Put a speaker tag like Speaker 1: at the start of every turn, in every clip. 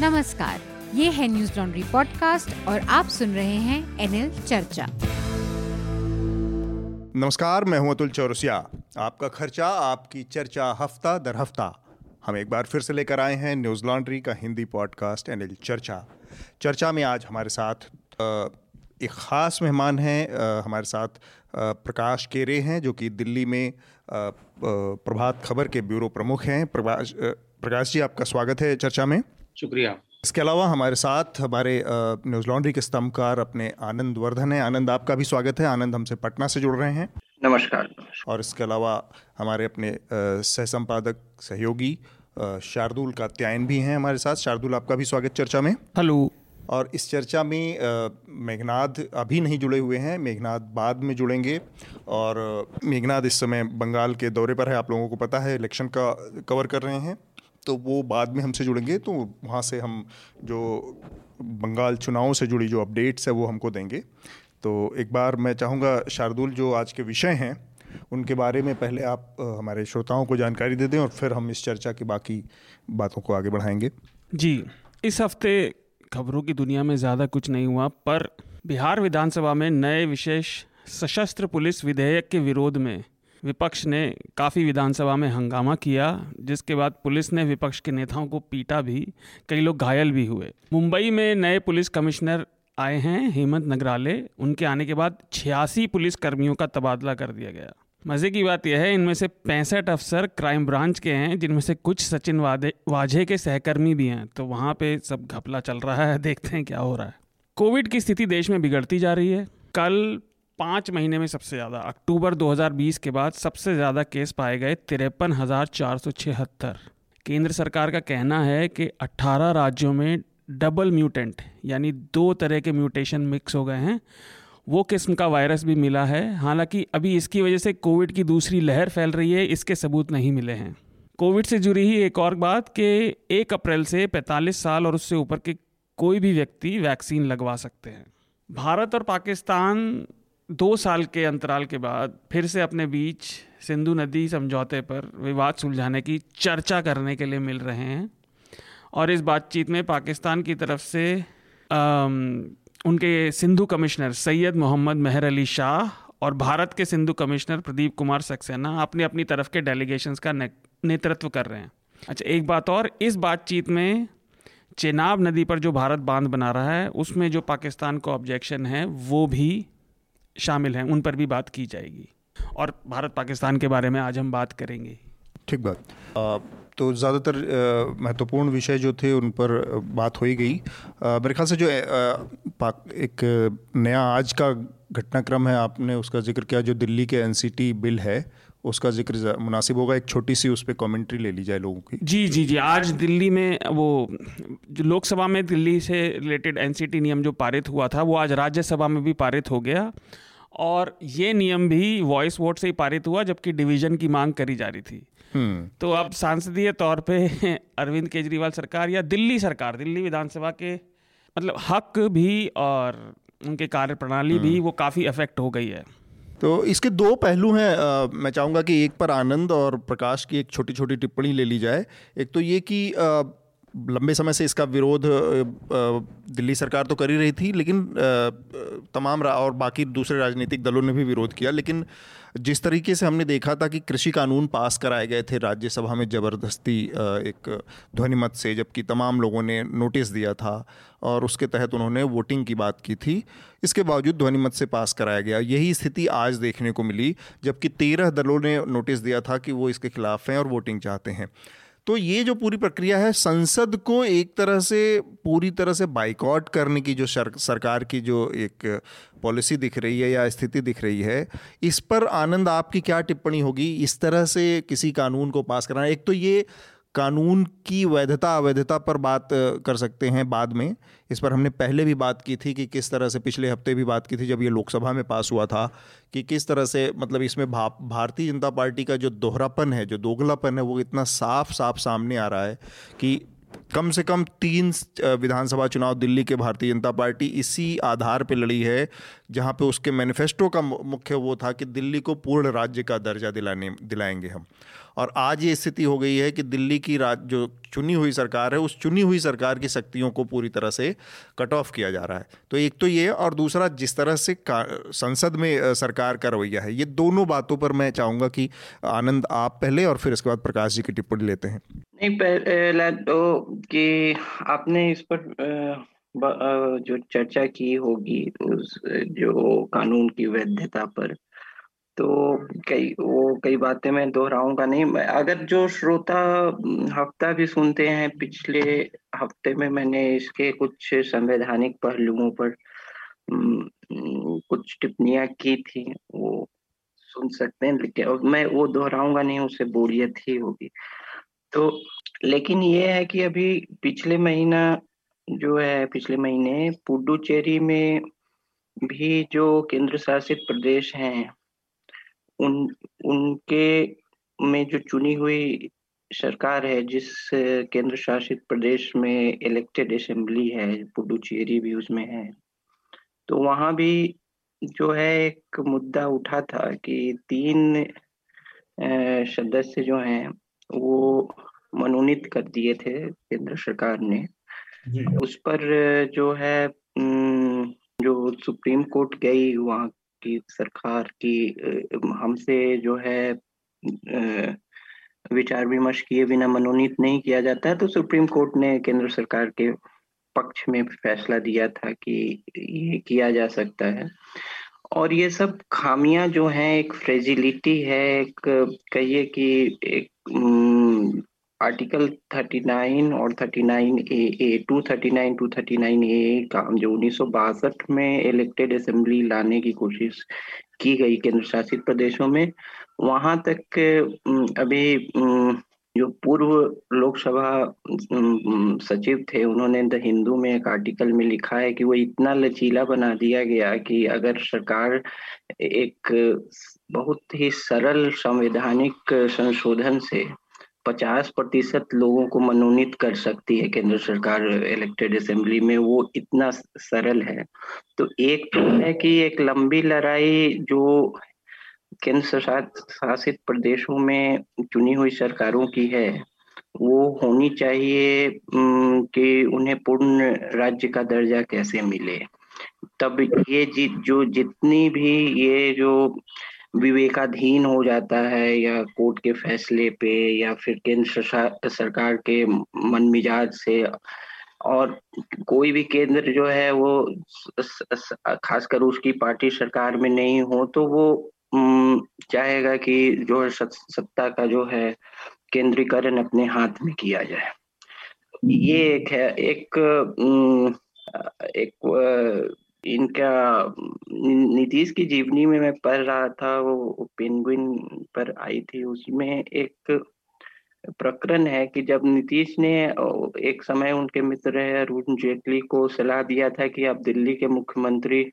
Speaker 1: नमस्कार, ये है न्यूज़ लॉन्ड्री पॉडकास्ट और आप सुन रहे हैं एनएल चर्चा।
Speaker 2: नमस्कार, मैं हूँ अतुल चौरसिया। आपका खर्चा, आपकी चर्चा हफ़्ता दर हफ़्ता। हम एक बार फिर से लेकर आए हैं न्यूज़ लॉन्ड्री का हिंदी पॉडकास्ट एनएल चर्चा। चर्चा में आज हमारे साथ एक ख़ास मेहमान हैं हमारे साथ प्रकाश केरे हैं, जो कि दिल्ली में प्रभात खबर के ब्यूरो प्रमुख हैं। प्रकाश प्रकाश जी, आपका स्वागत है चर्चा में।
Speaker 3: शुक्रिया।
Speaker 2: इसके अलावा हमारे साथ हमारे न्यूज़ लॉन्ड्री के स्तंभकार अपने आनंद वर्धन है। आनंद आपका भी स्वागत है। आनंद हमसे पटना से जुड़ रहे हैं।
Speaker 4: नमस्कार।
Speaker 2: और इसके अलावा हमारे अपने सह संपादक सहयोगी शार्दुल कात्यायन भी हैं हमारे साथ। शार्दुल आपका भी स्वागत चर्चा में।
Speaker 5: हेलो।
Speaker 2: और इस चर्चा में मेघनाथ अभी नहीं जुड़े हुए हैं। मेघनाथ बाद में जुड़ेंगे। और मेघनाथ इस समय बंगाल के दौरे पर है। आप लोगों को पता है इलेक्शन का कवर कर रहे हैं। तो वो बाद में हमसे जुड़ेंगे तो वहाँ से हम जो बंगाल चुनाव से जुड़ी जो अपडेट्स है वो हमको देंगे। तो एक बार मैं चाहूँगा शार्दुल, जो आज के विषय हैं, उनके बारे में पहले आप हमारे श्रोताओं को जानकारी दे दें और फिर हम इस चर्चा की बाकी बातों को आगे बढ़ाएँगे।
Speaker 5: जी, इस हफ़्ते खबरों की दुनिया में ज़्यादा कुछ नहीं हुआ, पर बिहार विधानसभा में नए विशेष सशस्त्र पुलिस विधेयक के विरोध में विपक्ष ने काफ़ी विधानसभा में हंगामा किया, जिसके बाद पुलिस ने विपक्ष के नेताओं को पीटा भी, कई लोग घायल भी हुए। मुंबई में नए पुलिस कमिश्नर आए हैं हेमंत नगराले। उनके आने के बाद छियासी पुलिस कर्मियों का तबादला कर दिया गया। मज़े की बात यह है, इनमें से पैंसठ अफसर क्राइम ब्रांच के हैं, जिनमें से कुछ सचिन वादे, वाझे के सहकर्मी भी हैं। तो वहाँ पे सब घपला चल रहा है, देखते हैं क्या हो रहा है। कोविड की स्थिति देश में बिगड़ती जा रही है। कल पाँच महीने में सबसे ज़्यादा। अक्टूबर 2020 के बाद सबसे ज़्यादा केस पाए गए तिरपन हज़ार चार सौ छिहत्तर। केंद्र सरकार का कहना है कि 18 राज्यों में डबल म्यूटेंट, यानी दो तरह के म्यूटेशन मिक्स हो गए हैं। वो किस्म का वायरस भी मिला है। हालाँकि अभी इसकी वजह से कोविड की दूसरी लहर फैल रही है, इसके सबूत नहीं मिले हैं। कोविड से जुड़ी ही एक और बात कि एक अप्रैल से 45 साल और उससे ऊपर के कोई भी व्यक्ति वैक्सीन लगवा सकते हैं। भारत और पाकिस्तान दो साल के अंतराल के बाद फिर से अपने बीच सिंधु नदी समझौते पर विवाद सुलझाने की चर्चा करने के लिए मिल रहे हैं। और इस बातचीत में पाकिस्तान की तरफ़ से आम, उनके सिंधु कमिश्नर सैयद मोहम्मद मेहर अली शाह और भारत के सिंधु कमिश्नर प्रदीप कुमार सक्सेना अपनी अपनी तरफ़ के डेलीगेशंस का नेतृत्व कर रहे हैं। अच्छा एक बात और इस बातचीत में चेनाब नदी पर जो भारत बाँध बना रहा है उसमें जो पाकिस्तान को ऑब्जेक्शन है वो भी शामिल हैं, उन पर भी बात की जाएगी। और भारत पाकिस्तान के बारे में आज हम बात करेंगे।
Speaker 2: ठीक बात। तो ज़्यादातर महत्वपूर्ण विषय जो थे, उन पर बात हो ही गई। मेरे ख्याल से जो एक नया आज का घटनाक्रम है, आपने उसका ज़िक्र किया, जो दिल्ली के एनसीटी बिल है। उसका ज़िक्र मुनासिब होगा एक छोटी सी उस पर कमेंट्री ले ली जाए लोगों की
Speaker 5: जी जी जी आज दिल्ली में वो जो लोकसभा में दिल्ली से रिलेटेड एनसीटी नियम जो पारित हुआ था वो आज राज्यसभा में भी पारित हो गया और ये नियम भी वॉइस वोट से ही पारित हुआ जबकि डिवीज़न की मांग करी जा रही थी हम्म। तो अब सांसदीय तौर पे अरविंद केजरीवाल सरकार या दिल्ली सरकार दिल्ली विधानसभा के मतलब हक भी और उनके कार्य प्रणाली भी हम्म। वो काफ़ी अफेक्ट हो गई है
Speaker 2: तो इसके दो पहलू हैं मैं चाहूँगा कि एक पर आनंद और प्रकाश की एक छोटी छोटी टिप्पणी ले ली जाए। एक तो ये कि लंबे समय से इसका विरोध दिल्ली सरकार तो कर ही रही थी, लेकिन तमाम और बाकी दूसरे राजनीतिक दलों ने भी विरोध किया, लेकिन जिस तरीके से हमने देखा था कि कृषि कानून पास कराए गए थे राज्यसभा में ज़बरदस्ती एक ध्वनिमत से, जबकि तमाम लोगों ने नोटिस दिया था और उसके तहत उन्होंने वोटिंग की बात की थी। इसके बावजूद ध्वनिमत से पास कराया गया। यही स्थिति आज देखने को मिली, जबकि तेरह दलों ने नोटिस दिया था कि वो इसके खिलाफ हैं और वोटिंग चाहते हैं। तो ये जो पूरी प्रक्रिया है, संसद को एक तरह से, पूरी तरह से बाइकआउट करने की जो सरकार की जो एक पॉलिसी दिख रही है या स्थिति दिख रही है, इस पर आनंद आपकी क्या टिप्पणी होगी? इस तरह से किसी कानून को पास कराना। एक तो ये कानून की वैधता, अवैधता पर बात कर सकते हैं बाद में। इस पर हमने पहले भी बात की थी कि किस तरह से पिछले हफ़्ते भी बात की थी जब ये लोकसभा में पास हुआ था कि किस तरह से मतलब इसमें भा, भारतीय जनता पार्टी का जो दोहरापन है, जो दोगलापन है, वो इतना साफ़ साफ़ सामने आ रहा है कि कम से कम तीन विधानसभा चुनाव दिल्ली के भारतीय जनता पार्टी इसी आधार पर लड़ी है, जहाँ पे उसके मैनिफेस्टो का मुख्य वो था कि दिल्ली को पूर्ण राज्य का दर्जा दिलाने, दिलाएँगे हम। और आज ये स्थिति हो गई है कि दिल्ली की राज, जो चुनी हुई सरकार है, उस चुनी हुई सरकार की शक्तियों को पूरी तरह से कट ऑफ़ किया जा रहा है। तो एक तो ये और दूसरा, जिस तरह से संसद में सरकार का रवैया है, ये दोनों बातों पर मैं चाहूँगा कि आनंद आप पहले और फिर इसके बाद प्रकाश जी की टिप्पणी लेते हैं।
Speaker 3: नहीं तो कि आपने इस पर जो चर्चा की होगी, उस, जो कानून की वैधता पर तो कई, वो कई बातें मैं दोहराऊँगा नहीं। मैं, अगर जो श्रोता हफ़्ता भी सुनते हैं, पिछले हफ़्ते में मैंने इसके कुछ संवैधानिक पहलुओं पर कुछ टिप्पणियाँ की थी, वो सुन सकते हैं, लेकिन मैं वो दोहराऊँगा नहीं, उसे बोरियत ही होगी। तो लेकिन ये है कि अभी पिछले महीना जो है, पिछले महीने पुडुचेरी में भी जो केंद्र शासित प्रदेश हैं उन उनके में जो चुनी हुई सरकार है जिस केंद्र शासित प्रदेश में इलेक्टेड असेंबली है पुडुचेरी भी उसमें है तो वहाँ भी जो है एक मुद्दा उठा था कि तीन सदस्य जो हैं वो मनोनीत कर दिए थे केंद्र सरकार ने। उस पर जो है जो सुप्रीम कोर्ट गई वहाँ की सरकार की हमसे जो है विचार विमर्श किए बिना मनोनीत नहीं किया जाता है तो सुप्रीम कोर्ट ने केंद्र सरकार के पक्ष में फैसला दिया था कि ये किया जा सकता है। और ये सब खामियाँ जो हैं, एक फ्रेजिलिटी है, एक कहिए कि एक आर्टिकल 39 और 39 ए ए 239 239 ए का जो उन्नीस में इलेक्टेड असेंबली लाने की कोशिश की गई केंद्र शासित प्रदेशों में, वहाँ तक अभी जो पूर्व लोकसभा सचिव थे, उन्होंने द हिंदू में एक आर्टिकल में लिखा है कि वो इतना लचीला बना दिया गया कि अगर सरकार एक बहुत ही सरल संवैधानिक संशोधन से पचास प्रतिशत लोगों को मनोनीत कर सकती है केंद्र सरकार इलेक्टेड असेंबली में वो इतना सरल है। तो एक तो है कि एक लंबी लड़ाई जो केंद्र शासित प्रदेशों में चुनी हुई सरकारों की है वो होनी चाहिए कि उन्हें पूर्ण राज्य का दर्जा कैसे मिले। तब ये जो जितनी भी ये जो विवेकाधीन हो जाता है या कोर्ट के फैसले पे या फिर केंद्र सरकार के मन मिजाज से। और कोई भी केंद्र जो है वो खासकर उसकी पार्टी सरकार में नहीं हो तो वो चाहेगा कि जो है सत्ता का जो है केंद्रीकरण अपने हाथ में किया जाए। ये एक है, एक एक इनका नीतीश की जीवनी में मैं पढ़ रहा था वो पेंगुइन पर आई थी उसमें एक प्रकरण है कि जब नीतीश ने एक समय उनके मित्र अरुण जेटली को सलाह दिया था कि आप दिल्ली के मुख्यमंत्री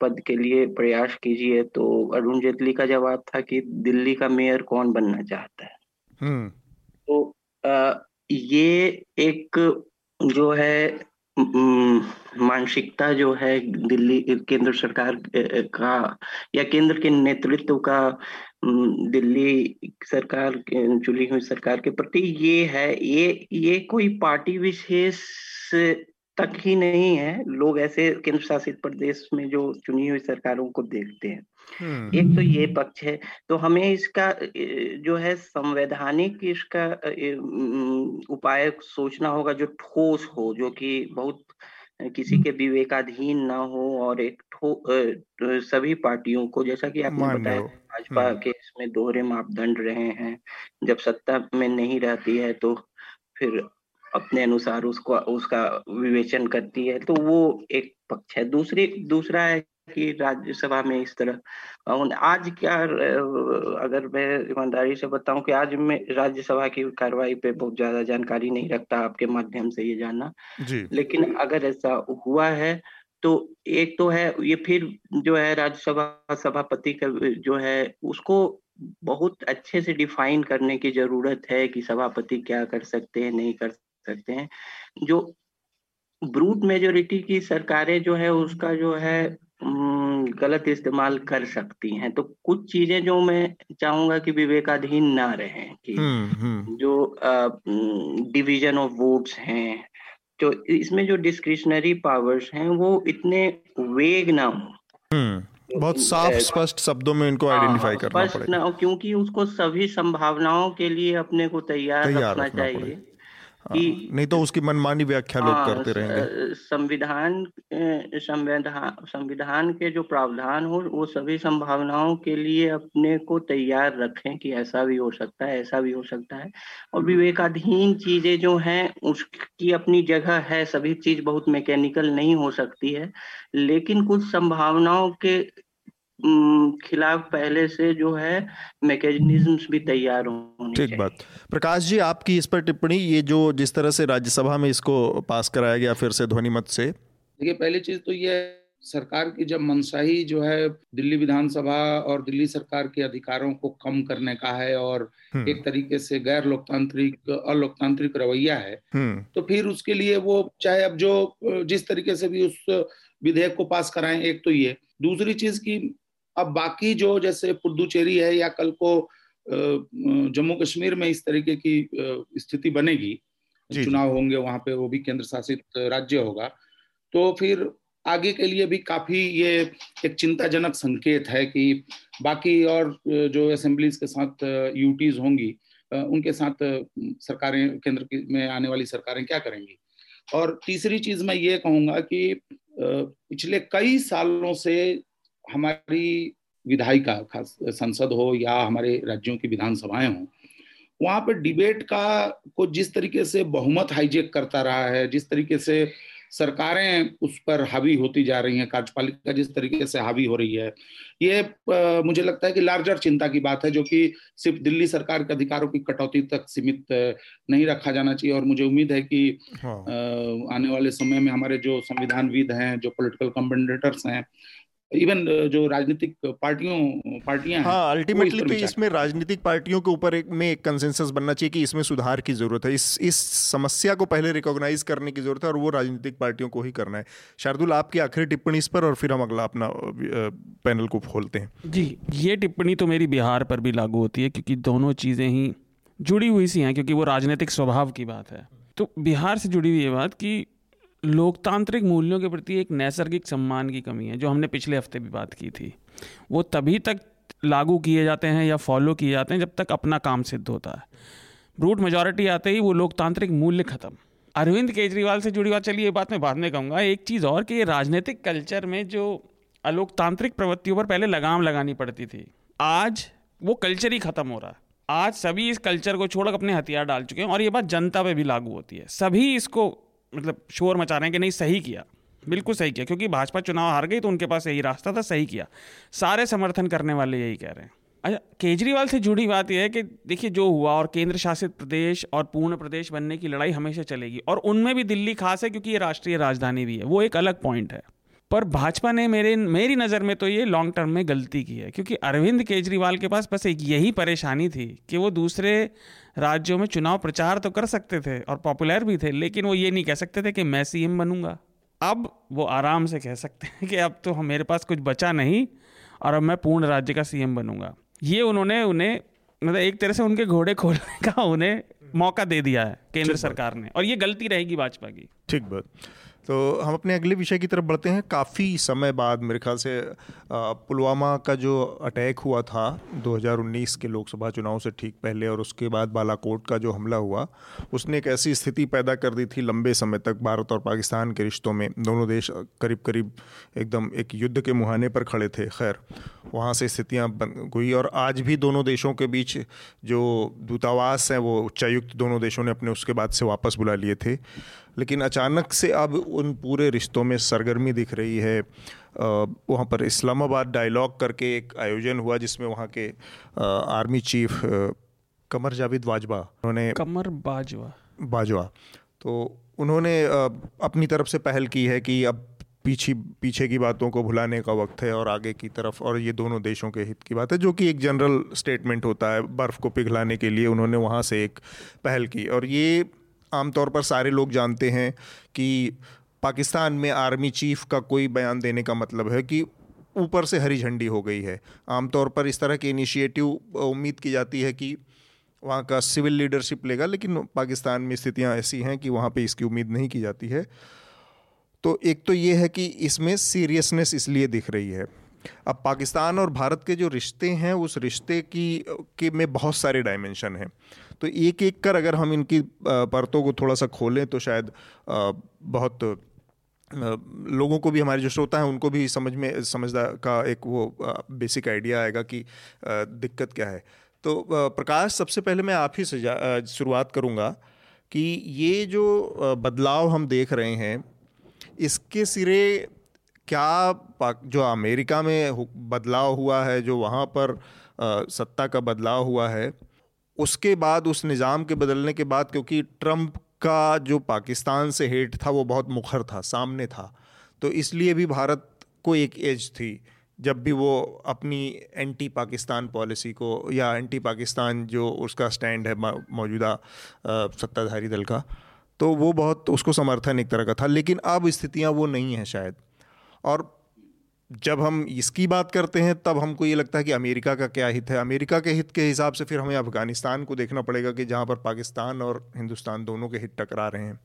Speaker 3: पद के लिए प्रयास कीजिए तो अरुण जेटली का जवाब था कि दिल्ली का मेयर कौन बनना चाहता है हम्म। तो आ, ये एक जो है मानसिकता जो है दिल्ली केंद्र सरकार का या केंद्र के नेतृत्व का दिल्ली सरकार चुनी हुई सरकार के प्रति ये है, ये ये कोई पार्टी विशेष तक ही नहीं है लोग ऐसे केंद्र शासित प्रदेश में जो चुनी हुई सरकारों को देखते हैं हम्म। एक तो ये पक्ष है तो हमें इसका जो है संवैधानिक इसका उपाय सोचना होगा जो ठोस हो जो कि बहुत किसी के विवेकाधीन ना हो और एक ठो सभी पार्टियों को जैसा कि आपने बताया भाजपा हम्म। के इसमें दोहरे मापदंड रहे हैं जब सत्ता में नहीं रहती है तो फिर अपने अनुसार उसको उसका विवेचन करती है। तो वो एक पक्ष है। दूसरी दूसरा है कि राज्यसभा में इस तरह आज क्या अगर मैं ईमानदारी से बताऊँ कि आज मैं राज्यसभा की कार्रवाई पे बहुत ज़्यादा जानकारी नहीं रखता आपके माध्यम से ये जानना। जी। लेकिन अगर ऐसा हुआ है तो एक तो है ये फिर जो है राज्यसभा सभापति का जो है उसको बहुत अच्छे से डिफाइन करने की ज़रूरत है कि सभापति क्या कर सकते हैं नहीं कर सकते हैं। जो ब्रूट मेजोरिटी की सरकारें जो है उसका जो है गलत इस्तेमाल कर सकती हैं। तो कुछ चीज़ें जो मैं चाहूँगा कि विवेकाधीन ना रहे कि हम्म, हम्म। जो डिवीज़न ऑफ़ वोट्स हैं जो इसमें जो डिस्क्रिशनरी पावर्स हैं वो इतने वेग ना हो।
Speaker 2: हम्म, बहुत साफ़ स्पष्ट शब्दों में इनको आइडेंटिफाई हाँ, करना पड़ेगा।
Speaker 3: क्योंकि उसको सभी संभावनाओं के लिए अपने को तैयार, रखना चाहिए।
Speaker 2: हाँ, कि नहीं तो उसकी मनमानी व्याख्या लोग हाँ, करते रहेंगे।
Speaker 3: संविधान संविधान संविधान के जो प्रावधान हो वो सभी संभावनाओं के लिए अपने को तैयार रखें कि ऐसा भी हो सकता है ऐसा भी हो सकता है। और विवेकाधीन चीज़ें जो हैं उसकी अपनी जगह है सभी चीज़ बहुत मैकेनिकल नहीं हो सकती है लेकिन कुछ संभावनाओं के खिलाफ पहले से जो है मैकेनिज्म्स भी तैयार होने
Speaker 2: ठीक बात प्रकाश जी आपकी इस पर टिप्पणी ये जो जिस तरह से राज्यसभा में इसको पास कराया गया फिर से ध्वनि मत से
Speaker 4: देखिए पहली चीज़ तो ये सरकार की जब मनसाही जो है दिल्ली विधानसभा और दिल्ली सरकार के अधिकारों को कम करने का है और हम्म। एक तरीके से गैर लोकतांत्रिक अलोकतांत्रिक रवैया है हम्म। तो फिर उसके लिए वो चाहे अब जो जिस तरीके से भी उस विधेयक को पास कराएँ एक तो ये दूसरी चीज़ की अब बाकी जो जैसे पुडुचेरी है या कल को जम्मू कश्मीर में इस तरीके की स्थिति बनेगी चुनाव होंगे वहाँ पे वो भी केंद्र शासित राज्य होगा तो फिर आगे के लिए भी काफ़ी ये एक चिंताजनक संकेत है कि बाकी और जो असेंबलीज के साथ यूटीज होंगी उनके साथ सरकारें केंद्र में आने वाली सरकारें क्या करेंगी? और तीसरी चीज़ मैं ये कहूँगा कि पिछले कई सालों से हमारी विधायिका खास संसद हो या हमारे राज्यों की विधानसभाएँ हों वहाँ पर डिबेट का को जिस तरीके से बहुमत हाईजेक करता रहा है जिस तरीके से सरकारें उस पर हावी होती जा रही हैं कार्यपालिका जिस तरीके से हावी हो रही है ये आ, मुझे लगता है कि लार्जर चिंता की बात है जो कि सिर्फ़ दिल्ली सरकार के अधिकारों की कटौती तक सीमित नहीं रखा जाना चाहिए और मुझे उम्मीद है कि हाँ। आ, आने वाले समय में हमारे जो संविधानविद हैं जो पॉलिटिकल कमेंडेटर्स हैं इवन uh, जो राजनीतिक पार्टियों पार्टियाँ
Speaker 2: हाँ अल्टीमेटली तो इसमें राजनीतिक पार्टियों के ऊपर एक में एक कंसेंसस बनना चाहिए कि इसमें सुधार की ज़रूरत है। इस इस समस्या को पहले रिकॉग्नाइज करने की ज़रूरत है और वो राजनीतिक पार्टियों को ही करना है। शार्दुल आपकी आखिरी टिप्पणी इस पर और फिर हम अगला अपना पैनल को खोलते हैं।
Speaker 5: जी ये टिप्पणी तो मेरी बिहार पर भी लागू होती है क्योंकि दोनों चीज़ें ही जुड़ी हुई सी हैं क्योंकि वो राजनीतिक स्वभाव की बात है। तो बिहार से जुड़ी हुई ये बात कि लोकतांत्रिक मूल्यों के प्रति एक नैसर्गिक सम्मान की कमी है, जो हमने पिछले हफ़्ते भी बात की थी। वो तभी तक लागू किए जाते हैं या फॉलो किए जाते हैं जब तक अपना काम सिद्ध होता है। ब्रूट मेजोरिटी आते ही वो लोकतांत्रिक मूल्य खत्म। अरविंद केजरीवाल से जुड़ी बात, चलिए ये बात मैं बाद में कहूँगा। एक चीज़ और कि ये राजनीतिक कल्चर में जो अलोकतांत्रिक प्रवृत्तियों पर पहले लगाम लगानी पड़ती थी, आज वो कल्चर ही खत्म हो रहा है। आज सभी इस कल्चर को छोड़कर अपने हथियार डाल चुके हैं और ये बात जनता पे भी लागू होती है। सभी इसको मतलब शोर मचा रहे हैं कि नहीं, सही किया। बिल्कुल सही किया, क्योंकि भाजपा चुनाव हार गई तो उनके पास यही रास्ता था, सही किया। सारे समर्थन करने वाले यही कह रहे हैं। अच्छा केजरीवाल से जुड़ी बात यह है कि देखिए, जो हुआ और केंद्र शासित प्रदेश और पूर्ण प्रदेश बनने की लड़ाई हमेशा चलेगी, और उनमें भी दिल्ली खास है, क्योंकि ये राष्ट्रीय राजधानी भी है, वो एक अलग पॉइंट है। पर भाजपा ने मेरे मेरी नज़र में तो ये लॉन्ग टर्म में गलती की है क्योंकि अरविंद केजरीवाल के पास बस एक यही परेशानी थी कि वो दूसरे राज्यों में चुनाव प्रचार तो कर सकते थे और पॉपुलर भी थे लेकिन वो ये नहीं कह सकते थे कि मैं सीएम बनूँगा। अब वो आराम से कह सकते हैं कि अब तो मेरे पास कुछ बचा नहीं और अब मैं पूर्ण राज्य का सीएम बनूँगा। ये उन्होंने उन्हें मतलब एक तरह से उनके घोड़े खोलने का उन्हें मौका दे दिया है केंद्र सरकार ने और ये गलती रहेगी भाजपा की।
Speaker 2: ठीक बात। तो हम अपने अगले विषय की तरफ़ बढ़ते हैं। काफ़ी समय बाद मेरे ख्याल से पुलवामा का जो अटैक हुआ था 2019 के लोकसभा चुनाव से ठीक पहले और उसके बाद बालाकोट का जो हमला हुआ, उसने एक ऐसी स्थिति पैदा कर दी थी लंबे समय तक भारत और पाकिस्तान के रिश्तों में। दोनों देश करीब करीब एकदम एक युद्ध के मुहाने पर खड़े थे। खैर, वहाँ से स्थितियाँ बन गई और आज भी दोनों देशों के बीच जो दूतावास हैं, वो उच्चायुक्त दोनों देशों ने अपने उसके बाद से वापस बुला लिए थे। लेकिन अचानक से अब उन पूरे रिश्तों में सरगर्मी दिख रही है। वहाँ पर इस्लामाबाद डायलॉग करके एक आयोजन हुआ जिसमें वहाँ के आर्मी चीफ कमर जावेद वाजवा उन्होंने
Speaker 5: कमर बाजवा।
Speaker 2: बाजवा। तो उन्होंने अपनी तरफ़ से पहल की है कि अब पीछे पीछे की बातों को भुलाने का वक्त है और आगे की तरफ़ और ये दोनों देशों के हित की बात है जो कि एक जनरल स्टेटमेंट होता है बर्फ़ को पिघलाने के लिए उन्होंने वहाँ से एक पहल की। और ये आमतौर पर सारे लोग जानते हैं कि पाकिस्तान में आर्मी चीफ का कोई बयान देने का मतलब है कि ऊपर से हरी झंडी हो गई है। आमतौर पर इस तरह के इनिशिएटिव उम्मीद की जाती है कि वहाँ का सिविल लीडरशिप लेगा, लेकिन पाकिस्तान में स्थितियाँ ऐसी हैं कि वहाँ पे इसकी उम्मीद नहीं की जाती है। तो एक तो ये है कि इसमें सीरियसनेस इसलिए दिख रही है। अब पाकिस्तान और भारत के जो रिश्ते हैं, उस रिश्ते की के में बहुत सारे डायमेंशन हैं। तो एक एक कर अगर हम इनकी परतों को थोड़ा सा खोलें तो शायद बहुत लोगों को भी, हमारे जो श्रोता हैं, उनको भी समझ में समझदार का एक वो बेसिक आइडिया आएगा कि दिक्कत क्या है। तो प्रकाश, सबसे पहले मैं आप ही से शुरुआत करूँगा कि ये जो बदलाव हम देख रहे हैं, इसके सिरे क्या जो अमेरिका में बदलाव हुआ है, जो वहाँ पर सत्ता का बदलाव हुआ है उसके बाद उस निज़ाम के बदलने के बाद, क्योंकि ट्रंप का जो पाकिस्तान से हेट था, वो बहुत मुखर था, सामने था। तो इसलिए भी भारत को एक एज थी, जब भी वो अपनी एंटी पाकिस्तान पॉलिसी को, या एंटी पाकिस्तान जो उसका स्टैंड है मौजूदा सत्ताधारी दल का तो वो बहुत, उसको समर्थन एक तरह का था। लेकिन अब स्थितियाँ वो नहीं हैं शायद। और जब हम इसकी बात करते हैं, तब हमको ये लगता है कि अमेरिका का क्या हित है। अमेरिका के हित के हिसाब से फिर हमें अफ़गानिस्तान को देखना पड़ेगा कि जहाँ पर पाकिस्तान और हिंदुस्तान दोनों के हित टकरा रहे हैं।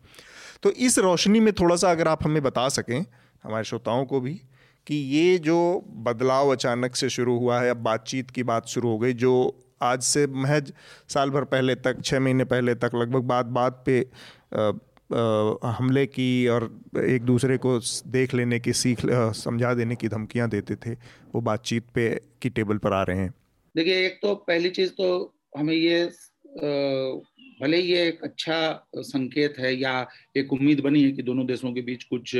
Speaker 2: तो इस रोशनी में थोड़ा सा अगर आप हमें बता सकें, हमारे श्रोताओं को भी, कि ये जो बदलाव अचानक से शुरू हुआ है, अब बातचीत की बात शुरू हो गई, जो आज से महज साल भर पहले तक छः महीने पहले तक, लगभग बात बात पे हमले की और एक दूसरे को देख लेने की, सीख समझा देने की धमकियाँ देते थे, वो बातचीत पे की टेबल पर आ रहे हैं।
Speaker 4: देखिए, एक तो पहली चीज़ तो हमें ये भले ये एक अच्छा संकेत है या एक उम्मीद बनी है कि दोनों देशों के बीच कुछ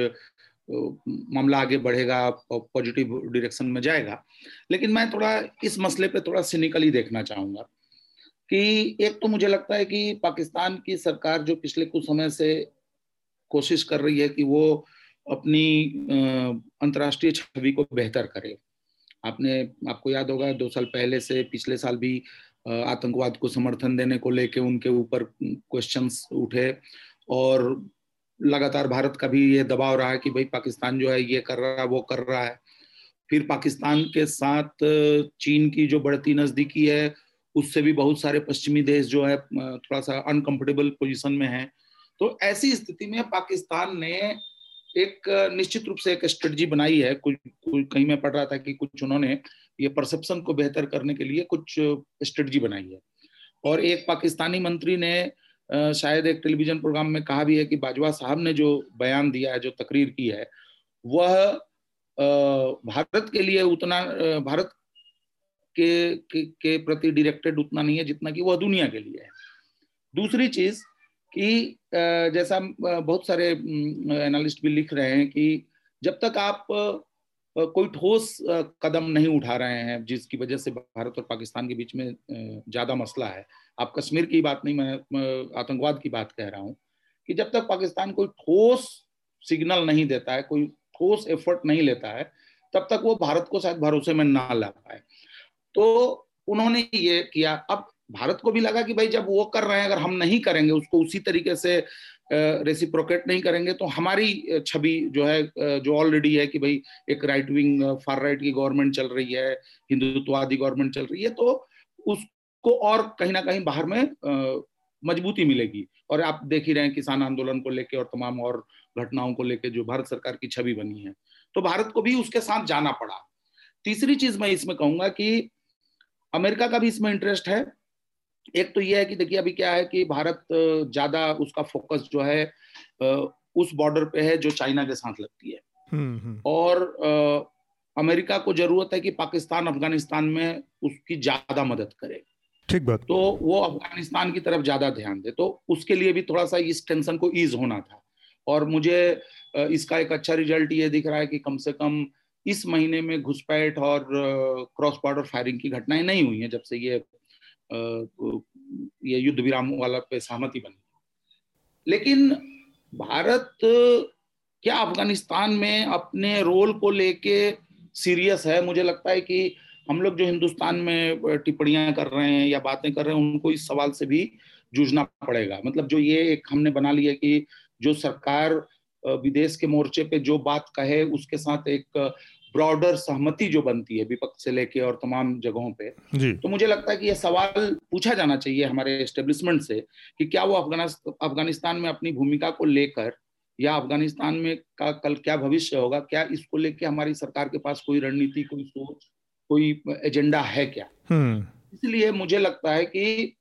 Speaker 4: मामला आगे बढ़ेगा पॉजिटिव डायरेक्शन में जाएगा, लेकिन मैं थोड़ा इस मसले पे थोड़ा सिनिकली देखना चाहूँगा। कि एक तो मुझे लगता है कि पाकिस्तान की सरकार जो पिछले कुछ समय से कोशिश कर रही है कि वो अपनी अंतर्राष्ट्रीय छवि को बेहतर करे। आपने, आपको याद होगा, दो साल पहले से पिछले साल भी आतंकवाद को समर्थन देने को लेके उनके ऊपर क्वेश्चंस उठे और लगातार भारत का भी ये दबाव रहा है कि भाई पाकिस्तान जो है ये कर रहा है, वो कर रहा है। फिर पाकिस्तान के साथ, चीन की जो बढ़ती नजदीकी है उससे भी बहुत सारे पश्चिमी देश जो है थोड़ा सा अनकंफर्टेबल पोजीशन में है। तो ऐसी स्थिति में पाकिस्तान ने एक निश्चित रूप से एक स्ट्रेटजी बनाई है। कुछ कहीं मैं पढ़ रहा था कि कुछ उन्होंने ये परसेप्शन को बेहतर करने के लिए कुछ स्ट्रेटजी बनाई है। और एक पाकिस्तानी मंत्री ने शायद एक टेलीविज़न प्रोग्राम में कहा भी है कि बाजवा साहब ने जो बयान दिया है, जो तकरीर की है, वह भारत के लिए उतना भारत के, के के प्रति डायरेक्टेड उतना नहीं है जितना कि वह दुनिया के लिए है। दूसरी चीज़ कि जैसा बहुत सारे एनालिस्ट भी लिख रहे हैं कि जब तक आप कोई ठोस कदम नहीं उठा रहे हैं जिसकी वजह से भारत और पाकिस्तान के बीच में ज़्यादा मसला है। आप कश्मीर की बात नहीं मैं आतंकवाद की बात कह रहा हूँ कि जब तक पाकिस्तान कोई ठोस सिग्नल नहीं देता है कोई ठोस एफर्ट नहीं लेता है तब तक वो भारत को शायद भरोसे में ना ला पाए। तो उन्होंने ये किया। अब भारत को भी लगा कि भाई जब वो कर रहे हैं, अगर हम नहीं करेंगे, उसको उसी तरीके से रेसिप्रोकेट नहीं करेंगे तो हमारी छवि जो है जो ऑलरेडी है कि भाई एक राइट विंग फार राइट की गवर्नमेंट चल रही है, हिंदुत्ववादी गवर्नमेंट चल रही है तो उसको और कहीं ना कहीं बाहर में मजबूती मिलेगी। और आप देख ही रहे हैं किसान आंदोलन को लेकर और तमाम और घटनाओं को लेकर जो भारत सरकार की छवि बनी है। तो भारत को भी उसके साथ जाना पड़ा। तीसरी चीज़ मैं इसमें कहूँगा कि अमेरिका का भी इसमें इंटरेस्ट है। एक तो यह है कि देखिए अभी क्या है कि भारत ज़्यादा उसका फोकस जो है उस बॉर्डर पे है जो चाइना के साथ लगती है। हम्म, हम्म। और अमेरिका को ज़रूरत है कि पाकिस्तान अफ़गानिस्तान में उसकी ज़्यादा मदद करे।
Speaker 2: ठीक बात।
Speaker 4: तो वो अफ़गानिस्तान की तरफ़ ज़्यादा ध्यान दे। तो उसके लिए भी थोड़ा सा इस टेंशन को ईज होना था। और मुझे इसका एक अच्छा रिज़ल्ट ये दिख रहा है कि कम से कम इस महीने में घुसपैठ और क्रॉस बॉर्डर फायरिंग की घटनाएँ नहीं हुई हैं जब से ये ये युद्ध विराम वाला पे सहमति बनी। लेकिन भारत क्या अफ़गानिस्तान में अपने रोल को लेके सीरियस है? मुझे लगता है कि हम लोग जो हिंदुस्तान में टिप्पणियाँ कर रहे हैं या बातें कर रहे हैं, उनको इस सवाल से भी जूझना पड़ेगा। मतलब जो ये एक हमने बना लिया कि जो सरकार विदेश के मोर्चे पे जो बात कहे, उसके साथ एक ब्रॉडर सहमति जो बनती है विपक्ष से लेके और तमाम जगहों पे तो मुझे लगता है कि यह सवाल पूछा जाना चाहिए हमारे एस्टेब्लिशमेंट से कि क्या वो अफ़गानिस्तान में अपनी भूमिका को लेकर या अफ़गानिस्तान में का कल क्या भविष्य होगा क्या इसको लेके हमारी सरकार के पास कोई रणनीति कोई सोच कोई एजेंडा है क्या
Speaker 2: हम्म।
Speaker 4: इसलिए मुझे लगता है कि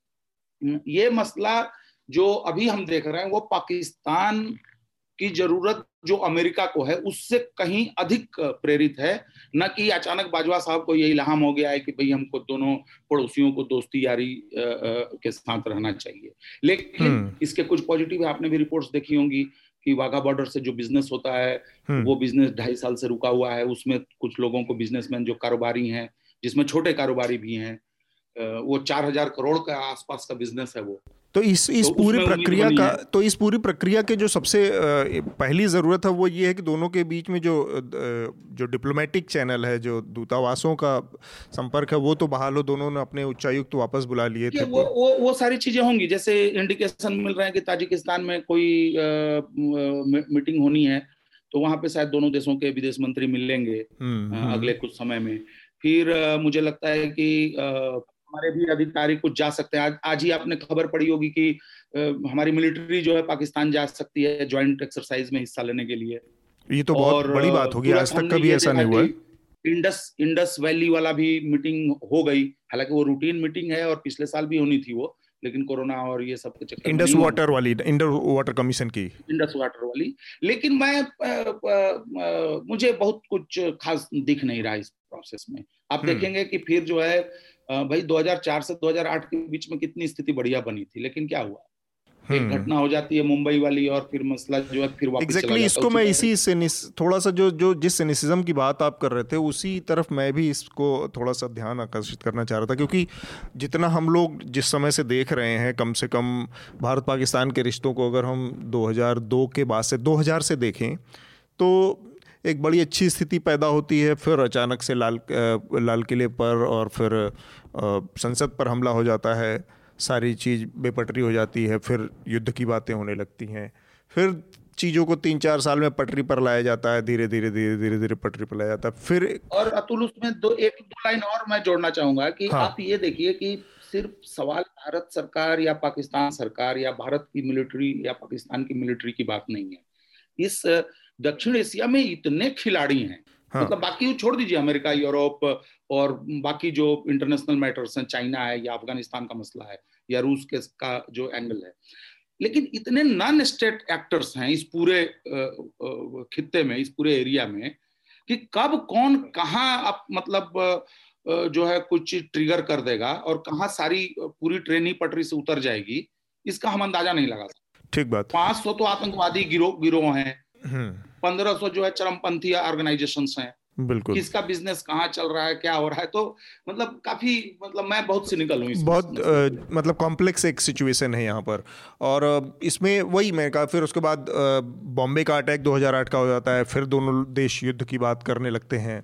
Speaker 4: ये मसला जो अभी हम देख रहे हैं वो पाकिस्तान की ज़रूरत जो अमेरिका को है उससे कहीं अधिक प्रेरित है न कि अचानक बाजवा साहब को यही लहाम हो गया है कि भाई हमको दोनों पड़ोसियों को दोस्ती यारी के साथ रहना चाहिए लेकिन हम्म। इसके कुछ पॉजिटिव आपने भी रिपोर्ट्स देखी होंगी कि वाघा बॉर्डर से जो बिज़नेस होता है हम्म। वो बिज़नेस ढाई साल से रुका हुआ है उसमें कुछ लोगों को बिजनेसमैन जो कारोबारी हैं जिसमें छोटे कारोबारी भी हैं वो चार हज़ार करोड़ का आसपास का बिज़नेस है वो
Speaker 2: तो इस इस तो पूरी प्रक्रिया का तो इस पूरी प्रक्रिया के जो सबसे पहली ज़रूरत है वो ये है कि दोनों के बीच में जो जो डिप्लोमेटिक चैनल है जो दूतावासों का संपर्क है वो तो बहाल हो दोनों ने अपने उच्चायुक्त तो वापस बुला लिए थे।
Speaker 4: वो वो वो सारी चीज़ें होंगी जैसे इंडिकेशन मिल रहे हैं कि ताजिकिस्तान में कोई मीटिंग होनी है तो वहाँ पे शायद दोनों देशों के विदेश मंत्री मिलेंगे हम्म, हम्म। अगले कुछ समय में। फिर मुझे लगता है कि हमारे भी अधिकारी कुछ जा सकते हैं। आज आज ही आपने खबर पड़ी होगी कि हमारी मिलिट्री जो है पाकिस्तान जा सकती है ज्वाइंट एक्सरसाइज में हिस्सा लेने के लिए।
Speaker 2: ये तो बहुत बड़ी बात होगी। आज तक कभी ऐसा नहीं हुआ
Speaker 4: इंडस इंडस वैली वाला भी मीटिंग हो गई। हालाँकि वो रूटीन मीटिंग है और पिछले साल भी होनी थी वो लेकिन कोरोना और ये सब के
Speaker 2: चक्कर इंडस वाटर वाली इंडस वाटर कमीशन की।
Speaker 4: इंडस वाटर वाली। लेकिन मैं आ, आ, आ, मुझे बहुत कुछ खास दिख नहीं रहा इस प्रोसेस में। आप हम्म। देखेंगे कि फिर जो है भाई 2004 से 2008 के बीच में कितनी स्थिति बढ़िया बनी थी लेकिन क्या हुआ एक हम्म। घटना हो जाती है मुंबई वाली और फिर मसला जो है फिर वापस
Speaker 2: exactly, चला इसको मैं इसी से थोड़ा सा जो जो जिस सिनिसिज्म की बात आप कर रहे थे उसी तरफ़ मैं भी इसको थोड़ा सा ध्यान आकर्षित करना चाह रहा था क्योंकि जितना हम लोग जिस समय से देख रहे हैं कम से कम भारत पाकिस्तान के रिश्तों को अगर हम 2002 के बाद से 2000 से देखें तो एक बड़ी अच्छी स्थिति पैदा होती है फिर अचानक से लाल लाल किले पर और फिर संसद पर हमला हो जाता है सारी चीज़ बेपटरी हो जाती है फिर युद्ध की बातें होने लगती हैं। फिर चीज़ों को तीन चार साल में पटरी पर लाया जाता है धीरे धीरे धीरे धीरे धीरे पटरी पर लाया जाता है। फिर
Speaker 4: और अतुल उसमें दो एक दो लाइन और मैं जोड़ना चाहूँगा कि हाँ। आप ये देखिए कि सिर्फ़ सवाल भारत सरकार या पाकिस्तान सरकार या भारत की मिलिट्री या पाकिस्तान की मिलिट्री की बात नहीं है। इस दक्षिण एशिया में इतने खिलाड़ी हैं। हाँ. मतलब बाकी छोड़ दीजिए अमेरिका यूरोप और बाकी जो इंटरनेशनल मैटर्स हैं चाइना है या अफ़गानिस्तान का मसला है या रूस के का जो एंगल है। लेकिन इतने नॉन स्टेट एक्टर्स हैं इस पूरे खित्ते में इस पूरे एरिया में कि कब कौन कहाँ मतलब जो है कुछ ट्रिगर कर देगा और कहाँ सारी पूरी ट्रेन ही पटरी से उतर जाएगी इसका हम अंदाज़ा नहीं लगा सकते।
Speaker 2: ठीक बात।
Speaker 4: पाँच सौ तो आतंकवादी गिरोह गिरोह हैं। हम्म। पंद्रह सौ जो है चरमपंथी ऑर्गेनाइजेशन हैं।
Speaker 2: बिल्कुल।
Speaker 4: किसका बिज़नेस कहाँ चल रहा है क्या हो रहा है तो मतलब काफ़ी मतलब मैं बहुत सिनिकल हूँ
Speaker 2: बहुत आ, मतलब कॉम्प्लेक्स एक सिचुएशन है यहाँ पर। और इसमें वही मैं कहा फिर उसके बाद बॉम्बे का अटैक 2008 का हो जाता है फिर दोनों देश युद्ध की बात करने लगते हैं।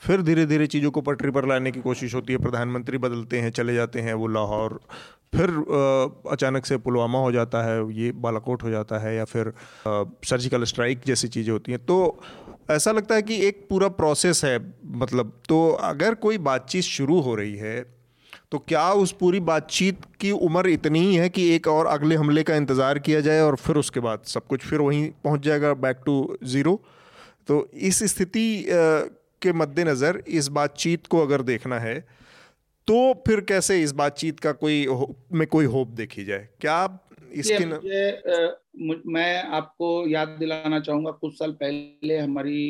Speaker 2: फिर धीरे धीरे चीज़ों को पटरी पर लाने की कोशिश होती है प्रधानमंत्री बदलते हैं चले जाते हैं वो लाहौर फिर अचानक से पुलवामा हो जाता है, ये बालाकोट हो जाता है या फिर सर्जिकल स्ट्राइक जैसी चीज़ें होती हैं। तो ऐसा लगता है कि एक पूरा प्रोसेस है मतलब तो अगर कोई बातचीत शुरू हो रही है तो क्या उस पूरी बातचीत की उम्र इतनी ही है कि एक और अगले हमले का इंतज़ार किया जाए और फिर उसके बाद सब कुछ फिर वहीं पहुँच जाएगा बैक टू ज़ीरो तो इस स्थिति के मद्देनज़र इस बातचीत को अगर देखना है तो फिर कैसे इस बातचीत का कोई में कोई होप देखी जाए क्या इसके
Speaker 4: न... मैं आपको याद दिलाना चाहूँगा कुछ साल पहले हमारी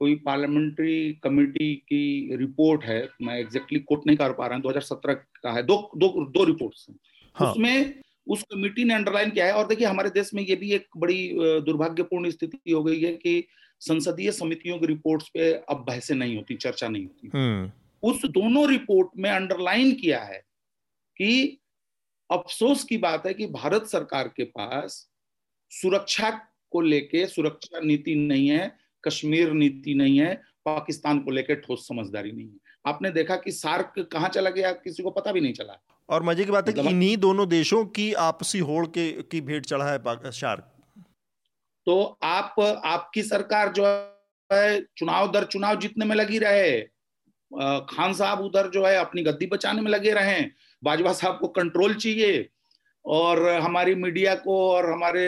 Speaker 4: कोई पार्लियामेंट्री कमेटी की रिपोर्ट है मैं एग्जैक्टली कोट नहीं कर पा रहा हूँ 2017 का है दो दो दो रिपोर्ट्स हैं हाँ. उसमें उस कमेटी ने अंडरलाइन किया है और देखिए हमारे देश में ये भी एक बड़ी दुर्भाग्यपूर्ण स्थिति हो गई है कि संसदीय समितियों की रिपोर्ट्स पे अब बहसें नहीं होती चर्चा नहीं होती हम्म। उस दोनों रिपोर्ट में अंडरलाइन किया है कि अफसोस की बात है कि भारत सरकार के पास सुरक्षा को लेके सुरक्षा नीति नहीं है कश्मीर नीति नहीं है पाकिस्तान को लेकर ठोस समझदारी नहीं है। आपने देखा कि सार्क कहाँ चला गया किसी को पता भी नहीं चला।
Speaker 2: और मज़े की बात है कि मतलब इन्हीं दोनों देशों की आपसी होड़ के की भेंट चढ़ा है शार्क
Speaker 4: तो आप आपकी सरकार जो है चुनाव दर चुनाव जीतने में लगी रहे। खान साहब उधर जो है अपनी गद्दी बचाने में लगे रहे बाजवा साहब को कंट्रोल चाहिए और हमारी मीडिया को और हमारे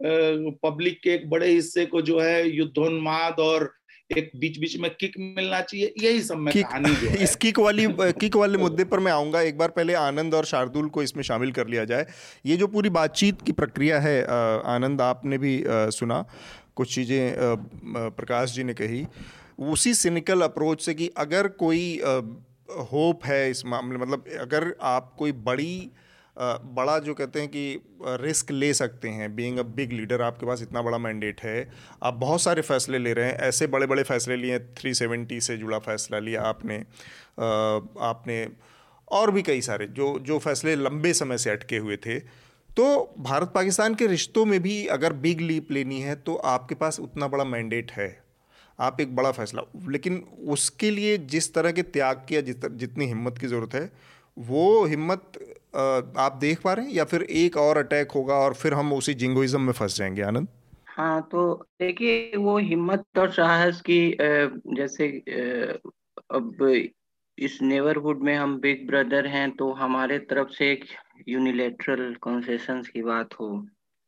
Speaker 4: पब्लिक के एक बड़े हिस्से को जो है युद्धोन्माद और एक बीच बीच में किक मिलना चाहिए। यही सब में कहानी जो है।
Speaker 2: इस किक वाली किक वाले मुद्दे पर मैं आऊँगा। एक बार पहले आनंद और शार्दुल को इसमें शामिल कर लिया जाए। ये जो पूरी बातचीत की प्रक्रिया है आनंद आपने भी सुना। कुछ चीज़ें प्रकाश जी ने कही। उसी सिनिकल अप्रोच से कि अगर कोई होप है इस मामले मतलब अगर आप कोई बड़ी बड़ा जो कहते हैं कि रिस्क ले सकते हैं बीइंग अ बिग लीडर आपके पास इतना बड़ा मैंडेट है, आप बहुत सारे फैसले ले रहे हैं, ऐसे बड़े बड़े फैसले लिए थ्री सेवेंटी से जुड़ा फैसला लिया आपने आपने और भी कई सारे, जो जो फैसले लंबे समय से अटके हुए थे। तो भारत पाकिस्तान के रिश्तों में भी अगर बिग लीप लेनी है तो आपके पास उतना बड़ा मैंडेट है। आप एक बड़ा फैसला। लेकिन उसके लिए जिस तरह के त्याग की या जितनी हिम्मत की ज़रूरत है, वो हिम्मत आप देख पा रहे हैं या फिर एक और अटैक होगा और फिर हम उसी जिंगोइज्म में फंस जाएँगे? आनंद?
Speaker 3: हाँ तो देखिए, वो हिम्मत और साहस की जैसे अब इस नेबरहुड में हम बिग ब्रदर हैं तो हमारे तरफ़ से एक यूनिलेटरल कॉन्सेशन की बात हो।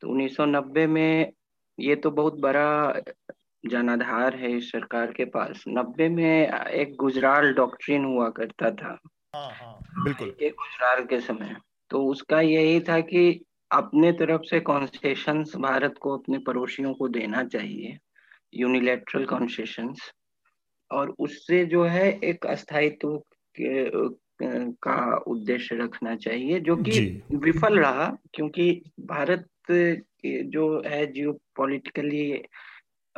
Speaker 3: तो 1990 में ये तो बहुत बड़ा जनाधार है इस सरकार के पास। नब्बे में एक गुजराल डॉक्ट्रिन हुआ करता था।
Speaker 2: हाँ हाँ। बिल्कुल।
Speaker 3: के गुजराल के समय। तो उसका यही था कि अपने तरफ़ से कॉन्सेशन भारत को अपने पड़ोसियों को देना चाहिए। यूनिलेटरल कॉन्सेशन और उससे जो है एक अस्थायित्व का उद्देश्य रखना चाहिए जो कि विफल रहा क्योंकि भारत जो है जियो पॉलिटिकली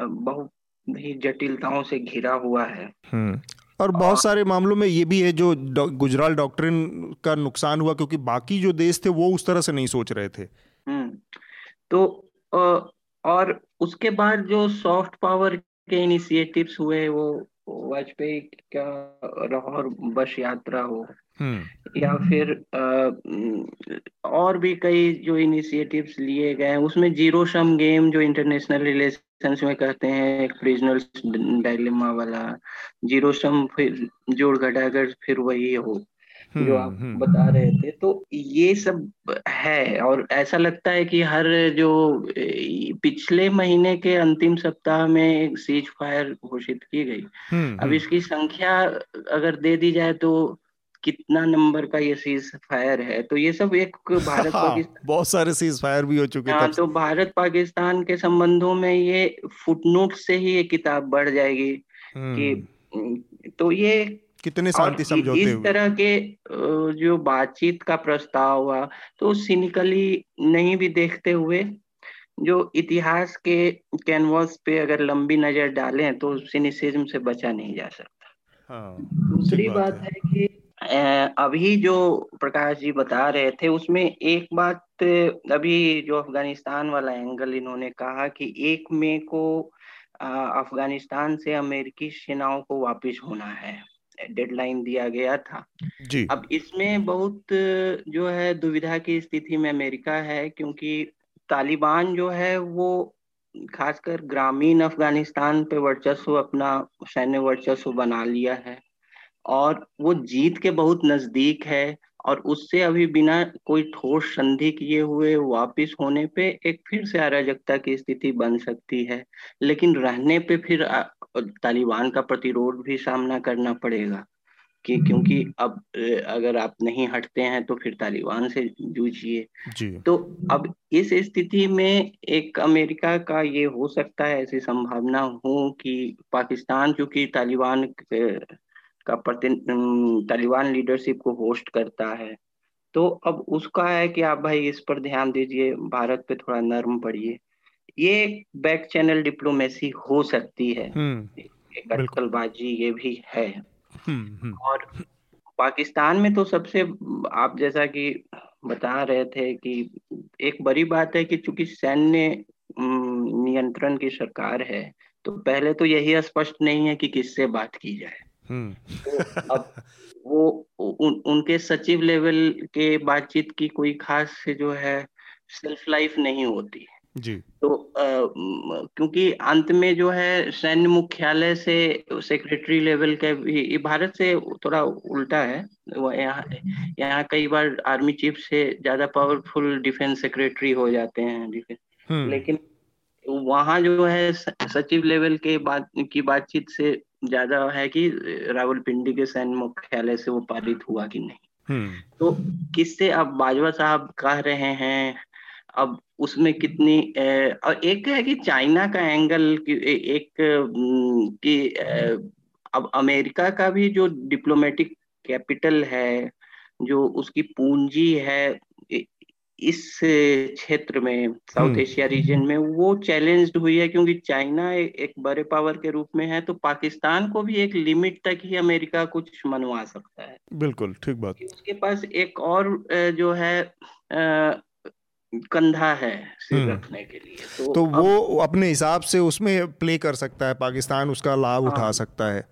Speaker 3: बहुत ही जटिलताओं से घिरा हुआ है
Speaker 2: हम्म। और बहुत सारे मामलों में ये भी है जो गुजराल डॉक्ट्रिन का नुकसान हुआ क्योंकि बाकी जो देश थे वो उस तरह से नहीं सोच रहे थे
Speaker 3: हम्म, तो और उसके बाद जो सॉफ्ट पावर के इनिशिएटिव्स हुए वो वाजपेयी का लाहौर बस यात्रा हो हम्म। या फिर आ, और भी कई जो इनिशिएटिव्स लिए गए उसमें ज़ीरो सम गेम जो इंटरनेशनल रिलेशन सेंस में कहते हैं एक प्रिजनल डायलेमा वाला। ज़ीरो सम फिर जोड़ घटाकर फिर वही हो जो आप हम्म, हम्म। बता रहे थे। तो ये सब है और ऐसा लगता है कि हर जो पिछले महीने के अंतिम सप्ताह में एक सीज फायर घोषित की गई। हम्म, अब इसकी संख्या अगर दे दी जाए तो कितना नंबर का ये सीज फायर है? तो ये सब एक भारत हाँ,
Speaker 2: पाकिस्तान बहुत सारे सीज फायर भी हो चुके
Speaker 3: हैं तो भारत पाकिस्तान के संबंधों में ये फुटनोट से ही ये किताब बढ़ जाएगी कि हम्म। तो ये
Speaker 2: कितने शांति समझौते
Speaker 3: इस तरह के जो बातचीत का प्रस्ताव हुआ तो सिनिकली नहीं भी देखते हुए जो इतिहास के कैनवास पे अगर लंबी नज़र डालें तो सिनिसिज्म से बचा नहीं जा सकता। हाँ, दूसरी बात, बात है, है कि अभी जो प्रकाश जी बता रहे थे उसमें एक बात अभी जो अफ़गानिस्तान वाला एंगल इन्होंने कहा कि एक मई को अफ़गानिस्तान से अमेरिकी सेनाओं को वापस होना है। डेडलाइन दिया गया था।
Speaker 2: जी।
Speaker 3: अब इसमें बहुत जो है दुविधा की स्थिति में अमेरिका है क्योंकि तालिबान जो है वो खासकर ग्रामीण अफ़गानिस्तान पे वर्चस्व अपना सैन्य वर्चस्व बना लिया है। और वो जीत के बहुत नज़दीक है और उससे अभी बिना कोई ठोस संधि किए हुए वापिस होने पे एक फिर से अराजकता की स्थिति बन सकती है। लेकिन रहने पे फिर तालिबान का प्रतिरोध भी सामना करना पड़ेगा कि क्योंकि अब अगर आप नहीं हटते हैं तो फिर तालिबान से जूझिए। तो अब इस स्थिति में एक अमेरिका का ये हो सकता है ऐसी संभावना हो कि पाकिस्तान चूँकि तालिबान का प्रति तालिबान लीडरशिप को होस्ट करता है। तो अब उसका है कि आप भाई इस पर ध्यान दीजिए भारत पे थोड़ा नर्म पड़िए। ये बैक चैनल डिप्लोमेसी हो सकती है। हम्म, अटकलबाजी ये भी है। हम्म, हम्म। और पाकिस्तान में तो सबसे आप जैसा कि बता रहे थे कि एक बड़ी बात है कि चूँकि सैन्य नियंत्रण की सरकार है तो पहले तो यही स्पष्ट नहीं है कि किससे बात की जाए। तो अब वो उन, उनके सचिव लेवल के बातचीत की कोई खास से जो है सेल्फ लाइफ नहीं होती।
Speaker 2: जी।
Speaker 3: तो आ, क्योंकि अंत में जो है सैन्य मुख्यालय से सेक्रेटरी लेवल के भी भारत से थोड़ा उल्टा है। यहाँ यहाँ कई बार आर्मी चीफ से ज़्यादा पावरफुल डिफेंस सेक्रेटरी हो जाते हैं। Defence hmm. लेकिन वहाँ जो है सचिव लेवल के बात की बातचीत से ज़्यादा है कि रावलपिंडी के सैन्य मुख्यालय से वो पारित हुआ कि नहीं हम्म। तो किससे अब बाजवा साहब कह रहे हैं अब उसमें कितनी और एक है कि चाइना का एंगल कि एक कि अब अमेरिका का भी जो डिप्लोमेटिक कैपिटल है जो उसकी पूंजी है इस क्षेत्र में साउथ हम्म। एशिया रीजन में वो चैलेंज्ड हुई है क्योंकि चाइना एक बड़े पावर के रूप में है तो पाकिस्तान को भी एक लिमिट तक ही अमेरिका कुछ मनवा सकता है
Speaker 2: बिल्कुल ठीक बात
Speaker 3: उसके पास एक और जो है कंधा है सिर हम्म। रखने के लिए
Speaker 2: तो, तो वो अपने हिसाब से उसमें प्ले कर सकता है पाकिस्तान उसका लाभ हाँ, उठा सकता है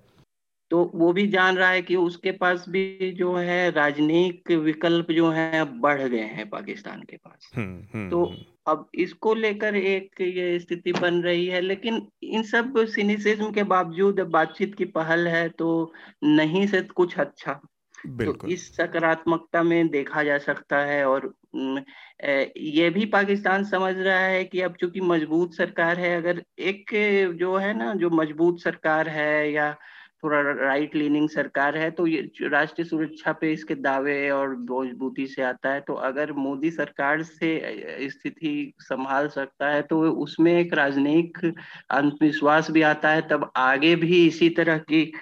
Speaker 3: तो वो भी जान रहा है कि उसके पास भी जो है राजनीतिक विकल्प जो है बढ़ गए हैं पाकिस्तान के पास। हम्म, हम्म, तो अब इसको लेकर एक ये स्थिति बन रही है लेकिन इन सब सिनिसिज्म के बावजूद बातचीत की पहल है तो नहीं से कुछ अच्छा। तो इस सकारात्मकता में देखा जा सकता है और ये भी पाकिस्तान समझ रहा है कि अब चूँकि मज़बूत सरकार है अगर एक जो है ना जो मज़बूत सरकार है या थोड़ा राइट लीनिंग सरकार है तो ये राष्ट्रीय सुरक्षा पे इसके दावे और मजबूती से आता है तो अगर मोदी सरकार से स्थिति संभाल सकता है तो उसमें एक राजनयिक अंधविश्वास भी आता है, तब आगे भी इसी तरह की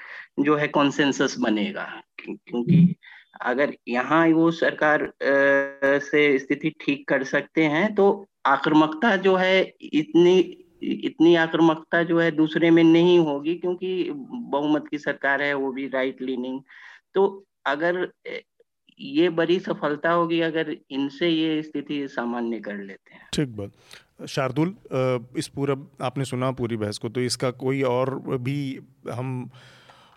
Speaker 3: जो है कॉन्सेंसस बनेगा। क्योंकि अगर यहाँ वो सरकार से स्थिति ठीक कर सकते हैं तो आक्रामकता जो है इतनी इतनी आक्रामकता जो है दूसरे में नहीं होगी, क्योंकि बहुमत की सरकार है, वो भी राइट लीनिंग तो अगर ये बड़ी सफलता होगी, अगर इनसे ये स्थिति सामान्य कर लेते हैं।
Speaker 2: ठीक बात। शार्दुल इस पूरा आपने सुना पूरी बहस को तो इसका कोई और भी हम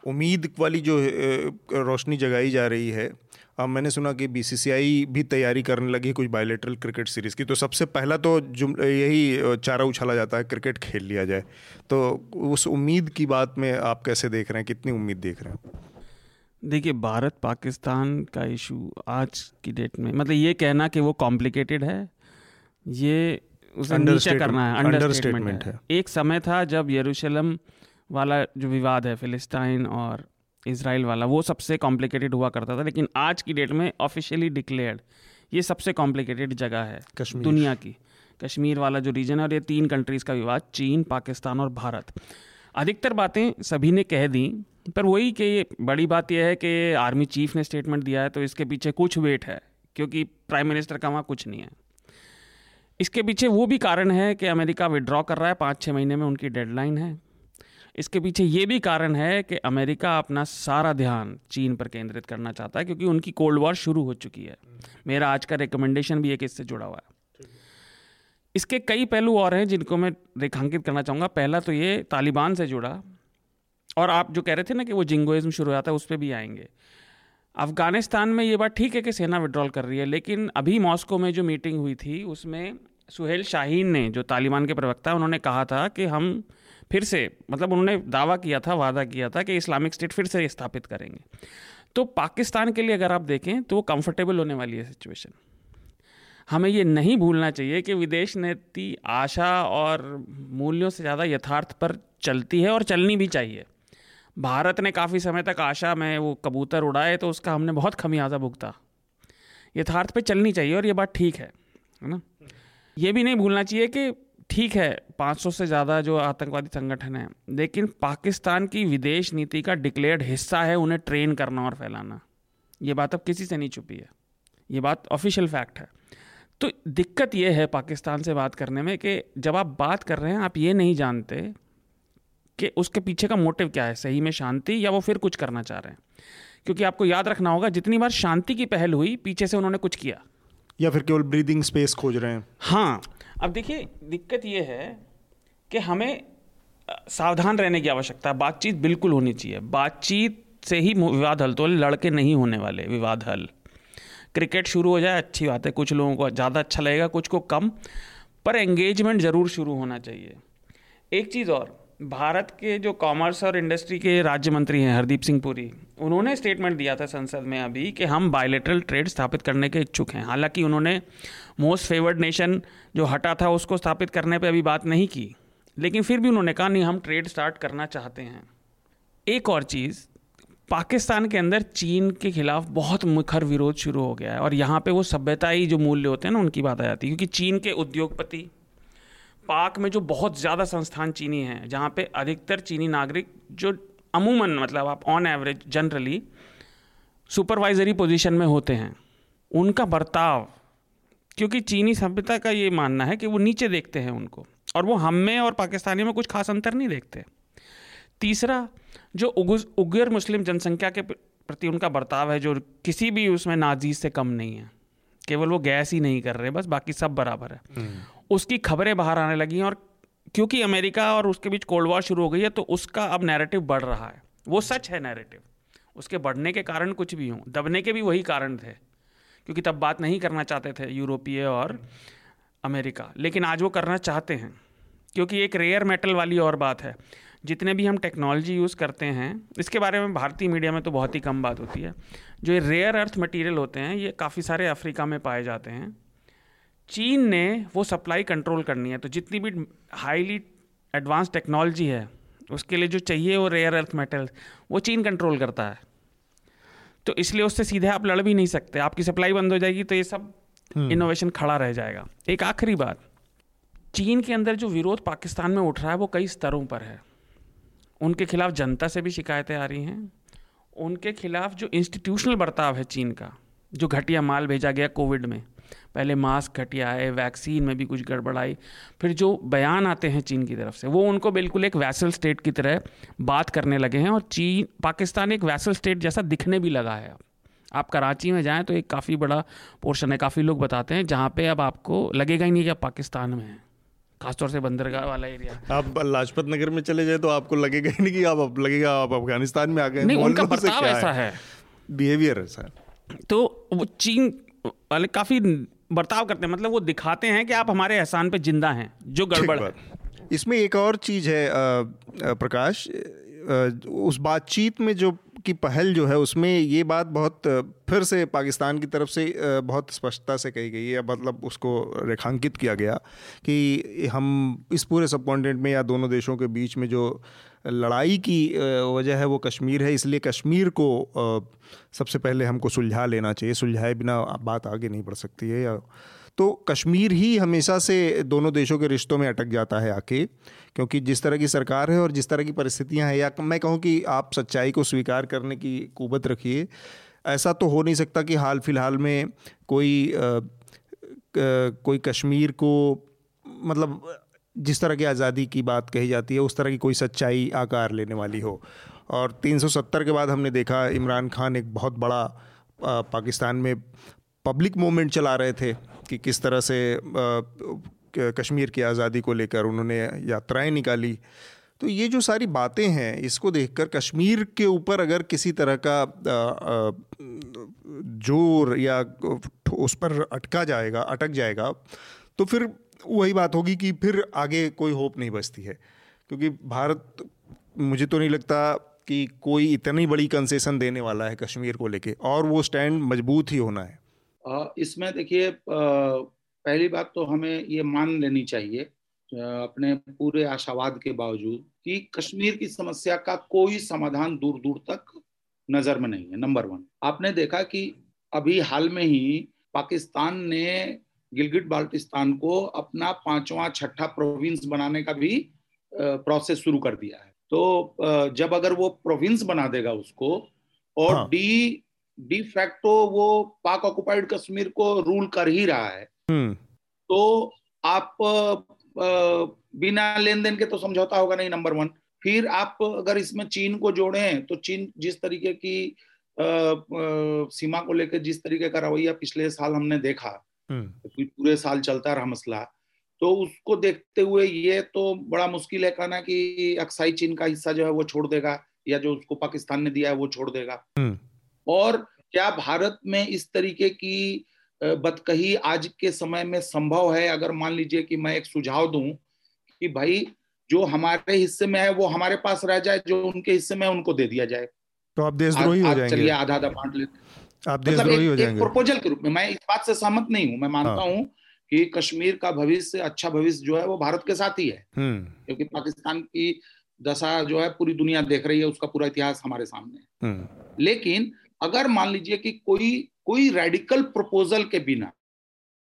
Speaker 2: उम्मीद वाली जो रोशनी जगाई जा रही है अब मैंने सुना कि बीसीसीआई भी तैयारी करने लगी कुछ बायोलेटरल क्रिकेट सीरीज़ की। तो सबसे पहला तो यही चारा उछाला जाता है क्रिकेट खेल लिया जाए। तो उस उम्मीद की बात में आप कैसे देख रहे हैं? कितनी उम्मीद देख रहे हैं?
Speaker 5: देखिए भारत पाकिस्तान का इशू आज की डेट में मतलब ये कहना कि वो कॉम्प्लिकेटेड है ये उसे नीचे करना है अंडर स्टेटमेंट है। एक समय था जब यरूशलेम वाला जो विवाद है फिलिस्ताइन और इसराइल वाला वो सबसे कॉम्प्लिकेटेड हुआ करता था लेकिन आज की डेट में ऑफिशियली डिक्लेयर्ड ये सबसे कॉम्प्लिकेटेड जगह है दुनिया की। कश्मीर वाला जो रीजन है और ये तीन कंट्रीज़ का विवाद चीन पाकिस्तान और भारत। अधिकतर बातें सभी ने कह दी पर वही कि बड़ी बात यह है कि आर्मी चीफ ने स्टेटमेंट दिया है तो इसके पीछे कुछ वेट है क्योंकि प्राइम मिनिस्टर का वहाँ कुछ नहीं है। इसके पीछे वो भी कारण है कि अमेरिका विड्रॉ कर रहा है पाँच छः महीने में उनकी डेडलाइन है। इसके पीछे ये भी कारण है कि अमेरिका अपना सारा ध्यान चीन पर केंद्रित करना चाहता है, क्योंकि उनकी कोल्ड वॉर शुरू हो चुकी है। मेरा आज का रिकमेंडेशन भी एक इससे जुड़ा हुआ है। इसके कई पहलू और हैं जिनको मैं रेखांकित करना चाहूँगा। पहला तो ये, तालिबान से जुड़ा। और आप जो कह रहे थे ना कि वो जिंगोइज्म शुरू हो जाता है उस पर भी आएँगे। अफ़गानिस्तान में ये बात ठीक है कि सेना विड्रॉल कर रही है, लेकिन अभी मॉस्को में जो मीटिंग हुई थी, उसमें सुहेल शाहीन ने, जो तालिबान के प्रवक्ता उन्होंने कहा था कि हम फिर से मतलब उन्होंने दावा किया था, वादा किया था कि इस्लामिक स्टेट फिर से स्थापित करेंगे। तो पाकिस्तान के लिए अगर आप देखें तो वो कंफर्टेबल होने वाली है सिचुएशन हमें ये नहीं भूलना चाहिए कि विदेश नीति आशा और मूल्यों से ज़्यादा यथार्थ पर चलती है और चलनी भी चाहिए। भारत ने काफ़ी समय तक आशा में वो कबूतर उड़ाए तो उसका हमने बहुत खमियाजा भुगता। यथार्थ पे चलनी चाहिए और ये बात ठीक है है ना? ये भी नहीं भूलना चाहिए कि ठीक है 500 से ज़्यादा जो आतंकवादी संगठन हैं लेकिन पाकिस्तान की विदेश नीति का डिक्लेयर्ड हिस्सा है उन्हें ट्रेन करना और फैलाना। ये बात अब किसी से नहीं छुपी है। ये बात ऑफिशियल फैक्ट है। तो दिक्कत ये है पाकिस्तान से बात करने में कि जब आप बात कर रहे हैं आप ये नहीं जानते कि उसके पीछे का मोटिव क्या है सही में शांति या वो फिर कुछ करना चाह रहे हैं। क्योंकि आपको याद रखना होगा जितनी बार शांति की पहल हुई पीछे से उन्होंने कुछ किया।
Speaker 2: या फिर केवल ब्रीदिंग स्पेस खोज रहे हैं।
Speaker 5: हाँ अब देखिए, दिक्कत ये है कि हमें सावधान रहने की आवश्यकता है। बातचीत बिल्कुल होनी चाहिए। बातचीत से ही विवाद हल। तो लड़के नहीं होने वाले विवाद हल। क्रिकेट शुरू हो जाए, अच्छी बात है। कुछ लोगों को ज़्यादा अच्छा लगेगा, कुछ को कम। पर एंगेजमेंट ज़रूर शुरू होना चाहिए। एक चीज़ और भारत के जो कॉमर्स और इंडस्ट्री के राज्य मंत्री हैं, हरदीप सिंह पुरी, उन्होंने स्टेटमेंट दिया था संसद में अभी कि हम बायोलेटरल ट्रेड स्थापित करने के इच्छुक हैं। हालाँकि उन्होंने मोस्ट फेवर्ड नेशन जो हटा था, उसको स्थापित करने पे अभी बात नहीं की। लेकिन फिर भी उन्होंने कहा, नहीं, हम ट्रेड स्टार्ट करना चाहते हैं। एक और चीज़, पाकिस्तान के अंदर चीन के खिलाफ बहुत मुखर विरोध शुरू हो गया है और यहाँ पे वो सभ्यताई जो मूल्य होते हैं ना, उनकी बात आ जाती है। क्योंकि चीन के उद्योगपति पाक में जो बहुत ज़्यादा संस्थान चीनी हैं, जहाँ पे अधिकतर चीनी नागरिक जो अमूमन मतलब आप on average generally supervisory position में होते हैं, उनका बर्ताव, क्योंकि चीनी सभ्यता का ये मानना है कि वो नीचे देखते हैं उनको, और वो हम में और पाकिस्तानी में कुछ खास अंतर नहीं देखते तीसरा, जो उग्र मुस्लिम जनसंख्या के प्रति उनका बर्ताव है, जो किसी भी उसमें नाजीज से कम नहीं है, केवल वो गैस ही नहीं कर रहे, बस बाकी सब बराबर है हम्म। उसकी खबरें बाहर आने लगी हैं और क्योंकि अमेरिका और उसके बीच कोल्ड वॉर शुरू हो गई है तो उसका अब नैरेटिव बढ़ रहा है। वो सच है नैरेटिव उसके बढ़ने के कारण कुछ भी हों, दबने के भी वही कारण थे, क्योंकि तब बात नहीं करना चाहते थे यूरोपीय और अमेरिका। लेकिन आज वो करना चाहते हैं, क्योंकि एक रेयर मेटल वाली और बात है। जितने भी हम टेक्नोलॉजी यूज़ करते हैं, इसके बारे में भारतीय मीडिया में तो बहुत ही कम बात होती है। जो ये रेयर अर्थ मटेरियल होते हैं, ये काफ़ी सारे अफ्रीका में पाए जाते हैं। चीन ने वो सप्लाई कंट्रोल करनी है। तो जितनी भी हाईली एडवांस टेक्नोलॉजी है उसके लिए जो चाहिए वो रेयर अर्थ मेटल वो चीन कंट्रोल करता है। तो इसलिए उससे सीधे आप लड़ भी नहीं सकते। आपकी सप्लाई बंद हो जाएगी तो ये सब इनोवेशन हम्म। खड़ा रह जाएगा। एक आखिरी बात चीन के अंदर जो विरोध पाकिस्तान में उठ रहा है वो कई स्तरों पर है। उनके खिलाफ जनता से भी शिकायतें आ रही हैं। उनके खिलाफ जो इंस्टीट्यूशनल बर्ताव है चीन का जो घटिया माल भेजा गया कोविड में पहले मास्क घटिया आए वैक्सीन में भी कुछ गड़बड़ आई। फिर जो बयान आते हैं चीन की तरफ़ से वो उनको बिल्कुल एक वैसल स्टेट की तरह बात करने लगे हैं और चीन पाकिस्तान एक वैसल स्टेट जैसा दिखने भी लगा है आप कराची में जाएँ तो एक काफ़ी बड़ा पोर्शन है काफ़ी लोग बताते हैं जहाँ पे अब आपको लगेगा ही नहीं कि आप पाकिस्तान में हैं खासतौर से बंदरगाह वाला एरिया।
Speaker 2: आप लाजपत नगर में चले जाए तो आपको लगेगा ही नहीं कि आप लगेगा आप अफ़गानिस्तान में आ गए
Speaker 5: नहीं उनका बर्ताव ऐसा है?
Speaker 2: बिहेवियर ऐसा है।
Speaker 5: तो वो चीन वाले काफ़ी बर्ताव करते हैं। मतलब वो दिखाते हैं कि आप हमारे एहसान पे ज़िंदा हैं जो गड़बड़ है।
Speaker 2: इसमें एक और चीज़ है प्रकाश। उस बातचीत में जो की पहल जो है उसमें ये बात बहुत फिर से पाकिस्तान की तरफ़ से बहुत स्पष्टता से कही गई है मतलब उसको रेखांकित किया गया कि हम इस पूरे सब कॉन्टिनेंट में या दोनों देशों के बीच में जो लड़ाई की वजह है वो कश्मीर है इसलिए कश्मीर को सबसे पहले हमको सुलझा लेना चाहिए। सुलझाए बिना बात आगे नहीं बढ़ सकती है या तो कश्मीर ही हमेशा से दोनों देशों के रिश्तों में अटक जाता है आके क्योंकि जिस तरह की सरकार है और जिस तरह की परिस्थितियाँ हैं या मैं कहूँ कि आप सच्चाई को स्वीकार करने की कुवत रखिए ऐसा तो हो नहीं सकता कि हाल फ़िलहाल में कोई आ, कोई कश्मीर को मतलब जिस तरह की आज़ादी की बात कही जाती है, उस तरह की कोई सच्चाई आकार लेने वाली हो। और 370 के बाद हमने देखा इमरान खान एक बहुत बड़ा पाकिस्तान में पब्लिक मूवमेंट चला रहे थे कि किस तरह से कश्मीर की आज़ादी को लेकर उन्होंने यात्राएँ निकाली। तो ये जो सारी बातें हैं, इसको देखकर कश्मीर के ऊपर अगर किसी तरह का ज़ोर या उस पर अटका जाएगा, अटक जाएगा तो फिर वही बात होगी कि फिर आगे कोई होप नहीं बचती है। क्योंकि भारत, मुझे तो नहीं लगता कि कोई इतनी बड़ी कंसेशन देने वाला है कश्मीर को लेके, और वो स्टैंड मज़बूत ही होना है।
Speaker 4: इसमें देखिए पहली बात तो हमें ये मान लेनी चाहिए अपने पूरे आशावाद के बावजूद कि कश्मीर की समस्या का कोई समाधान दूर दूर तक नज़र में नहीं है नंबर वन आपने देखा कि अभी हाल में ही पाकिस्तान ने गिलगिट बाल्टिस्तान को अपना पांचवा छठा प्रोविंस बनाने का भी प्रोसेस शुरू कर दिया है तो जब अगर वो प्रोविंस बना देगा उसको और हाँ. डी डी फैक्टो वो पाक ऑक्युपाइड कश्मीर को रूल कर ही रहा है हम्म। तो आप बिना लेन देन के तो समझौता होगा नहीं नंबर वन फिर आप अगर इसमें चीन को जोड़ें तो चीन जिस तरीके की आ, आ, सीमा को लेकर जिस तरीके का रवैया पिछले साल हमने देखा हम्म। पूरे साल चलता रहा मसला। तो उसको देखते हुए ये तो बड़ा मुश्किल है कहना कि अक्साई चीन का हिस्सा जो है वो छोड़ देगा या जो उसको पाकिस्तान ने दिया है वो छोड़ देगा। हम्म। और क्या भारत में इस तरीके की बतकही आज के समय में संभव है? अगर मान लीजिए कि मैं एक सुझाव दूँ कि भाई जो हमारे हिस्से में है वो हमारे पास रह जाए जो उनके हिस्से में उनको दे दिया जाए।
Speaker 2: तो आप देशद्रोही हो जाएँगे।
Speaker 4: चलिए आधा आधा बांट लेते
Speaker 2: आप मतलब हो जाएँगे।
Speaker 4: प्रपोजल के रूप में मैं इस बात से सहमत नहीं हूँ। मैं मानता हाँ। हूँ कि कश्मीर का भविष्य अच्छा भविष्य जो है वो भारत के साथ ही है। हम्म। क्योंकि पाकिस्तान की दशा जो है पूरी दुनिया देख रही है उसका पूरा इतिहास हमारे सामने है। हम्म। लेकिन अगर मान लीजिए कि कोई कोई रेडिकल प्रपोजल के बिना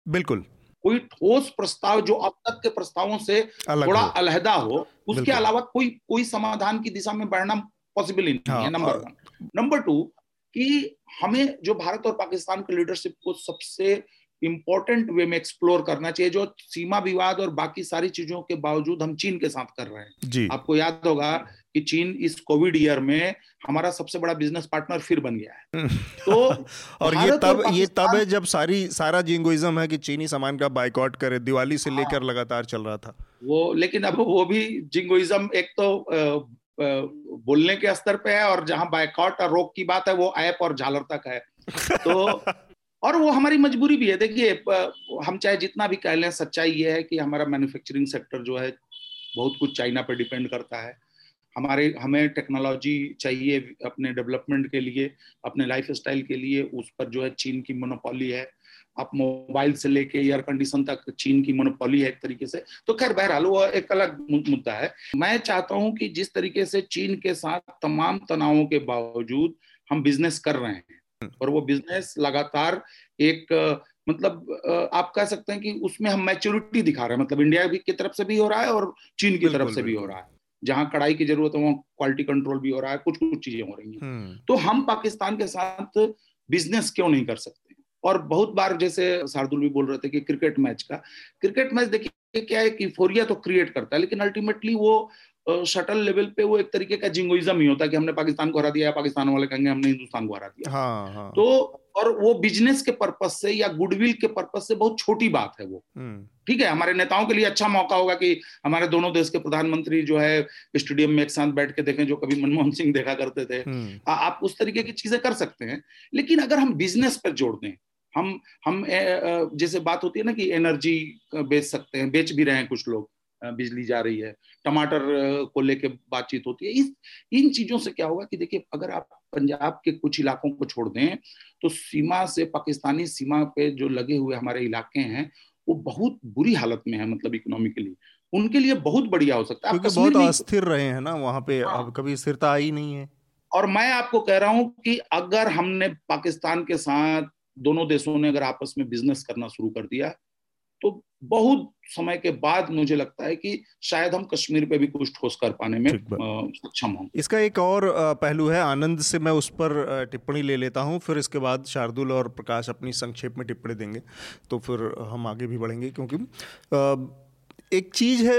Speaker 2: बिल्कुल।
Speaker 4: कोई ठोस प्रस्ताव जो अब तक के प्रस्तावों से थोड़ा अलहदा हो उसके अलावा कोई कोई समाधान की दिशा में बढ़ना पॉसिबल ही नहीं है नंबर वन नंबर टू कि हमें जो भारत और पाकिस्तान के लीडरशिप को सबसे इंपॉर्टेंट वे में एक्सप्लोर करना चाहिए जो सीमा विवाद और बाकी सारी चीज़ों के बावजूद हम चीन के साथ कर रहे हैं।
Speaker 2: जी।
Speaker 4: आपको याद होगा कि चीन इस कोविड ईयर में हमारा सबसे बड़ा बिज़नेस पार्टनर फिर बन गया है। तो
Speaker 2: और ये तब और ये तब है जब सारी सारा जिंगोइज्म है कि चीनी सामान का बाइकआउट करे दिवाली से लेकर हाँ। लगातार चल रहा था।
Speaker 4: वो लेकिन अब वो भी जिंगोइज्म एक तो बोलने के स्तर पे है और जहाँ बायकॉट और रोक की बात है वो ऐप और झालर तक है। तो और वो हमारी मजबूरी भी है। देखिए हम चाहे जितना भी कह लें सच्चाई ये है कि हमारा मैन्युफैक्चरिंग सेक्टर जो है बहुत कुछ चाइना पर डिपेंड करता है। हमारे हमें टेक्नोलॉजी चाहिए अपने डेवलपमेंट के लिए अपने लाइफ स्टाइल के लिए उस पर जो है चीन की मोनोपॉली है। आप मोबाइल से लेके एयर कंडीशन तक चीन की मोनोपॉली है एक तरीके से तो खैर बहरहाल वो एक अलग मुद्दा है। मैं चाहता हूँ कि जिस तरीके से चीन के साथ तमाम तनावों के बावजूद हम बिज़नेस कर रहे हैं और वो बिज़नेस लगातार एक मतलब आप कह सकते हैं कि उसमें हम मैच्योरिटी दिखा रहे हैं मतलब इंडिया की तरफ़ से भी हो रहा है और चीन की तरफ़ से भी हो रहा है। जहाँ कड़ाई की ज़रूरत है वहाँ क्वालिटी कंट्रोल भी हो रहा है कुछ कुछ चीज़ें हो रही हैं। हम्म। तो हम पाकिस्तान के साथ बिज़नेस क्यों नहीं कर सकते? और बहुत बार जैसे शार्दुल भी बोल रहे थे कि क्रिकेट मैच का क्रिकेट मैच देखिए क्या है कि फोरिया तो क्रिएट करता है लेकिन अल्टीमेटली वो शटल लेवल पे वो एक तरीके का जिंगोइज्म ही होता है कि हमने पाकिस्तान को हरा दिया पाकिस्तान वाले कहेंगे हमने हिंदुस्तान को हरा दिया
Speaker 2: हाँ, हाँ.
Speaker 4: तो और वो बिज़नेस के पर्पज से या गुडविल के पर्पज से बहुत छोटी बात है वो हम्म। ठीक है हमारे नेताओं के लिए अच्छा मौका होगा कि हमारे दोनों देश के प्रधानमंत्री जो है स्टेडियम में एक साथ बैठ के देखें जो कभी मनमोहन सिंह देखा करते थे हम्म। आ, आप उस तरीके की चीज़ें कर सकते हैं लेकिन अगर हम बिज़नेस पर जोड़ दें हम हम जैसे बात होती है ना कि एनर्जी बेच सकते हैं बेच भी रहे हैं कुछ लोग बिजली जा रही है टमाटर को लेके बातचीत होती है। इस इन चीज़ों से क्या होगा कि देखिए अगर आप पंजाब के कुछ इलाकों को छोड़ दें तो सीमा से पाकिस्तानी सीमा पे जो लगे हुए हमारे इलाके हैं वो बहुत बुरी हालत में है मतलब इकोनॉमिकली उनके लिए बहुत बढ़िया हो सकता
Speaker 2: है। बहुत अस्थिर रहे हैं ना वहाँ पे हाँ। अब कभी स्थिरता आई नहीं है।
Speaker 4: और मैं आपको कह रहा हूँ कि अगर हमने पाकिस्तान के साथ दोनों देशों ने अगर आपस में बिज़नेस करना शुरू कर दिया तो बहुत समय के बाद मुझे लगता है कि शायद हम कश्मीर पे भी कुछ ठोस कर पाने में सक्षम हों।
Speaker 2: इसका एक और पहलू है आनंद से मैं उस पर टिप्पणी ले लेता हूँ फिर इसके बाद शार्दुल और प्रकाश अपनी संक्षेप में टिप्पणी देंगे तो फिर हम आगे भी बढ़ेंगे क्योंकि एक चीज़ है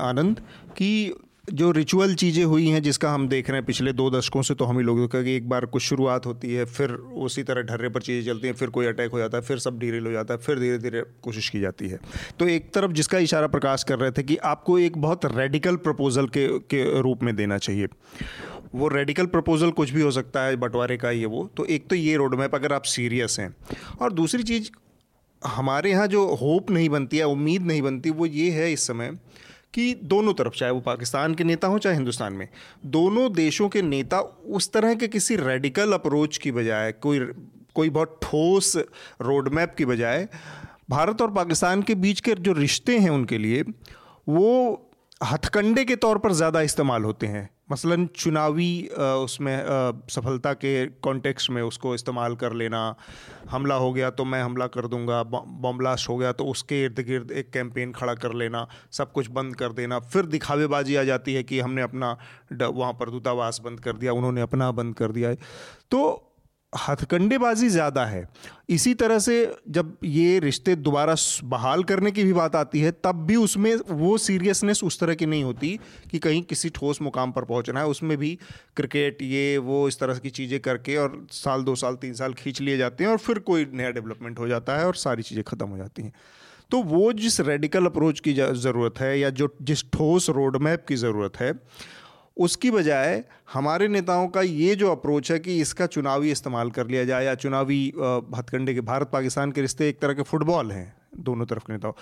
Speaker 2: आनंद कि जो रिचुअल चीज़ें हुई हैं जिसका हम देख रहे हैं पिछले दो दशकों से तो हम ही लोगों का कि एक बार कुछ शुरुआत होती है, फिर उसी तरह ढर्रे पर चीज़ें चलती हैं, फिर कोई अटैक हो जाता है, फिर सब डीरेल हो जाता है, फिर धीरे धीरे कोशिश की जाती है। तो एक तरफ़ जिसका इशारा प्रकाश कर रहे थे कि आपको एक बहुत रेडिकल प्रपोजल के के रूप में देना चाहिए। वो रेडिकल प्रपोजल कुछ भी हो सकता है, बंटवारे का ये वो तो एक तो ये रोड मैप अगर आप सीरियस हैं। और दूसरी चीज़, हमारे यहाँ जो होप नहीं बनती है उम्मीद नहीं बनती, वो ये है इस समय कि दोनों तरफ़, चाहे वो पाकिस्तान के नेता हों, चाहे हिंदुस्तान में, दोनों देशों के नेता उस तरह के किसी रेडिकल अप्रोच की बजाय, कोई कोई बहुत ठोस रोड मैप की बजाय, भारत और पाकिस्तान के बीच के जो रिश्ते हैं उनके लिए, वो हथकंडे के तौर पर ज़्यादा इस्तेमाल होते हैं। मसलन चुनावी उसमें सफलता के कॉन्टेक्स्ट में उसको इस्तेमाल कर लेना, हमला हो गया तो मैं हमला कर दूँगा बम ब्लास्ट हो गया तो उसके इर्द गिर्द एक कैंपेन खड़ा कर लेना, सब कुछ बंद कर देना। फिर दिखावेबाजी आ जाती है कि हमने अपना वहाँ पर दूतावास बंद कर दिया, उन्होंने अपना बंद कर दिया तो हथकंडेबाजी ज़्यादा है। इसी तरह से जब ये रिश्ते दोबारा बहाल करने की भी बात आती है, तब भी उसमें वो सीरियसनेस उस तरह की नहीं होती कि कहीं किसी ठोस मुकाम पर पहुँचना है। उसमें भी क्रिकेट, ये, वो, इस तरह की चीज़ें करके और साल, दो साल, तीन साल खींच लिए जाते हैं और फिर कोई नया डेवलपमेंट हो जाता है और सारी चीज़ें ख़त्म हो जाती हैं। तो वो जिस रेडिकल अप्रोच की ज़रूरत है या जो, जिस ठोस रोड मैप की ज़रूरत है उसकी बजाय हमारे नेताओं का ये जो अप्रोच है कि इसका चुनावी इस्तेमाल कर लिया जाए या चुनावी हथकंडे के भारत पाकिस्तान के रिश्ते एक तरह के फुटबॉल हैं, दोनों तरफ़ के नेताओं।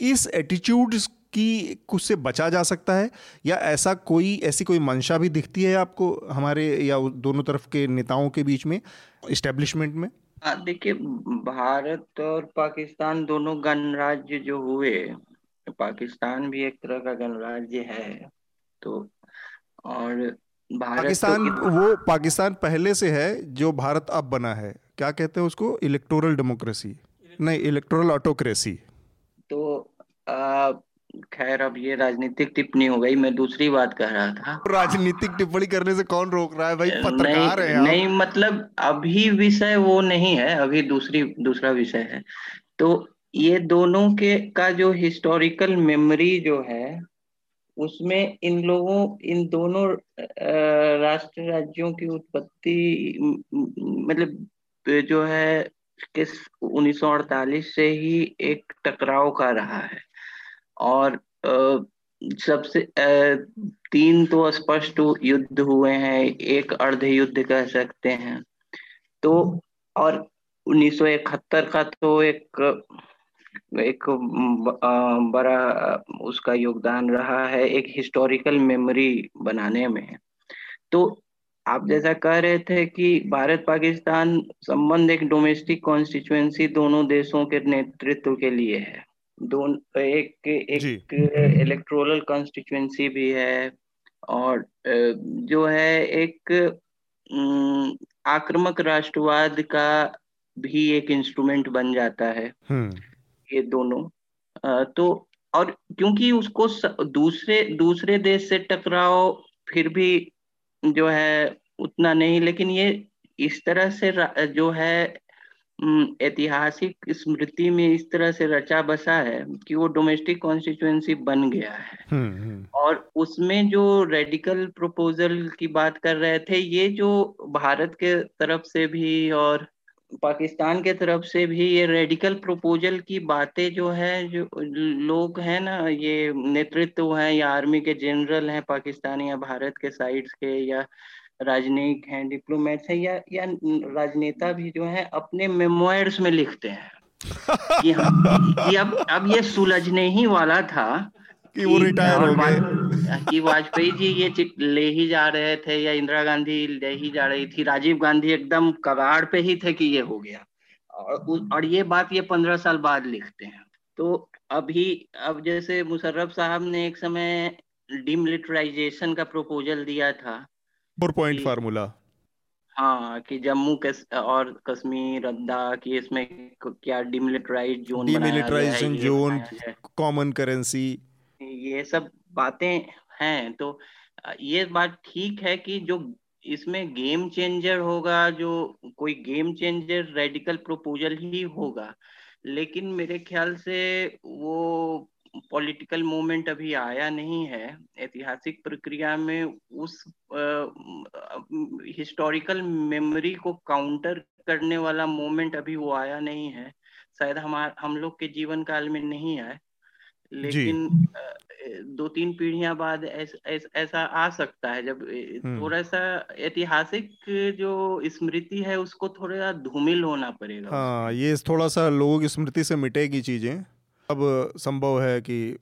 Speaker 2: इस एटीट्यूड की कुछ से बचा जा सकता है या ऐसा कोई, ऐसी कोई मंशा भी दिखती है आपको हमारे या दोनों तरफ़ के नेताओं के बीच में इस्टेब्लिशमेंट में?
Speaker 3: देखिए, भारत और पाकिस्तान दोनों गणराज्य जो हुए, पाकिस्तान भी एक तरह का गणराज्य है तो और
Speaker 2: भारत पाकिस्तान तो वो पाकिस्तान पहले से है जो भारत अब बना है। क्या कहते हैं उसको? Electoral democracy. नहीं इलेक्टोरल ऑटोक्रेसी।
Speaker 3: तो खैर अब ये राजनीतिक टिप्पणी हो गई। मैं दूसरी बात कह रहा था।
Speaker 2: राजनीतिक टिप्पणी करने से कौन रोक रहा है भाई? पत्रकार
Speaker 3: नहीं, है नहीं मतलब अभी विषय वो नहीं है अभी दूसरी दूसरा विषय है। तो ये दोनों के का जो हिस्टोरिकल मेमोरी जो है उसमें इन लोगों, इन दोनों राष्ट्र राज्यों की उत्पत्ति मतलब जो है, किस 1948 से ही एक टकराव का रहा है। और सबसे तीन तो स्पष्ट युद्ध हुए हैं, एक अर्ध युद्ध कह सकते हैं। तो और 1971 का तो एक एक बड़ा उसका योगदान रहा है एक हिस्टोरिकल मेमोरी बनाने में। तो आप जैसा कह रहे थे कि भारत पाकिस्तान संबंध एक डोमेस्टिक कॉन्स्टिट्युएंसी दोनों देशों के नेतृत्व के लिए है। दोनों एक एक इलेक्ट्रोरल कॉन्स्टिट्युएंसी भी है और जो है एक आक्रामक राष्ट्रवाद का भी एक इंस्ट्रूमेंट बन जाता है। ये दोनों तो और क्योंकि उसको दूसरे दूसरे देश से टकराव फिर भी जो है उतना नहीं लेकिन ये इस तरह से जो है ऐतिहासिक स्मृति में इस तरह से रचा बसा है कि वो डोमेस्टिक कॉन्स्टिट्यूएंसी बन गया है हम्म, हम्म। और उसमें जो रेडिकल प्रपोजल की बात कर रहे थे ये जो भारत के तरफ़ से भी और पाकिस्तान के तरफ़ से भी ये रेडिकल प्रपोजल की बातें जो है जो लोग हैं ना ये नेतृत्व है या आर्मी के जनरल हैं पाकिस्तान या भारत के साइड्स के या राजनयिक हैं डिप्लोमेट्स हैं या या राजनेता भी जो है अपने मेमोयर्स में लिखते हैं। कि, हम, कि अब अब ये सुलझने ही वाला था।
Speaker 2: कि वो रिटायर हो गए।
Speaker 3: कि वाजपेयी जी ये ले ही जा रहे थे या इंदिरा गांधी ले ही जा रही थी राजीव गांधी एकदम कगाड़ पे ही थे कि ये हो गया। और, और ये बात ये पंद्रह साल बाद लिखते हैं। तो अभी अब जैसे मुशर्रफ साहब ने एक समय डिमिलिटराइजेशन का प्रपोजल दिया था
Speaker 2: फोर पॉइंट फार्मूला
Speaker 3: हाँ कि जम्मू कस और कश्मीर लद्दाख ये इसमें क्या demilitarize zone
Speaker 2: demilitarization zone common currency
Speaker 3: ये सब बातें हैं तो ये बात ठीक है कि जो इसमें गेम चेंजर होगा, जो कोई गेम चेंजर रेडिकल प्रपोजल ही होगा, लेकिन मेरे ख्याल से वो पॉलिटिकल मूवमेंट अभी आया नहीं है। ऐतिहासिक प्रक्रिया में उस हिस्टोरिकल मेमोरी को काउंटर करने वाला मूवमेंट अभी वो आया नहीं है। शायद हमार, हम लोग के जीवन काल में नहीं आए लेकिन दो तीन पीढ़ियाँ बाद ऐस, ऐस, ऐसा आ सकता है जब। थोड़ा सा ऐतिहासिक जो स्मृति है उसको थोड़ा धूमिल होना पड़ेगा
Speaker 2: हाँ ये थोड़ा सा लोगों की स्मृति से मिटेगी चीज़ें। अब संभव है कि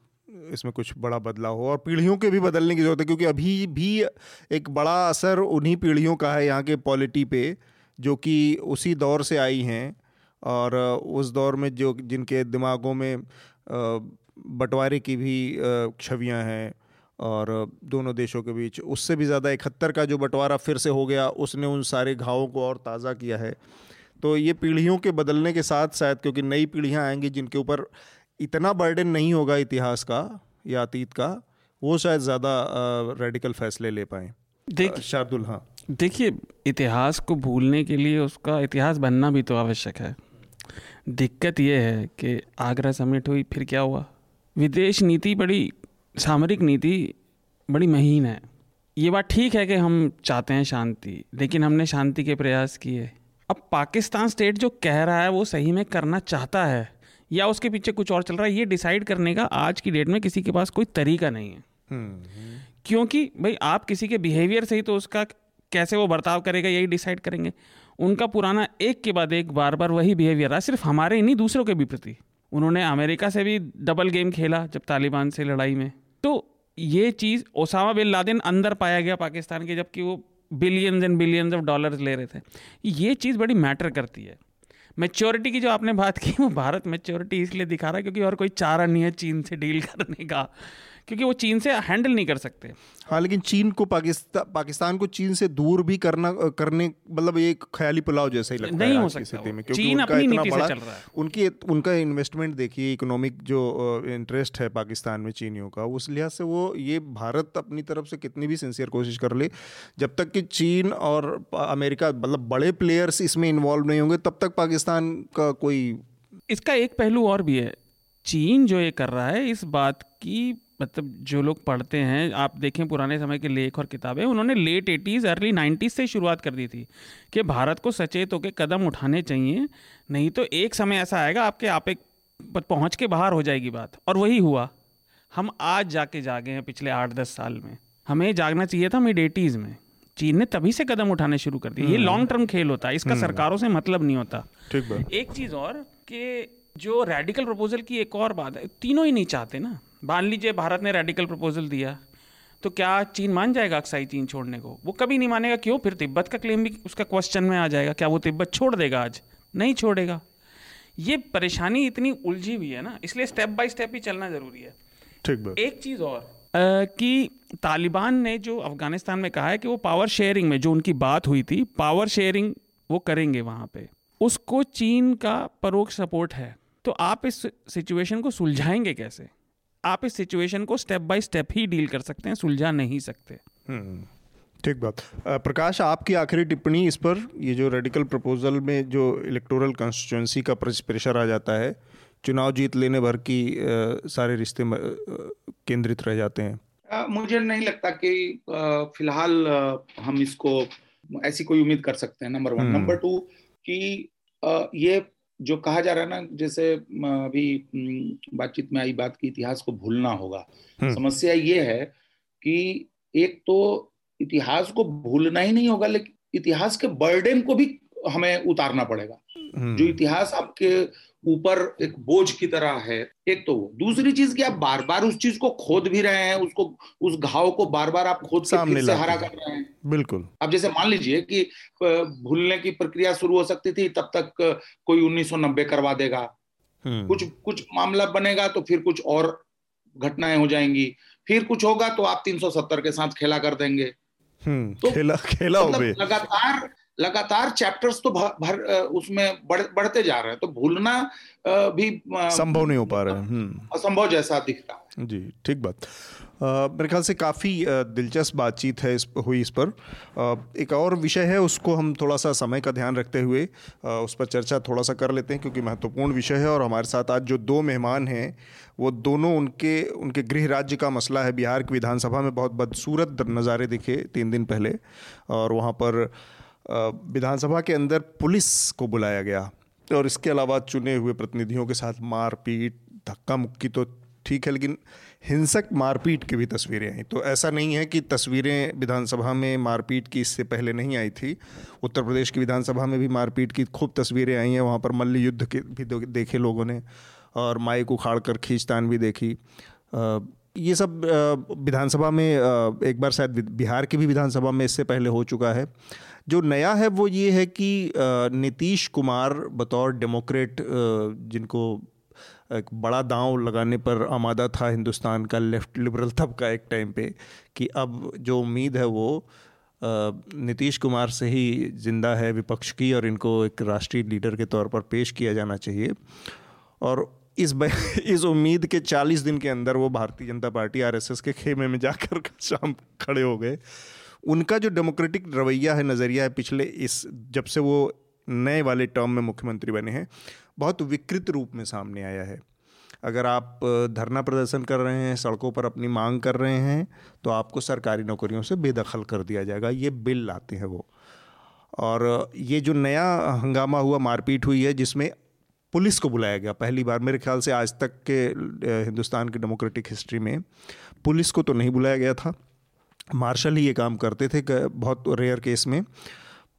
Speaker 2: इसमें कुछ बड़ा बदलाव हो और पीढ़ियों के भी बदलने की ज़रूरत है क्योंकि अभी भी एक बड़ा असर उन्हीं पीढ़ियों का है यहाँ के पॉलिटी पे जो कि उसी दौर से आई हैं और उस दौर में जो जिनके दिमागों में बंटवारे की भी छवियाँ हैं और दोनों देशों के बीच। उससे भी ज़्यादा इकहत्तर का जो बंटवारा फिर से हो गया उसने उन सारे घावों को और ताज़ा किया है। तो ये पीढ़ियों के बदलने के साथ शायद क्योंकि नई पीढ़ियाँ आएँगी जिनके ऊपर इतना बर्डन नहीं होगा इतिहास का या अतीत का वो शायद ज़्यादा रेडिकल फैसले ले पाए।
Speaker 5: देख शार्दुल हाँ। देखिए इतिहास को भूलने के लिए उसका इतिहास बनना भी तो आवश्यक है। दिक्कत यह है कि आगरा समिट हुई फिर क्या हुआ? विदेश नीति बड़ी सामरिक नीति बड़ी महीन है। ये बात ठीक है कि हम चाहते हैं शांति लेकिन हमने शांति के प्रयास किए। अब पाकिस्तान स्टेट जो कह रहा है वो सही में करना चाहता है या उसके पीछे कुछ और चल रहा है ये डिसाइड करने का आज की डेट में किसी के पास कोई तरीका नहीं है। क्योंकि भाई आप किसी के बिहेवियर से ही तो उसका कैसे वो बर्ताव करेगा यही डिसाइड करेंगे। उनका पुराना एक के बाद एक बार बार वही बिहेवियर रहा सिर्फ़ हमारे ही नहीं दूसरों के भी प्रति। उन्होंने अमेरिका से भी डबल गेम खेला जब तालिबान से लड़ाई में। तो ये चीज़ ओसामा बिन लादेन अंदर पाया गया पाकिस्तान के, जबकि वो billions and billions of dollars ले रहे थे। ये चीज़ बड़ी मैटर करती है। मेच्योरिटी की जो आपने बात की, वो भारत मेच्योरिटी इसलिए दिखा रहा है क्योंकि और कोई चारा नहीं है चीन से डील करने का। क्योंकि वो चीन से हैंडल नहीं कर सकते।
Speaker 2: हाँ लेकिन चीन को पाकिस्तान पाकिस्तान को चीन से दूर भी करना करने मतलब ये ख्याली पुलाव जैसा ही लगता
Speaker 5: नहीं
Speaker 2: है
Speaker 5: हो सकता
Speaker 2: स्थिति में
Speaker 5: चीन
Speaker 2: उनका
Speaker 5: अपनी
Speaker 2: इतना
Speaker 5: नीति से
Speaker 2: बड़ा
Speaker 5: चल रहा है।
Speaker 2: उनकी उनका इन्वेस्टमेंट देखिए इकोनॉमिक जो इंटरेस्ट है पाकिस्तान में चीनियों का उस लिहाज से वो ये भारत अपनी तरफ़ से कितनी भी सिंसियर कोशिश कर ले जब तक कि चीन और अमेरिका मतलब बड़े प्लेयर्स इसमें इन्वॉल्व नहीं होंगे तब तक पाकिस्तान का कोई
Speaker 5: इसका एक पहलू और भी है। चीन जो ये कर रहा है इस बात की मतलब जो लोग पढ़ते हैं आप देखें पुराने समय के लेख और किताबें उन्होंने लेट एटीज़ अर्ली नाइन्टीज़ से शुरुआत कर दी थी कि भारत को सचेत होकर कदम उठाने चाहिए नहीं तो एक समय ऐसा आएगा आपके आप एक पहुँच के बाहर हो जाएगी बात। और वही हुआ। हम आज जाके जागे हैं पिछले आठ दस साल में। हमें जागना चाहिए था मिड एटीज़ में। चीन ने तभी से कदम उठाने शुरू कर दिए। ये लॉन्ग टर्म खेल होता है इसका सरकारों से मतलब नहीं होता।
Speaker 2: ठीक
Speaker 5: एक चीज़ और कि जो रेडिकल प्रपोजल की एक और बात है तीनों ही नहीं चाहते ना। मान लीजिए भारत ने रेडिकल प्रपोजल दिया तो क्या चीन मान जाएगा अक्साई चीन छोड़ने को? वो कभी नहीं मानेगा क्यों? फिर तिब्बत का क्लेम भी उसका क्वेश्चन में आ जाएगा क्या वो तिब्बत छोड़ देगा आज? नहीं छोड़ेगा। ये परेशानी इतनी उलझी हुई है ना इसलिए स्टेप बाय स्टेप ही चलना ज़रूरी है।
Speaker 2: ठीक
Speaker 5: एक चीज़ और अ, कि तालिबान ने जो अफ़गानिस्तान में कहा है कि वो पावर शेयरिंग में जो उनकी बात हुई थी पावर शेयरिंग वो करेंगे वहाँ पे। उसको चीन का परोक्ष सपोर्ट है। तो आप इस सिचुएशन को सुलझाएँगे कैसे? आप इस सिचुएशन को स्टेप बाय स्टेप ही डील कर सकते हैं सुलझा नहीं सकते।
Speaker 2: हम्म, ठीक बात। प्रकाश आपकी आखिरी टिप्पणी इस पर ये जो रेडिकल प्रपोजल में जो इलेक्टोरल कॉन्स्टिट्यूंसी का प्रेशर आ जाता है चुनाव जीत लेने भर की अ, सारे रिश्ते केंद्रित रह जाते हैं।
Speaker 4: अ, मुझे नहीं लगता कि फ़िलहाल हम इसको ऐसी कोई उम्मीद कर सकते हैं नंबर वन। नंबर टू कि अ, ये जो कहा जा रहा है ना जैसे अभी बातचीत में आई बात की इतिहास को भूलना होगा।
Speaker 2: हम्म।
Speaker 4: समस्या ये है कि एक तो इतिहास को भूलना ही नहीं होगा लेकिन इतिहास के बर्डन को भी हमें उतारना पड़ेगा।
Speaker 2: हम्म,
Speaker 4: जो इतिहास आपके ऊपर एक बोझ की तरह है। एक तो वो। दूसरी चीज़ कि आप बार बार उस चीज़ को खोद भी रहे हैं उसको उस घाव को बार बार आप खोद
Speaker 2: सामने
Speaker 4: से हरा कर रहे हैं।
Speaker 2: बिल्कुल।
Speaker 4: अब जैसे मान लीजिए कि भूलने की प्रक्रिया शुरू हो सकती थी तब तक कोई 1990 करवा देगा।
Speaker 2: हम्म,
Speaker 4: कुछ कुछ मामला बनेगा तो फिर कुछ और घटनाएँ हो जाएँगी। फिर कुछ होगा तो आप 370 के साथ खेला कर देंगे।
Speaker 2: हम्म,
Speaker 4: तो
Speaker 2: खेला खेला
Speaker 4: मतलब लगातार लगातार चैप्टर्स तो भर, भर उसमें बढ़, बढ़ते जा रहे हैं। तो भूलना भी
Speaker 2: संभव नहीं हो पा रहा है। हम्म।
Speaker 4: असंभव जैसा दिखता है।
Speaker 2: जी ठीक बात। मेरे ख्याल से काफ़ी दिलचस्प बातचीत है इस हुई इस पर। एक और विषय है उसको हम थोड़ा सा समय का ध्यान रखते हुए उस पर चर्चा थोड़ा सा कर लेते हैं क्योंकि महत्वपूर्ण विषय है और हमारे साथ आज जो दो मेहमान हैं वो दोनों उनके उनके गृह राज्य का मसला है। बिहार की विधानसभा में बहुत बदसूरत नज़ारे दिखे तीन दिन पहले और वहाँ पर विधानसभा के अंदर पुलिस को बुलाया गया और इसके अलावा चुने हुए प्रतिनिधियों के साथ मारपीट, धक्का मुक्की तो ठीक है, लेकिन हिंसक मारपीट की भी तस्वीरें आई। तो ऐसा नहीं है कि तस्वीरें विधानसभा में मारपीट की इससे पहले नहीं आई थी। उत्तर प्रदेश की विधानसभा में भी मारपीट की खूब तस्वीरें आई हैं। वहाँ पर मल्ल युद्ध के भी देखे लोगों ने और माइक उखाड़ कर खींचतान भी देखी। ये सब विधानसभा में एक बार शायद बिहार की भी विधानसभा में इससे पहले हो चुका है। जो नया है वो ये है कि नीतीश कुमार बतौर डेमोक्रेट जिनको एक बड़ा दांव लगाने पर आमादा था हिंदुस्तान का, लेफ़्ट लिबरल तबका एक टाइम पे, कि अब जो उम्मीद है वो नीतीश कुमार से ही ज़िंदा है विपक्ष की और इनको एक राष्ट्रीय लीडर के तौर पर पेश किया जाना चाहिए। और इस इस उम्मीद के 40 दिन के अंदर वो भारतीय जनता पार्टी आरएसएस के खेमे में जाकर शाम खड़े हो गए। उनका जो डेमोक्रेटिक रवैया है, नज़रिया है पिछले इस, जब से वो नए वाले टर्म में मुख्यमंत्री बने हैं, बहुत विकृत रूप में सामने आया है। अगर आप धरना प्रदर्शन कर रहे हैं, सड़कों पर अपनी मांग कर रहे हैं तो आपको सरकारी नौकरियों से बेदखल कर दिया जाएगा। ये बिल लाते हैं वो। और ये जो नया हंगामा हुआ, मारपीट हुई है, जिसमें पुलिस को बुलाया गया, पहली बार मेरे ख्याल से आज तक के हिंदुस्तान की डेमोक्रेटिक हिस्ट्री में पुलिस को तो नहीं बुलाया गया था मार्शल ही ये काम करते थे बहुत रेयर केस में।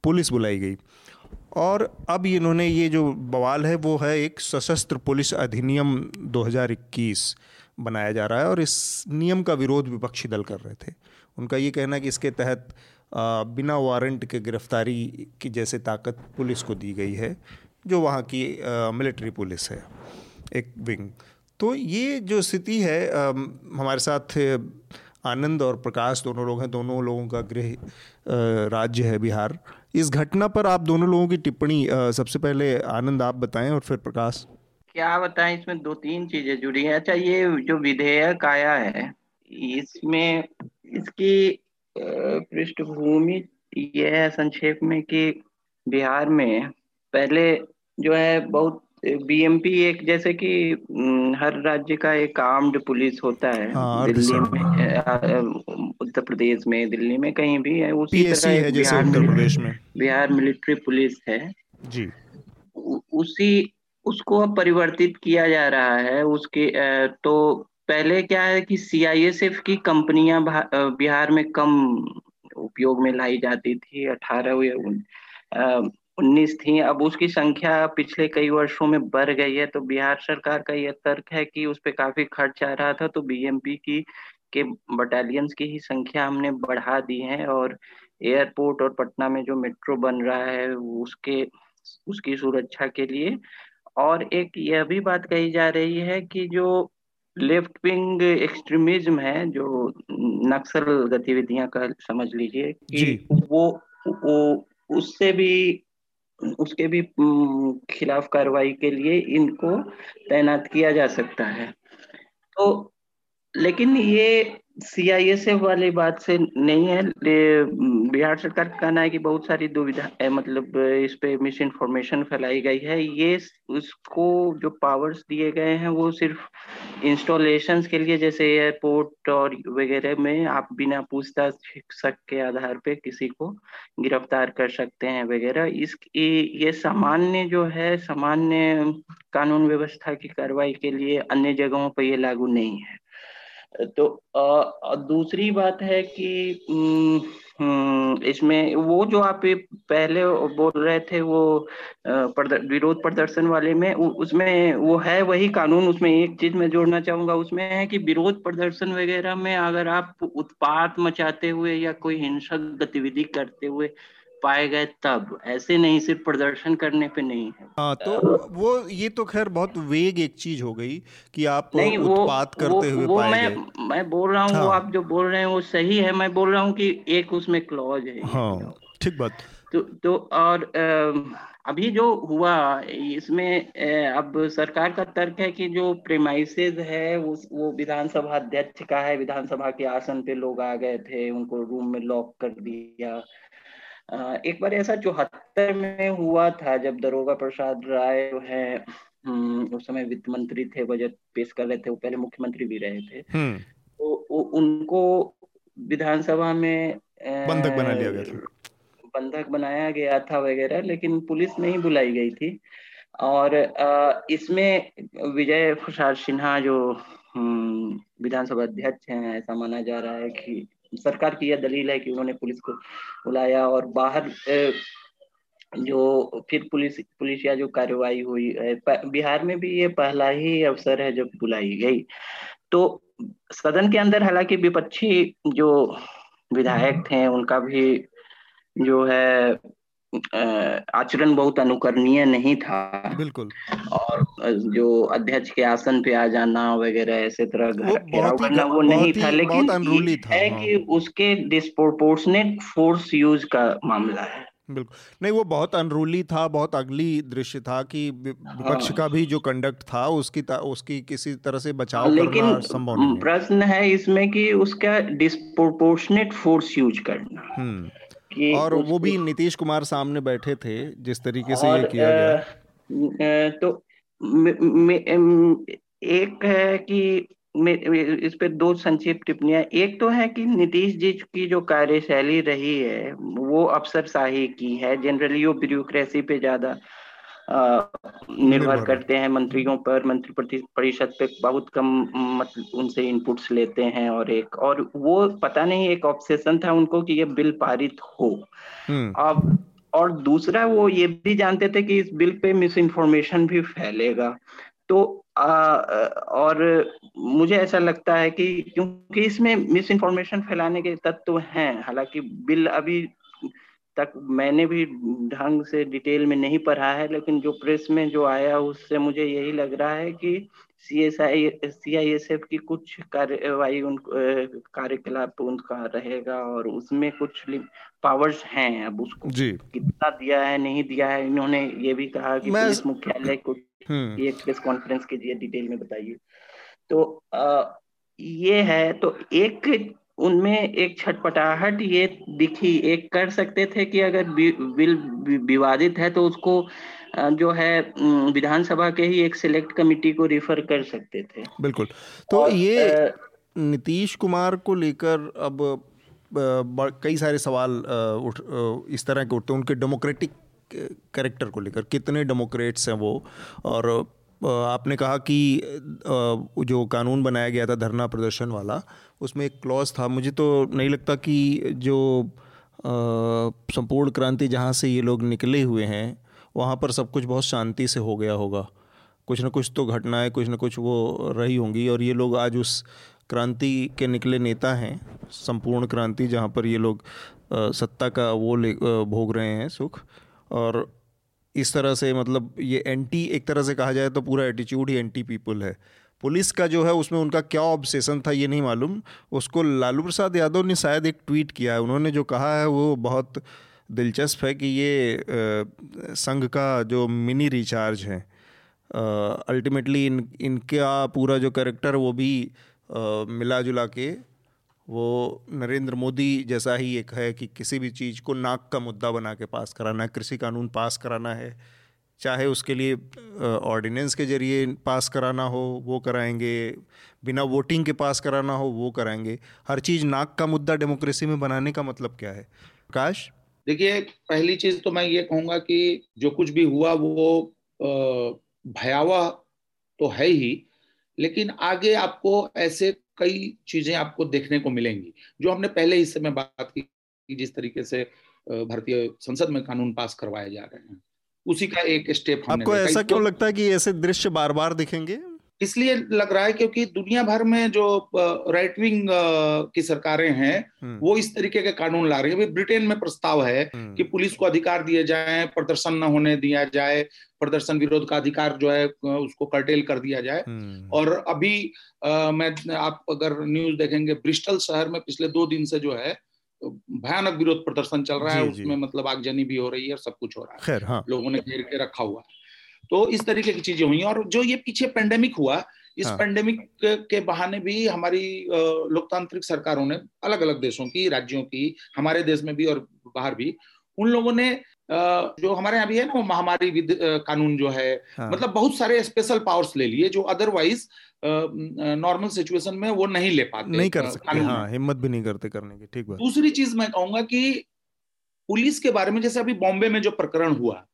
Speaker 2: पुलिस बुलाई गई। और अब इन्होंने ये जो बवाल है, वो है एक सशस्त्र पुलिस अधिनियम 2021 बनाया जा रहा है और इस नियम का विरोध विपक्षी दल कर रहे थे। उनका ये कहना कि इसके तहत बिना वारंट के गिरफ्तारी की जैसे ताकत पुलिस को दी गई है, जो वहाँ की मिलिट्री पुलिस है, एक विंग तो ये जो स्थिति है हमारे साथ आनंद और प्रकाश दोनों लोग हैं, दोनों लोगों का गृह राज्य है बिहार। इस घटना पर आप दोनों लोगों की टिप्पणी सबसे पहले आनंद आप बताएँ और फिर प्रकाश।
Speaker 3: क्या बताएँ, इसमें दो तीन चीज़ें जुड़ी हैं। अच्छा ये जो विधेयक आया है, इसमें इसकी पृष्ठभूमि यह है संक्षेप में कि बिहार में पहले जो है बहुत बीएमपी एक जैसे कि हर राज्य का एक आर्म्ड पुलिस होता है। हाँ, दिल्ली में उत्तर प्रदेश में दिल्ली में कहीं भी है
Speaker 2: उसी तरह है जैसे उत्तर प्रदेश में।
Speaker 3: बिहार मिलिट्री पुलिस है।
Speaker 2: जी।
Speaker 3: उसी उसको अब परिवर्तित किया जा रहा है उसके तो पहले क्या है कि सीआईएसएफ की कंपनियाँ बिहार में कम उपयोग में लाई जाती थी अठारह उन्नीस थी अब उसकी संख्या पिछले कई वर्षों में बढ़ गई है तो बिहार सरकार का यह तर्क है कि उस पर काफ़ी खर्च आ रहा था तो बीएमपी की के बटालियंस की ही संख्या हमने बढ़ा दी है और एयरपोर्ट और पटना में जो मेट्रो बन रहा है उसके उसकी सुरक्षा के लिए। और एक यह भी बात कही जा रही है कि जो लेफ़्ट विंग एक्सट्रीमिज्म है जो नक्सल गतिविधियाँ का समझ लीजिए कि वो वो उससे भी उसके भी खिलाफ कार्रवाई के लिए इनको तैनात किया जा सकता है। तो लेकिन ये सीआईएसएफ वाली बात से नहीं है। बिहार सरकार का कहना है कि बहुत सारी दुविधा है मतलब इस पे मिस इन्फॉर्मेशन फैलाई गई है। ये उसको जो पावर्स दिए गए हैं, वो सिर्फ़ इंस्टॉलेशन के लिए जैसे एयरपोर्ट और वगैरह में आप बिना पूछताछ शिक्षक के आधार पे, किसी को गिरफ़्तार कर सकते हैं वगैरह। इस, ये सामान्य जो है, सामान्य कानून व्यवस्था की कार्रवाई के लिए अन्य जगहों पर ये लागू नहीं है। तो आ, दूसरी बात है कि हम्म, इसमें वो जो आप पहले बोल रहे थे वो विरोध प्रदर्शन वाले में उसमें वो है वही कानून उसमें एक चीज़ मैं जोड़ना चाहूँगा उसमें है कि विरोध प्रदर्शन वगैरह में अगर आप उत्पात मचाते हुए या कोई हिंसक गतिविधि करते हुए पाए गए तब। ऐसे नहीं सिर्फ़ प्रदर्शन करने पे नहीं है।
Speaker 2: हाँ तो वो ये तो खैर बहुत वेग एक चीज़ हो गई कि आप नहीं, उत्पात वो, करते वो, हुए वो पाए
Speaker 3: मैं गए। मैं बोल रहा हूँ हाँ। वो आप जो बोल रहे हैं वो सही है। मैं बोल रहा हूँ कि एक उसमें क्लॉज है।
Speaker 2: हाँ ठीक बात।
Speaker 3: तो तो और अभी जो हुआ इसमें अब सरकार का तर्क है कि जो प्रेमाइसेज है वो वो विधानसभा अध्यक्ष का है। विधानसभा के आसन पे लोग आ गए थे उनको रूम में लॉक कर दिया। एक बार ऐसा चौहत्तर में हुआ था जब दरोगा प्रसाद राय जो है हम्म, उस समय वित्त मंत्री थे बजट पेश कर रहे थे वो पहले मुख्यमंत्री भी रहे थे। हम्म। तो उनको विधानसभा में
Speaker 2: बंधक बना लिया गया था।
Speaker 3: बंधक बनाया गया था वगैरह लेकिन पुलिस नहीं बुलाई गई थी। और इसमें विजय प्रसाद सिन्हा जो हम्म, विधानसभा अध्यक्ष हैं ऐसा माना जा रहा है कि सरकार की यह दलील है कि उन्होंने पुलिस को बुलाया और बाहर जो फिर पुलिस पुलिस या जो कार्रवाई हुई बिहार में भी ये पहला ही अवसर है जब बुलाई गई। तो सदन के अंदर हालाँकि विपक्षी जो विधायक थे उनका भी जो है आचरण बहुत अनुकरणीय नहीं था।
Speaker 2: बिल्कुल।
Speaker 3: और जो अध्यक्ष के आसन पे आ जाना वगैरह ऐसे तरह घेराव करना वो नहीं था लेकिन था, है हाँ। कि उसके डिस्प्रोपोर्शनेट फोर्स यूज़ का मामला है
Speaker 2: बिल्कुल नहीं वो बहुत अनरूली था बहुत अगली दृश्य था कि विपक्ष हाँ। का भी जो कंडक्ट था उसकी उसकी किसी तरह से बचाव
Speaker 3: लेकिन संभव नहीं प्रश्न है इसमें कि उसका डिस्प्रोपोर्शनेट फोर्स यूज़ करना
Speaker 2: हम्म। और वो भी नीतीश कुमार सामने बैठे थे जिस तरीके से ये किया गया
Speaker 3: तो एक है कि इस पे दो संक्षिप्त टिप्पणियाँ। एक तो है कि नीतीश जी की जो कार्यशैली रही है वो अफसर शाही की है। जनरली वो ब्यूरोक्रेसी पे ज़्यादा निर्भर करते हैं मंत्रियों पर। मंत्री परिषद पे बहुत कम मतलब उनसे इनपुट्स लेते हैं और एक और वो पता नहीं एक ऑब्सेशन था उनको कि ये बिल पारित हो। हम्म। अब और दूसरा वो ये भी जानते थे कि इस बिल पे मिस इन्फॉर्मेशन भी फैलेगा। तो आ, और मुझे ऐसा लगता है कि क्योंकि इसमें मिस इन्फॉर्मेशन फैलाने के तत्व हैं हालाँकि बिल अभी तक मैंने भी ढंग से डिटेल में नहीं पढ़ा है लेकिन जो प्रेस में जो आया उससे मुझे यही लग रहा है कि C S I C I S F की कुछ कार्यवाही उन कार्यकलाप उनका रहेगा और उसमें कुछ पावर्स हैं अब उसको जी कितना दिया है नहीं दिया है इन्होंने ये भी कहा कि पुलिस मुख्यालय को हम्म। एक प्रेस कॉन्फ्रेंस कीजिए डिटेल में बताइए तो आ, ये है तो एक उनमें एक छटपटाहट ये दिखी एक कर सकते थे कि अगर बिल विवादित है तो उसको जो है विधानसभा के ही एक सिलेक्ट कमेटी को रिफर कर सकते थे।
Speaker 2: बिल्कुल। तो ये नीतीश कुमार को लेकर अब कई सारे सवाल उठ इस तरह के उठते हैं। उनके डेमोक्रेटिक करेक्टर को लेकर कितने डेमोक्रेट्स हैं वो? और आपने कहा कि जो कानून बनाया गया था धरना प्रदर्शन वाला उसमें एक क्लॉज था। मुझे तो नहीं लगता कि जो संपूर्ण क्रांति जहाँ से ये लोग निकले हुए हैं, वहाँ पर सब कुछ बहुत शांति से हो गया होगा। कुछ ना कुछ तो घटनाएँ, कुछ ना कुछ वो रही होंगी और ये लोग आज उस क्रांति के निकले नेता हैं। संपूर्ण क्रांति जहाँ पर ये लोग सत्ता का वो ले भोग रहे हैं, सुख। और इस तरह से मतलब ये एंटी एक तरह से कहा जाए तो पूरा एटीट्यूड ही एंटी पीपल है। पुलिस का जो है, उसमें उनका क्या ऑब्सेशन था ये नहीं मालूम। उसको लालू प्रसाद यादव ने शायद एक ट्वीट किया है। उन्होंने जो कहा है, वो बहुत दिलचस्प है कि ये संघ का जो मिनी रिचार्ज है अल्टीमेटली इन, इनका पूरा जो करेक्टर वो भी मिला जुला के, वो नरेंद्र मोदी जैसा ही एक है कि किसी भी चीज़ को नाक का मुद्दा बना के पास कराना है, कृषि कानून पास कराना है। चाहे उसके लिए ऑर्डिनेंस के ज़रिए पास कराना हो, वो कराएँगे, बिना वोटिंग के पास कराना हो, वो कराएँगे। हर चीज़ नाक का मुद्दा डेमोक्रेसी में बनाने का मतलब क्या है? प्रकाश
Speaker 4: देखिए, पहली चीज़ तो मैं ये कहूँगा कि जो कुछ भी हुआ, वो भयावह तो है ही, लेकिन आगे आपको ऐसे कई चीज़ें आपको देखने को मिलेंगी। जो हमने पहले हिस्से में बात की जिस तरीके से भारतीय संसद में कानून पास करवाए जा रहे हैं। उसी का एक स्टेप
Speaker 2: आपको ऐसा क्यों लगता है कि ऐसे दृश्य बार बार दिखेंगे
Speaker 4: इसलिए लग रहा है क्योंकि दुनिया भर में जो राइट विंग की सरकारें हैं हम्म। वो इस तरीके के कानून ला रही है ब्रिटेन में प्रस्ताव है हम्म। कि पुलिस को अधिकार दिए जाए प्रदर्शन न होने दिया जाए प्रदर्शन विरोध का अधिकार जो है उसको कर्टेल कर दिया जाए हम्म। और अभी आ, मैं आप अगर न्यूज़ देखेंगे ब्रिस्टल शहर में पिछले दो दिन से जो है भयानक विरोध प्रदर्शन चल रहा है उसमें मतलब आगजनी भी हो रही है सब कुछ हो रहा है हाँ। लोगों ने घेर के रखा हुआ तो इस तरीके की चीज़ें हुई और जो ये पीछे पेंडेमिक हुआ इस हाँ. पेंडेमिक के बहाने भी हमारी लोकतांत्रिक सरकारों ने अलग अलग देशों की राज्यों की हमारे देश में भी और बाहर भी उन लोगों ने जो हमारे यहाँ भी है ना वो महामारी विद कानून जो है हाँ. मतलब बहुत सारे स्पेशल पावर्स ले लिए जो अदरवाइज़ नॉर्मल सिचुएशन में वो नहीं ले पाते
Speaker 2: नहीं कर सकते हाँ, हिम्मत भी नहीं करते करने की ठीक
Speaker 4: दूसरी चीज़ मैं कहूँगा कि पुलिस के बारे में जैसे अभी बॉम्बे में जो प्रकरण हुआ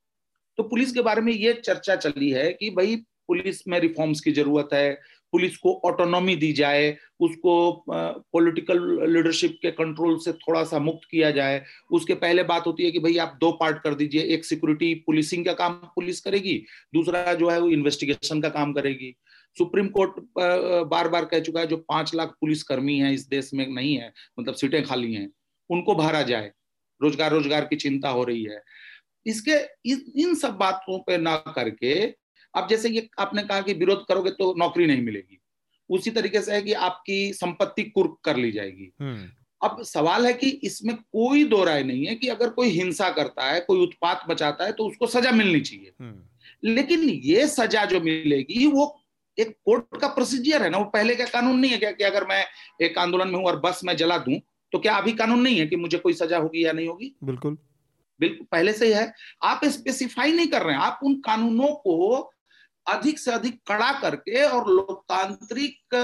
Speaker 4: तो पुलिस के बारे में ये चर्चा चली है कि भाई पुलिस में रिफॉर्म्स की ज़रूरत है, पुलिस को ऑटोनॉमी दी जाए, उसको पॉलिटिकल लीडरशिप के कंट्रोल से थोड़ा सा मुक्त किया जाए। उसके पहले बात होती है कि भाई आप दो पार्ट कर दीजिए, एक सिक्योरिटी पुलिसिंग का काम पुलिस करेगी, दूसरा जो है वो इन्वेस्टिगेशन का काम करेगी। सुप्रीम कोर्ट बार बार कह चुका है, जो पाँच लाख पुलिस कर्मी है इस देश में नहीं है मतलब सीटें खाली हैं, उनको भरा जाए। रोज़गार रोज़गार की चिंता हो रही है। इसके इन सब बातों पे ना करके अब जैसे ये आपने कहा कि विरोध करोगे तो नौकरी नहीं मिलेगी। उसी तरीके से है कि आपकी संपत्ति कुर्क कर ली जाएगी। हम्म। अब सवाल है कि इसमें कोई दो राय नहीं है कि अगर कोई हिंसा करता है कोई उत्पात बचाता है तो उसको सजा मिलनी चाहिए। हम्म। लेकिन ये सजा जो मिलेगी वो एक कोर्ट का प्रोसीजियर है ना। वो पहले का कानून नहीं है क्या कि अगर मैं एक आंदोलन में हूँ और बस में जला दूँ तो क्या अभी कानून नहीं है कि मुझे कोई सजा होगी या नहीं होगी?
Speaker 2: बिल्कुल।
Speaker 4: बिल्कुल पहले से ही है। आप स्पेसिफाई नहीं कर रहे हैं। आप उन कानूनों को अधिक से अधिक कड़ा करके और लोकतांत्रिक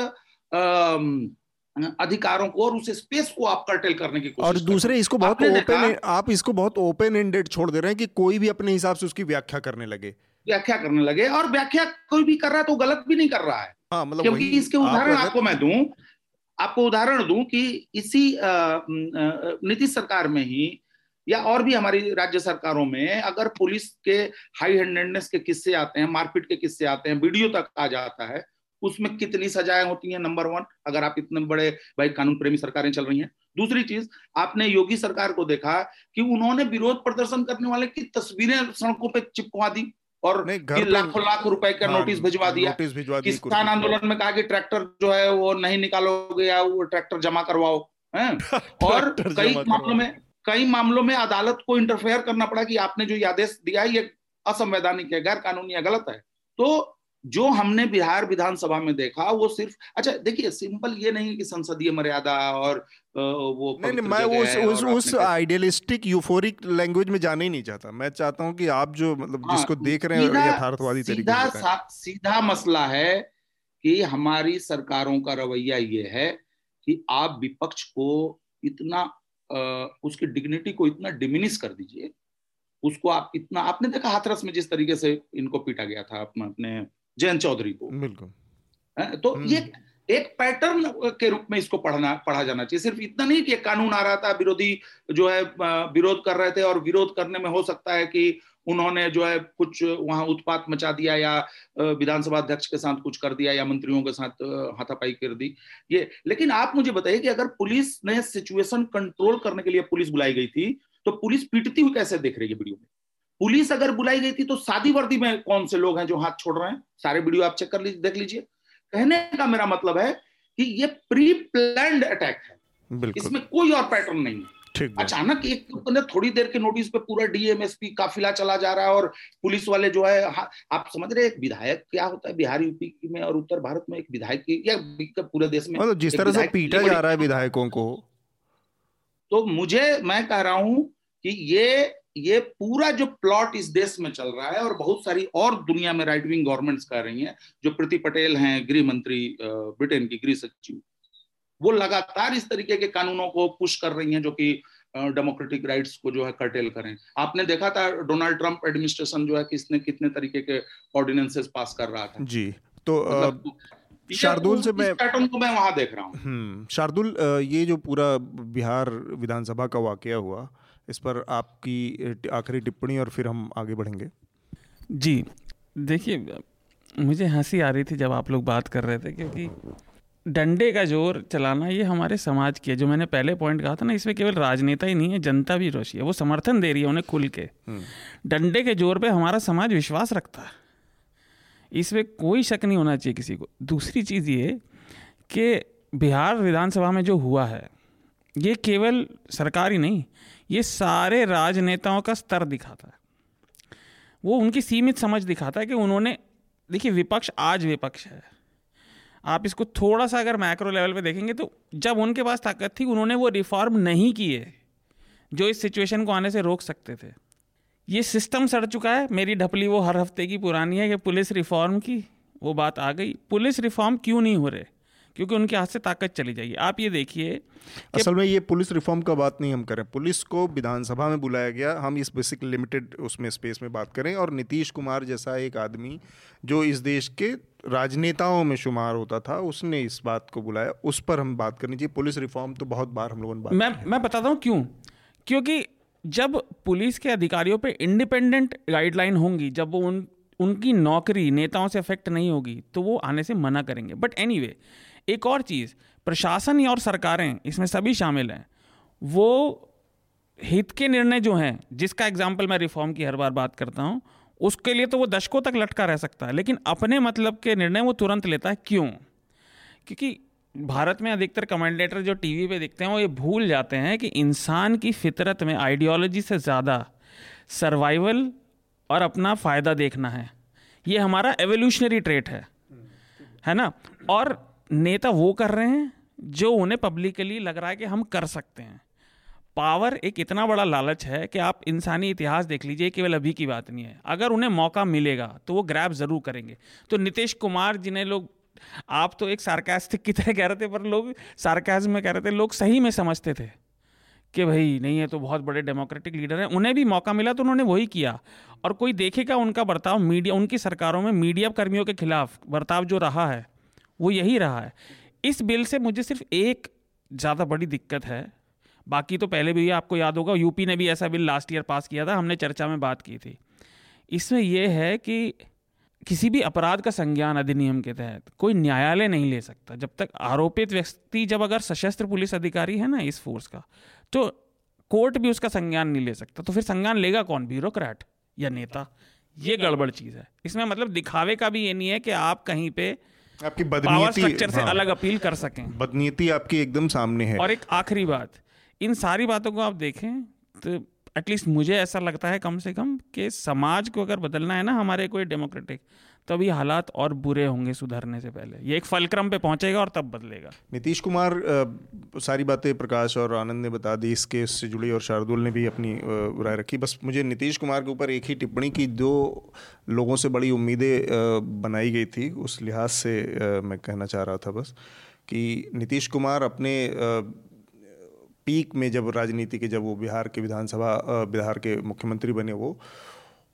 Speaker 4: अधिकारों को और उस स्पेस को आप कर्टेल करने की कोशिश
Speaker 2: और दूसरे इसको बहुत ओपन आप इसको बहुत ओपन एंडेड छोड़ दे रहे हैं कि कोई भी अपने हिसाब से उसकी व्याख्या करने लगे।
Speaker 4: व्याख्या करने लगे और व्याख्या कोई भी कर रहा है तो गलत भी नहीं कर रहा है।
Speaker 2: हाँ, मतलब
Speaker 4: क्योंकि इसके उदाहरण आप आपको मैं दूँ आपको उदाहरण दूँ कि इसी नीतीश सरकार में ही या और भी हमारी राज्य सरकारों में अगर पुलिस के हाई हैंडेडनेस के किस्से आते हैं मारपीट के किस्से आते हैं वीडियो तक आ जाता है उसमें कितनी सजाएँ होती हैं नंबर वन अगर आप इतने बड़े भाई कानून प्रेमी सरकारें चल रही हैं। दूसरी चीज़ आपने योगी सरकार को देखा कि उन्होंने विरोध प्रदर्शन करने वाले की तस्वीरें सड़कों पर चिपकवा दी और लाखों लाख रुपए का हाँ, नोटिस भिजवा दिया। नोटिस भिजवा दिया किसान आंदोलन में कहा कि ट्रैक्टर जो है वो नहीं निकालोगे या वो ट्रैक्टर जमा करवाओ है? और कई मामलों में कई मामलों में अदालत को इंटरफेयर करना पड़ा कि आपने जो आदेश दिया है ये असंवैधानिक है गैर कानूनी है गलत है। तो जो हमने बिहार विधानसभा में देखा वो सिर्फ़ अच्छा देखिए सिंपल ये नहीं कि संसदीय मर्यादा और वो
Speaker 2: नहीं नहीं मैं उस उस उस आइडियलिस्टिक यूफोरिक लैंग्वेज में जाना ही नहीं चाहता। मैं चाहता हूँ कि आप जो मतलब हाँ, जिसको देख रहे हैं यथार्थवादी तरीके
Speaker 4: से सीधा मसला है कि हमारी सरकारों का रवैया ये है कि आप विपक्ष को इतना उसकी डिग्निटी को इतना डिमिनिश कर दीजिए उसको आप इतना आपने देखा हाथरस में जिस तरीके से इनको पीटा गया था अपने जयंत चौधरी को। बिल्कुल। तो हम्म। ये एक पैटर्न के रूप में इसको पढ़ना पढ़ा जाना चाहिए। सिर्फ़ इतना नहीं कि एक कानून आ रहा था विरोधी जो है विरोध कर रहे थे और विरोध करने में हो सकता है कि उन्होंने जो है कुछ वहाँ उत्पात मचा दिया या विधानसभा अध्यक्ष के साथ कुछ कर दिया या मंत्रियों के साथ हाथापाई कर दी। ये लेकिन आप मुझे बताइए कि अगर पुलिस ने सिचुएशन कंट्रोल करने के लिए पुलिस बुलाई गई थी तो पुलिस पीटती हुई कैसे देख रही है वीडियो में? पुलिस अगर बुलाई गई थी तो सादी वर्दी में कौन से लोग हैं जो हाथ छोड़ रहे हैं? सारे वीडियो आप चेक कर लीजिए देख लीजिए। कहने का मेरा मतलब है कि ये प्री प्लान अटैक है। इसमें कोई और पैटर्न नहीं है। अचानक एक ने थोड़ी देर के नोटिस पे पूरा डीएमएसपी काफिला चला जा रहा है और पुलिस वाले जो है आप समझ रहे एक विधायक क्या होता है? बिहार यूपी में और उत्तर भारत में एक विधायक या पूरे देश में
Speaker 2: मतलब जिस तरह से पीटा जा रहा है विधायकों को।
Speaker 4: तो मुझे मैं कह रहा हूँ कि ये ये पूरा जो प्लॉट इस देश में चल रहा है और बहुत सारी और दुनिया में राइट विंग गवर्नमेंट्स कर रही हैं जो प्रति पटेल हैं गृह मंत्री ब्रिटेन की गृह सचिव। वो लगातार इस तरीके के कानूनों को पुश कर रही हैं जो कि डेमोक्रेटिक राइट्स को जो है कर्टेल करें। आपने देखा था डोनाल्ड ट्रंप एडमिनिस्ट्रेशन जो है किसने कितने तरीके के ऑर्डिनेंसेस पास कर रहा था?
Speaker 2: जी तो मतलब, शार्दुल से मैं
Speaker 4: पैटर्न को मैं वहाँ देख रहा हूँ।
Speaker 2: हम्म, शार्दुल ये जो पूरा बिहार विधानसभा का वाकया हुआ इस पर आपकी आखिरी टिप्पणी और फिर हम आगे बढ़ेंगे।
Speaker 5: जी देखिए मुझे हँसी आ रही थी जब आप लोग बात कर रहे थे क्योंकि डंडे का ज़ोर चलाना ये हमारे समाज की है। जो मैंने पहले पॉइंट कहा था ना इसमें केवल राजनेता ही नहीं है जनता भी रोशी है। वो समर्थन दे रही है उन्हें खुल के। हम्म। डंडे के ज़ोर पे हमारा समाज विश्वास रखता है। इसमें कोई शक नहीं होना चाहिए किसी को। दूसरी चीज़ ये कि बिहार विधानसभा में जो हुआ है ये केवल सरकार ही नहीं ये सारे राजनेताओं का स्तर दिखाता है। वो उनकी सीमित समझ दिखाता है कि उन्होंने देखिए विपक्ष आज विपक्ष है। आप इसको थोड़ा सा अगर मैक्रो लेवल पे देखेंगे तो जब उनके पास ताकत थी, उन्होंने वो रिफॉर्म नहीं किए जो इस सिचुएशन को आने से रोक सकते थे। ये सिस्टम सड़ चुका है। मेरी ढपली वो हर हफ़्ते की पुरानी है कि पुलिस रिफॉर्म की, वो बात आ गई। पुलिस रिफॉर्म क्यों नहीं हो रहे? क्योंकि उनके हाथ से ताकत चली जाएगी। आप ये देखिए
Speaker 2: असल में ये पुलिस रिफॉर्म का बात नहीं हम करें पुलिस को विधानसभा में बुलाया गया। हम इस बेसिक लिमिटेड उसमें स्पेस में बात करें और नीतीश कुमार जैसा एक आदमी जो इस देश के राजनेताओं में शुमार होता था उसने इस बात को बुलाया। उस पर हम बात करनी चाहिए। पुलिस रिफॉर्म तो बहुत बार हम लोगों ने बात
Speaker 5: मैं मैं बताता हूँ क्यों? क्योंकि जब पुलिस के अधिकारियों पे इंडिपेंडेंट गाइडलाइन होंगी जब वो उन उनकी नौकरी नेताओं से अफेक्ट नहीं होगी तो वो आने से मना करेंगे। बट एनी anyway, एक और चीज़ प्रशासन और सरकारें इसमें सभी शामिल हैं। वो हित के निर्णय जो हैं जिसका एग्ज़ाम्पल मैं रिफॉर्म की हर बार बात करता हूँ उसके लिए तो वो दशकों तक लटका रह सकता है, लेकिन अपने मतलब के निर्णय वो तुरंत लेता है। क्यों? क्योंकि भारत में अधिकतर कमेंडेटर जो टीवी पे दिखते हैं, वो ये भूल जाते हैं कि इंसान की फितरत में आइडियोलॉजी से ज़्यादा सर्वाइवल और अपना फ़ायदा देखना है। ये हमारा एवोल्यूशनरी ट्रेट है। है ना? और नेता वो कर रहे हैं जो उन्हें पब्लिकली लग रहा है कि हम कर सकते हैं। पावर एक इतना बड़ा लालच है कि आप इंसानी इतिहास देख लीजिए केवल अभी की बात नहीं है। अगर उन्हें मौका मिलेगा तो वो ग्रैब ज़रूर करेंगे। तो नीतीश कुमार जिन्हें लोग, आप तो एक सार्कास्टिक की तरह कह रहे थे, पर लोग सार्काज में कह रहे थे, लोग सही में समझते थे कि भाई, नहीं है तो बहुत बड़े डेमोक्रेटिक लीडर हैं। उन्हें भी मौका मिला तो उन्होंने वही किया। और कोई देखेगा उनका बर्ताव मीडिया उनकी सरकारों में मीडिया कर्मियों के खिलाफ बर्ताव जो रहा है, वो यही रहा है। इस बिल से मुझे सिर्फ़ एक ज़्यादा बड़ी दिक्कत है बाकी तो पहले भी आपको याद होगा यूपी ने भी ऐसा बिल लास्ट ईयर पास किया था हमने चर्चा में बात की थी। इसमें यह है कि किसी भी अपराध का संज्ञान अधिनियम के तहत कोई न्यायालय नहीं ले सकता। जब तक आरोपित व्यक्ति जब अगर सशस्त्र पुलिस अधिकारी है ना इस फोर्स का तो कोर्ट भी उसका संज्ञान नहीं ले सकता। तो फिर संज्ञान लेगा कौन? ब्यूरोक्रेट या नेता। ये गड़बड़ चीज़ है। इसमें मतलब दिखावे का भी ये नहीं है कि आप कहीं पे
Speaker 2: आपकी बदनीति
Speaker 5: स्ट्रक्चर से हाँ, अलग अपील कर सकें।
Speaker 2: बदनीति आपकी एकदम सामने है।
Speaker 5: और एक आखिरी बात इन सारी बातों को आप देखें तो एटलीस्ट मुझे ऐसा लगता है कम से कम कि समाज को अगर बदलना है ना हमारे कोई डेमोक्रेटिक तभी हालात और बुरे होंगे सुधरने से पहले। ये एक फलक्रम पे पहुंचेगा और तब बदलेगा।
Speaker 2: नीतीश कुमार आ, सारी बातें प्रकाश और आनंद ने बता दी इस केस से जुड़ी और शार्दुल ने भी अपनी राय रखी। बस मुझे नीतीश कुमार के ऊपर एक ही टिप्पणी की दो लोगों से बड़ी उम्मीदें बनाई गई थी उस लिहाज से आ, मैं कहना चाह रहा था बस कि नीतीश कुमार अपने पीक में जब राजनीति के, जब वो बिहार के विधानसभा बिहार के मुख्यमंत्री बने वो,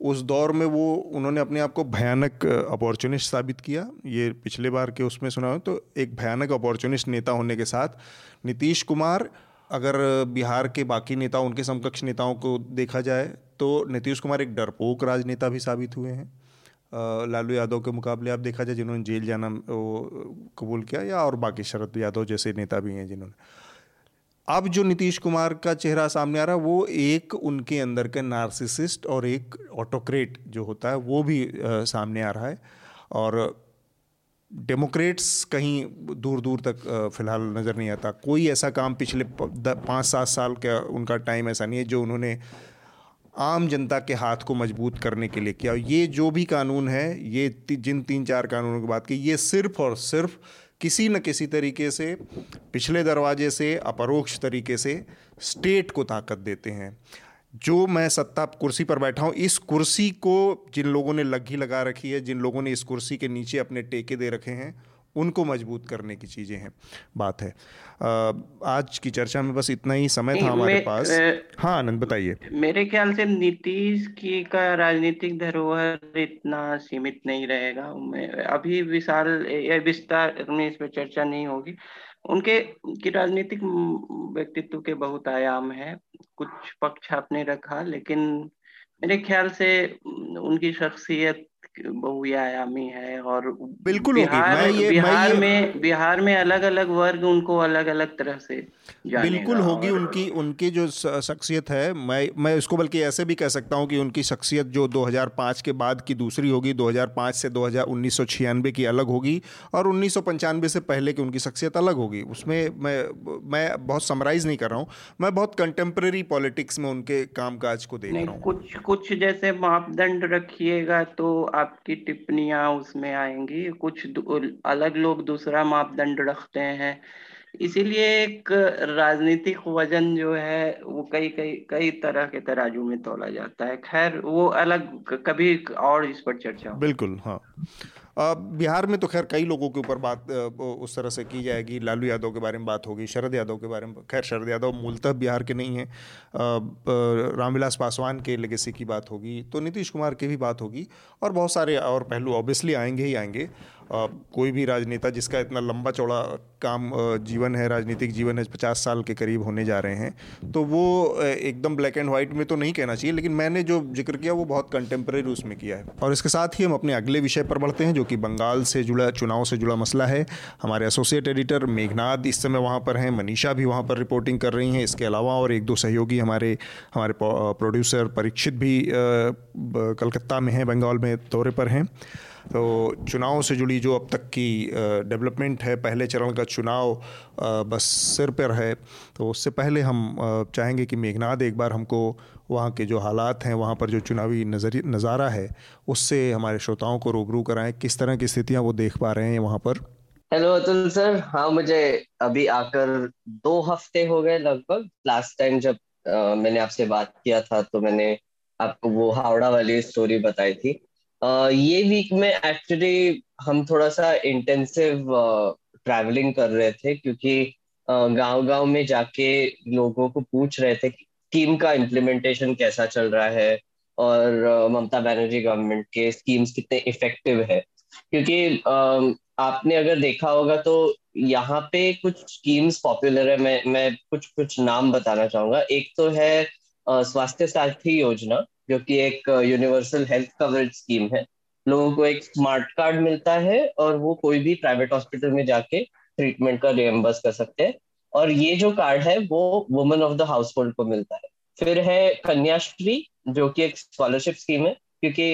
Speaker 2: उस दौर में वो, उन्होंने अपने आप को भयानक अपॉर्चुनिस्ट साबित किया। ये पिछले बार के उसमें सुना हो तो एक भयानक अपॉर्चुनिस्ट नेता होने के साथ नीतीश कुमार, अगर बिहार के बाकी नेता, उनके समकक्ष नेताओं को देखा जाए तो नीतीश कुमार एक डरपोक राजनेता भी साबित हुए हैं। लालू यादव के मुकाबले आप देखा जाए जिन्होंने जेल जाना कबूल किया या और बाकी शरद यादव जैसे नेता भी हैं जिन्होंने। अब जो नीतीश कुमार का चेहरा सामने आ रहा है वो एक उनके अंदर के नार्सिसिस्ट और एक ऑटोक्रेट जो होता है वो भी आ, सामने आ रहा है। और डेमोक्रेट्स कहीं दूर दूर तक फ़िलहाल नज़र नहीं आता। कोई ऐसा काम पिछले पाँच सात साल का उनका टाइम ऐसा नहीं है जो उन्होंने आम जनता के हाथ को मज़बूत करने के लिए किया। और ये जो भी कानून है ये जिन तीन चार कानूनों की बात की ये सिर्फ़ और सिर्फ़ किसी न किसी तरीके से, पिछले दरवाजे से, अपरोक्ष तरीके से स्टेट को ताकत देते हैं। जो मैं सत्ता कुर्सी पर बैठा हूँ, इस कुर्सी को जिन लोगों ने लग्घी लगा रखी है, जिन लोगों ने इस कुर्सी के नीचे अपने टेके दे रखे हैं उनको मज़बूत करने की चीज़ें हैं। बात है। आज की चर्चा में बस इतना ही समय था हमारे पास। हाँ आनंद बताइए।
Speaker 3: मेरे ख्याल से नीतीश की का राजनीतिक धरोहर इतना सीमित नहीं रहेगा। अभी विशाल विस्तार में इस पर चर्चा नहीं होगी। उनके की राजनीतिक व्यक्तित्व के बहुत आयाम है। कुछ पक्ष आपने रखा लेकिन मेरे ख्याल से उनकी शख्सियत बहुआयामी है और
Speaker 2: बिल्कुल
Speaker 3: बिहार मैं ये, बिहार मैं ये, में बिहार में अलग अलग वर्ग उनको अलग अलग तरह से
Speaker 2: बिल्कुल होगी और... उनकी उनकी जो शख्सियत है मैं मैं इसको बल्कि ऐसे भी कह सकता हूँ कि उनकी शख्सियत जो 2005 के बाद की दूसरी होगी 2005 से 2000 की अलग होगी और उन्नीस सौ पंचानबे से पहले की उनकी शख्सियत अलग होगी। उसमें मैं मैं बहुत समराइज नहीं कर रहा हूँ मैं बहुत कंटेम्प्रेरी पॉलिटिक्स में उनके काम को देख रहा हूँ।
Speaker 3: कुछ कुछ जैसे मापदंड रखिएगा तो आपकी टिप्पणियाँ उसमें आएँगी। कुछ अलग लोग दूसरा मापदंड रखते हैं। इसीलिए एक राजनीतिक वज़न जो है, वो कई कई कई तरह के तराजू में तोला जाता है। खैर, वो अलग कभी और इस पर चर्चा
Speaker 2: बिल्कुल हाँ। बिहार में तो खैर कई लोगों के ऊपर बात उस तरह से की जाएगी। लालू यादव के बारे में बात होगी, शरद यादव के बारे में, खैर शरद यादव मूलतः बिहार के नहीं हैं। रामविलास पासवान के लेगेसी की बात होगी तो नीतीश कुमार की भी बात होगी, और बहुत सारे और पहलू ऑब्वियसली आएँगे ही आएँगे। कोई भी राजनेता जिसका इतना लंबा चौड़ा काम जीवन है, राजनीतिक जीवन है, पचास साल के करीब होने जा रहे हैं तो वो एकदम ब्लैक एंड वाइट में तो नहीं कहना चाहिए, लेकिन मैंने जो ज़िक्र किया वो बहुत कंटेम्प्रेरी उसमें किया है। और इसके साथ ही हम अपने अगले विषय पर बढ़ते हैं, जो कि बंगाल से जुड़ा, चुनाव से जुड़ा मसला है। हमारे एसोसिएट एडिटर मेघनाथ इस समय वहाँ पर हैं, मनीषा भी वहाँ पर रिपोर्टिंग कर रही हैं, इसके अलावा और एक दो सहयोगी हमारे हमारे प्रोड्यूसर परीक्षित भी कलकत्ता में हैं, बंगाल में दौरे पर हैं। तो चुनाव से जुड़ी जो अब तक की डेवलपमेंट है पहले चरण का चुनाव बस सिर पर है। तो उससे पहले हम चाहेंगे कि मेघनाथ एक बार हमको वहाँ के जो हालात हैं वहाँ पर जो चुनावी नज़र नज़ारा है उससे हमारे श्रोताओं को रूबरू कराएँ। किस तरह की स्थितियाँ वो देख पा रहे हैं वहाँ पर?
Speaker 6: हेलो अतुल सर हाँ मुझे अभी आकर दो हफ़्ते हो गए लगभग। लास्ट टाइम जब आ, मैंने आपसे बात किया था तो मैंने आपको वो हावड़ा वाली स्टोरी बताई थी। ये वीक में एक्चुअली हम थोड़ा सा इंटेंसिव ट्रैवलिंग कर रहे थे क्योंकि गाँव गाँव में जाके लोगों को पूछ रहे थे स्कीम का इम्प्लीमेंटेशन कैसा चल रहा है और ममता बनर्जी गवर्नमेंट के स्कीम्स कितने इफ़ेक्टिव है। क्योंकि आपने अगर देखा होगा तो यहाँ पे कुछ स्कीम्स पॉपुलर है, मैं मैं कुछ कुछ नाम बताना चाहूँगा। एक तो है स्वास्थ्य साथी योजना। जो कि एक यूनिवर्सल हेल्थ कवरेज स्कीम है। लोगों को एक स्मार्ट कार्ड मिलता है और वो कोई भी प्राइवेट हॉस्पिटल में जाके ट्रीटमेंट का रियम्बर्स कर सकते हैं। और ये जो कार्ड है, वो women of the household को मिलता है। फिर है कन्याश्री, जो कि एक स्कॉलरशिप स्कीम है, क्योंकि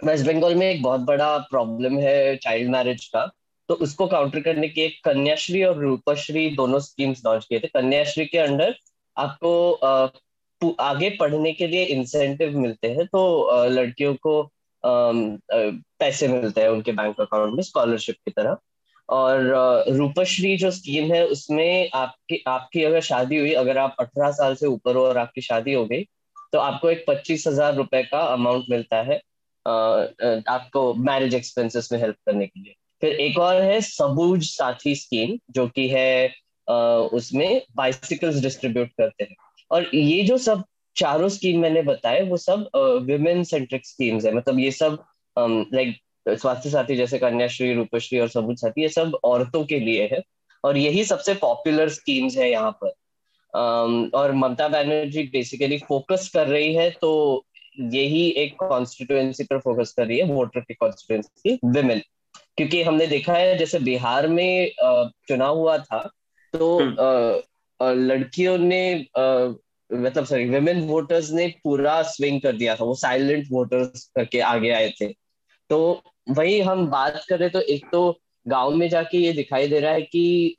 Speaker 6: वेस्ट बंगाल में एक बहुत बड़ा प्रॉब्लम है चाइल्ड मैरिज का। तो उसको काउंटर करने के एक कन्याश्री और रूपश्री दोनों स्कीम्स लॉन्च किए थे। कन्याश्री के अंडर आपको आगे पढ़ने के लिए इंसेंटिव मिलते हैं तो लड़कियों को पैसे मिलते हैं उनके बैंक अकाउंट में स्कॉलरशिप की तरह। और रूपश्री जो स्कीम है, उसमें आपकी आपकी अगर शादी हुई, अगर आप अठारह साल से ऊपर हो और आपकी शादी हो गई तो आपको एक पच्चीस हज़ार रुपए का अमाउंट मिलता है आपको मैरिज एक्सपेंसेस में हेल्प करने के लिए। फिर एक और है, सबूज साथी स्कीम जो कि है उसमें बाइसिकल्स डिस्ट्रीब्यूट करते हैं। और ये जो सब चारों स्कीम मैंने बताए वो सब विमेन सेंट्रिक स्कीम्स है। मतलब ये सब लाइक स्वास्थ्य साथी जैसे कन्याश्री रूपश्री और सबूत साथी ये सब औरतों के लिए है। और यही सबसे पॉपुलर स्कीम्स है यहाँ पर। um, और ममता बनर्जी बेसिकली फोकस कर रही है तो यही एक कॉन्स्टिट्युएंसी पर फोकस कर रही है वोटर की कॉन्स्टिट्युएंसी विमेन क्योंकि हमने देखा है जैसे बिहार में चुनाव हुआ था तो हम्म। लड़कियों ने मतलब सॉरी विमेन वोटर्स ने पूरा स्विंग कर दिया था वो साइलेंट वोटर्स करके आगे आए थे। तो वही हम बात करें तो एक तो गाँव में जाके ये दिखाई दे रहा है कि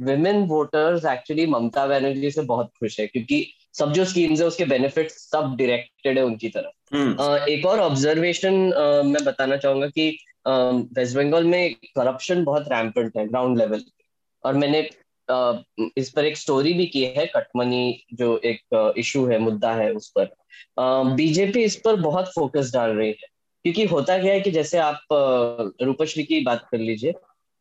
Speaker 6: women voters actually Mamata Banerjee से बहुत खुश है क्योंकि सब जो स्कीम्स है उसके बेनिफिट सब डायरेक्टेड है उनकी तरफ़। uh, एक और ऑब्जर्वेशन uh, मैं बताना चाहूँगा कि वेस्ट बंगाल में करप्शन बहुत रैम्पेंट है ग्राउंड लेवल और मैंने इस पर एक स्टोरी भी की है, कटमनी जो एक इशू है, मुद्दा है उस पर। बीजेपी इस पर बहुत फोकस डाल रही है, क्योंकि होता क्या है कि जैसे आप रूपश्री की बात कर लीजिए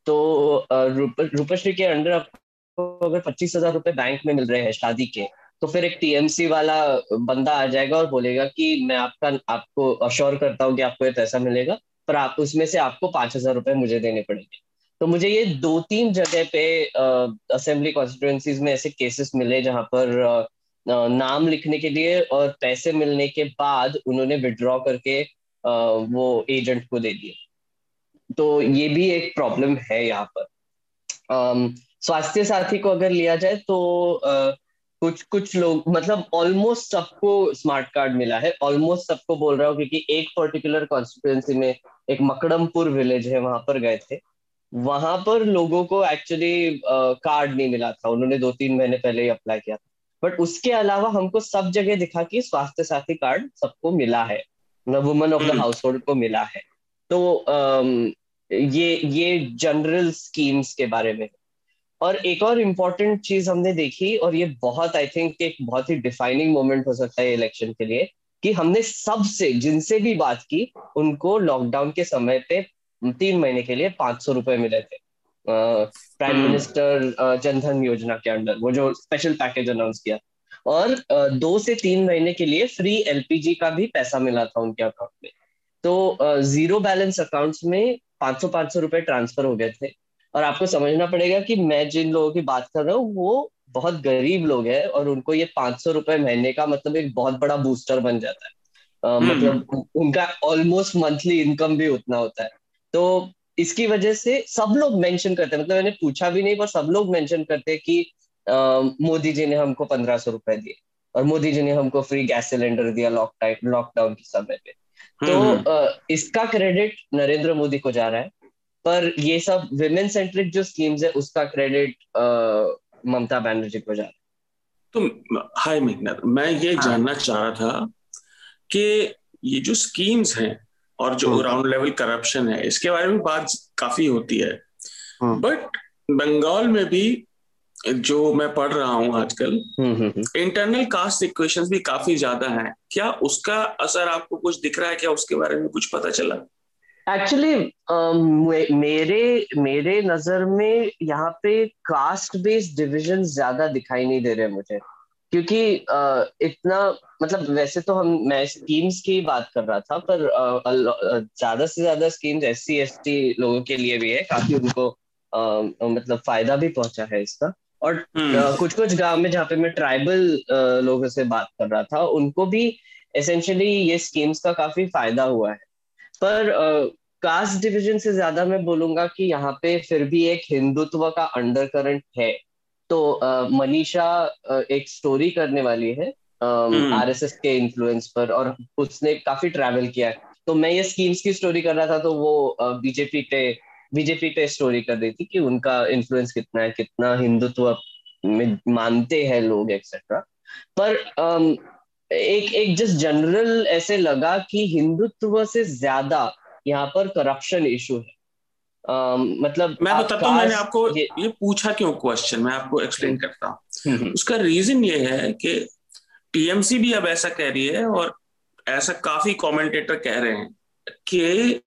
Speaker 6: तो रूपश्री के अंडर आपको अगर पच्चीस हज़ार रुपए बैंक में मिल रहे हैं शादी के तो फिर एक टीएमसी वाला बंदा आ जाएगा और बोलेगा कि मैं आपका, आपको अश्योर करता हूँ कि आपको ये पैसा मिलेगा, पर आप उसमें से आपको पाँच हज़ार रुपए मुझे देने पड़ेंगे। तो मुझे ये दो तीन जगह पे असेंबली कॉन्स्टिट्युएंसीज में ऐसे केसेस मिले जहाँ पर नाम लिखने के लिए और पैसे मिलने के बाद उन्होंने विड्रॉ करके वो एजेंट को दे दिए तो ये भी एक प्रॉब्लम है यहाँ पर। स्वास्थ्य साथी को अगर लिया जाए तो कुछ कुछ लोग मतलब ऑलमोस्ट सबको स्मार्ट कार्ड मिला है। ऑलमोस्ट सबको बोल रहा हूँ क्योंकि एक पर्टिकुलर कॉन्स्टिट्युएंसी में एक मकड़मपुर विलेज है, वहाँ पर गए थे। वहाँ पर लोगों को एक्चुअली कार्ड uh, नहीं मिला था। उन्होंने दो तीन महीने पहले ही अप्लाई किया था। बट उसके अलावा हमको सब जगह दिखा कि स्वास्थ्य साथी कार्ड सबको मिला है। Woman of the household को मिला है। तो ये ये जनरल स्कीम्स के बारे में। और एक और इम्पोर्टेंट चीज़ हमने देखी और ये बहुत आई थिंक एक बहुत ही डिफाइनिंग मोमेंट हो सकता है इलेक्शन के लिए कि हमने सबसे जिनसे भी बात की उनको लॉकडाउन के समय पे तीन महीने के लिए पाँच सौ रुपए मिले थे। प्राइम मिनिस्टर जनधन योजना के अंडर वो जो स्पेशल पैकेज अनाउंस किया। और दो से तीन महीने के लिए फ्री एलपीजी का भी पैसा मिला था उनके अकाउंट में। तो ज़ीरो बैलेंस अकाउंट्स में पाँच सौ पाँच सौ रुपए ट्रांसफ़र हो गए थे। और आपको समझना पड़ेगा कि मैं जिन लोगों की बात कर रहा हूँ वो बहुत गरीब लोग हैं और उनको ये पाँच सौ रुपए महीने का मतलब एक बहुत बड़ा बूस्टर बन जाता है। uh, मतलब उनका ऑलमोस्ट मंथली इनकम भी उतना होता है। तो इसकी वजह से सब लोग मेंशन करते हैं मतलब मैंने पूछा भी नहीं पर सब लोग मेंशन करते हैं कि मोदी जी ने हमको पंद्रह सौ रुपए दिए और मोदी जी ने हमको फ्री गैस सिलेंडर दिया लॉकडाउन लॉकडाउन के समय पे तो आ, हम्म। इसका क्रेडिट नरेंद्र मोदी को जा रहा है पर ये सब विमेन सेंट्रिक जो स्कीम्स है उसका क्रेडिट ममता बनर्जी को जा रहा है
Speaker 7: तो हाय मेघनाथ मैं ये हाँ. जानना चाह रहा था कि ये जो स्कीम्स हैं और जो ग्राउंड लेवल करप्शन है इसके बारे में बात काफ़ी होती है। बट हाँ। बंगाल में भी जो मैं पढ़ रहा हूँ आजकल इंटरनल कास्ट इक्वेशंस भी काफ़ी ज़्यादा हैं। क्या उसका असर आपको कुछ दिख रहा है? क्या उसके बारे में कुछ पता चला?
Speaker 6: एक्चुअली um, मेरे मेरे नज़र में यहाँ पे कास्ट बेस्ड डिविजन ज़्यादा दिखाई नहीं दे रहे मुझे। क्योंकि इतना मतलब वैसे तो हम मैं स्कीम्स की बात कर रहा था पर ज़्यादा से ज़्यादा schemes S C S T लोगों के लिए भी है काफ़ी उनको मतलब फ़ायदा भी पहुँचा है इसका। और uh, कुछ कुछ गाँव में जहाँ पे मैं ट्राइबल लोगों से बात कर रहा था उनको भी एसेंशियली ये स्कीम्स का काफ़ी फ़ायदा हुआ है। पर कास्ट डिवीज़न से ज़्यादा मैं बोलूँगा कि यहाँ पे फिर भी एक हिंदुत्व का अंडर करंट है। तो मनीषा एक स्टोरी करने वाली है आरएसएस हम्म। के इन्फ्लुएंस पर और उसने काफ़ी ट्रैवल किया है। तो मैं ये स्कीम्स की स्टोरी कर रहा था तो वो बीजेपी पे बीजेपी पे स्टोरी कर रही थी कि उनका इन्फ्लुएंस कितना है कितना हिंदुत्व में मानते हैं लोग एक्सेट्रा पर एक एक जस्ट जनरल ऐसे लगा कि हिंदुत्व से ज़्यादा यहाँ पर करप्शन इशू है। Uh, मतलब
Speaker 7: मैं बताता हूँ मैंने आपको ये, ये पूछा क्यों क्वेश्चन मैं आपको एक्सप्लेन करता हूँ हम्म, हम्म। उसका रीजन ये है कि टीएमसी भी अब ऐसा कह रही है और ऐसा काफ़ी कमेंटेटर कह रहे हैं कि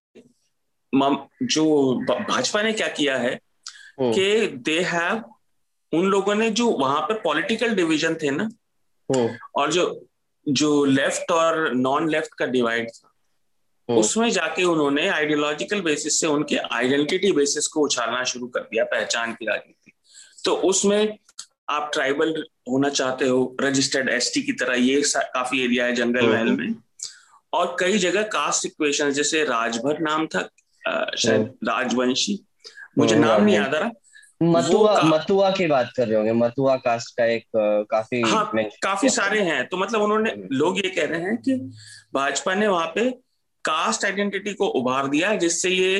Speaker 7: जो भाजपा ने क्या किया है हम्म। कि दे हैव उन लोगों ने जो वहाँ पर पॉलिटिकल डिवीज़न थे ना और जो जो लेफ़्ट और नॉन लेफ़्ट का डिवाइड था। उसमें जाके उन्होंने आइडियोलॉजिकल बेसिस से उनके आइडेंटिटी बेसिस को उछालना शुरू कर दिया पहचान की राजनीति। तो उसमें आप ट्राइबल होना चाहते हो रजिस्टर्ड एसटी की तरह ये काफ़ी एरिया है जंगल हम्म, महल हम्म। में। और कई जगह कास्ट इक्वेशन जैसे राजभर नाम था शायद राजवंशी मुझे नाम नहीं याद आ रहा।
Speaker 6: मथुआ मथुआ की बात कर रहे होंगे। मथुआ कास्ट का एक काफ़ी
Speaker 7: हाँ, काफ़ी सारे हैं। तो मतलब उन्होंने लोग ये कह रहे हैं कि भाजपा ने वहाँ पे कास्ट आइडेंटिटी को उभार दिया है जिससे ये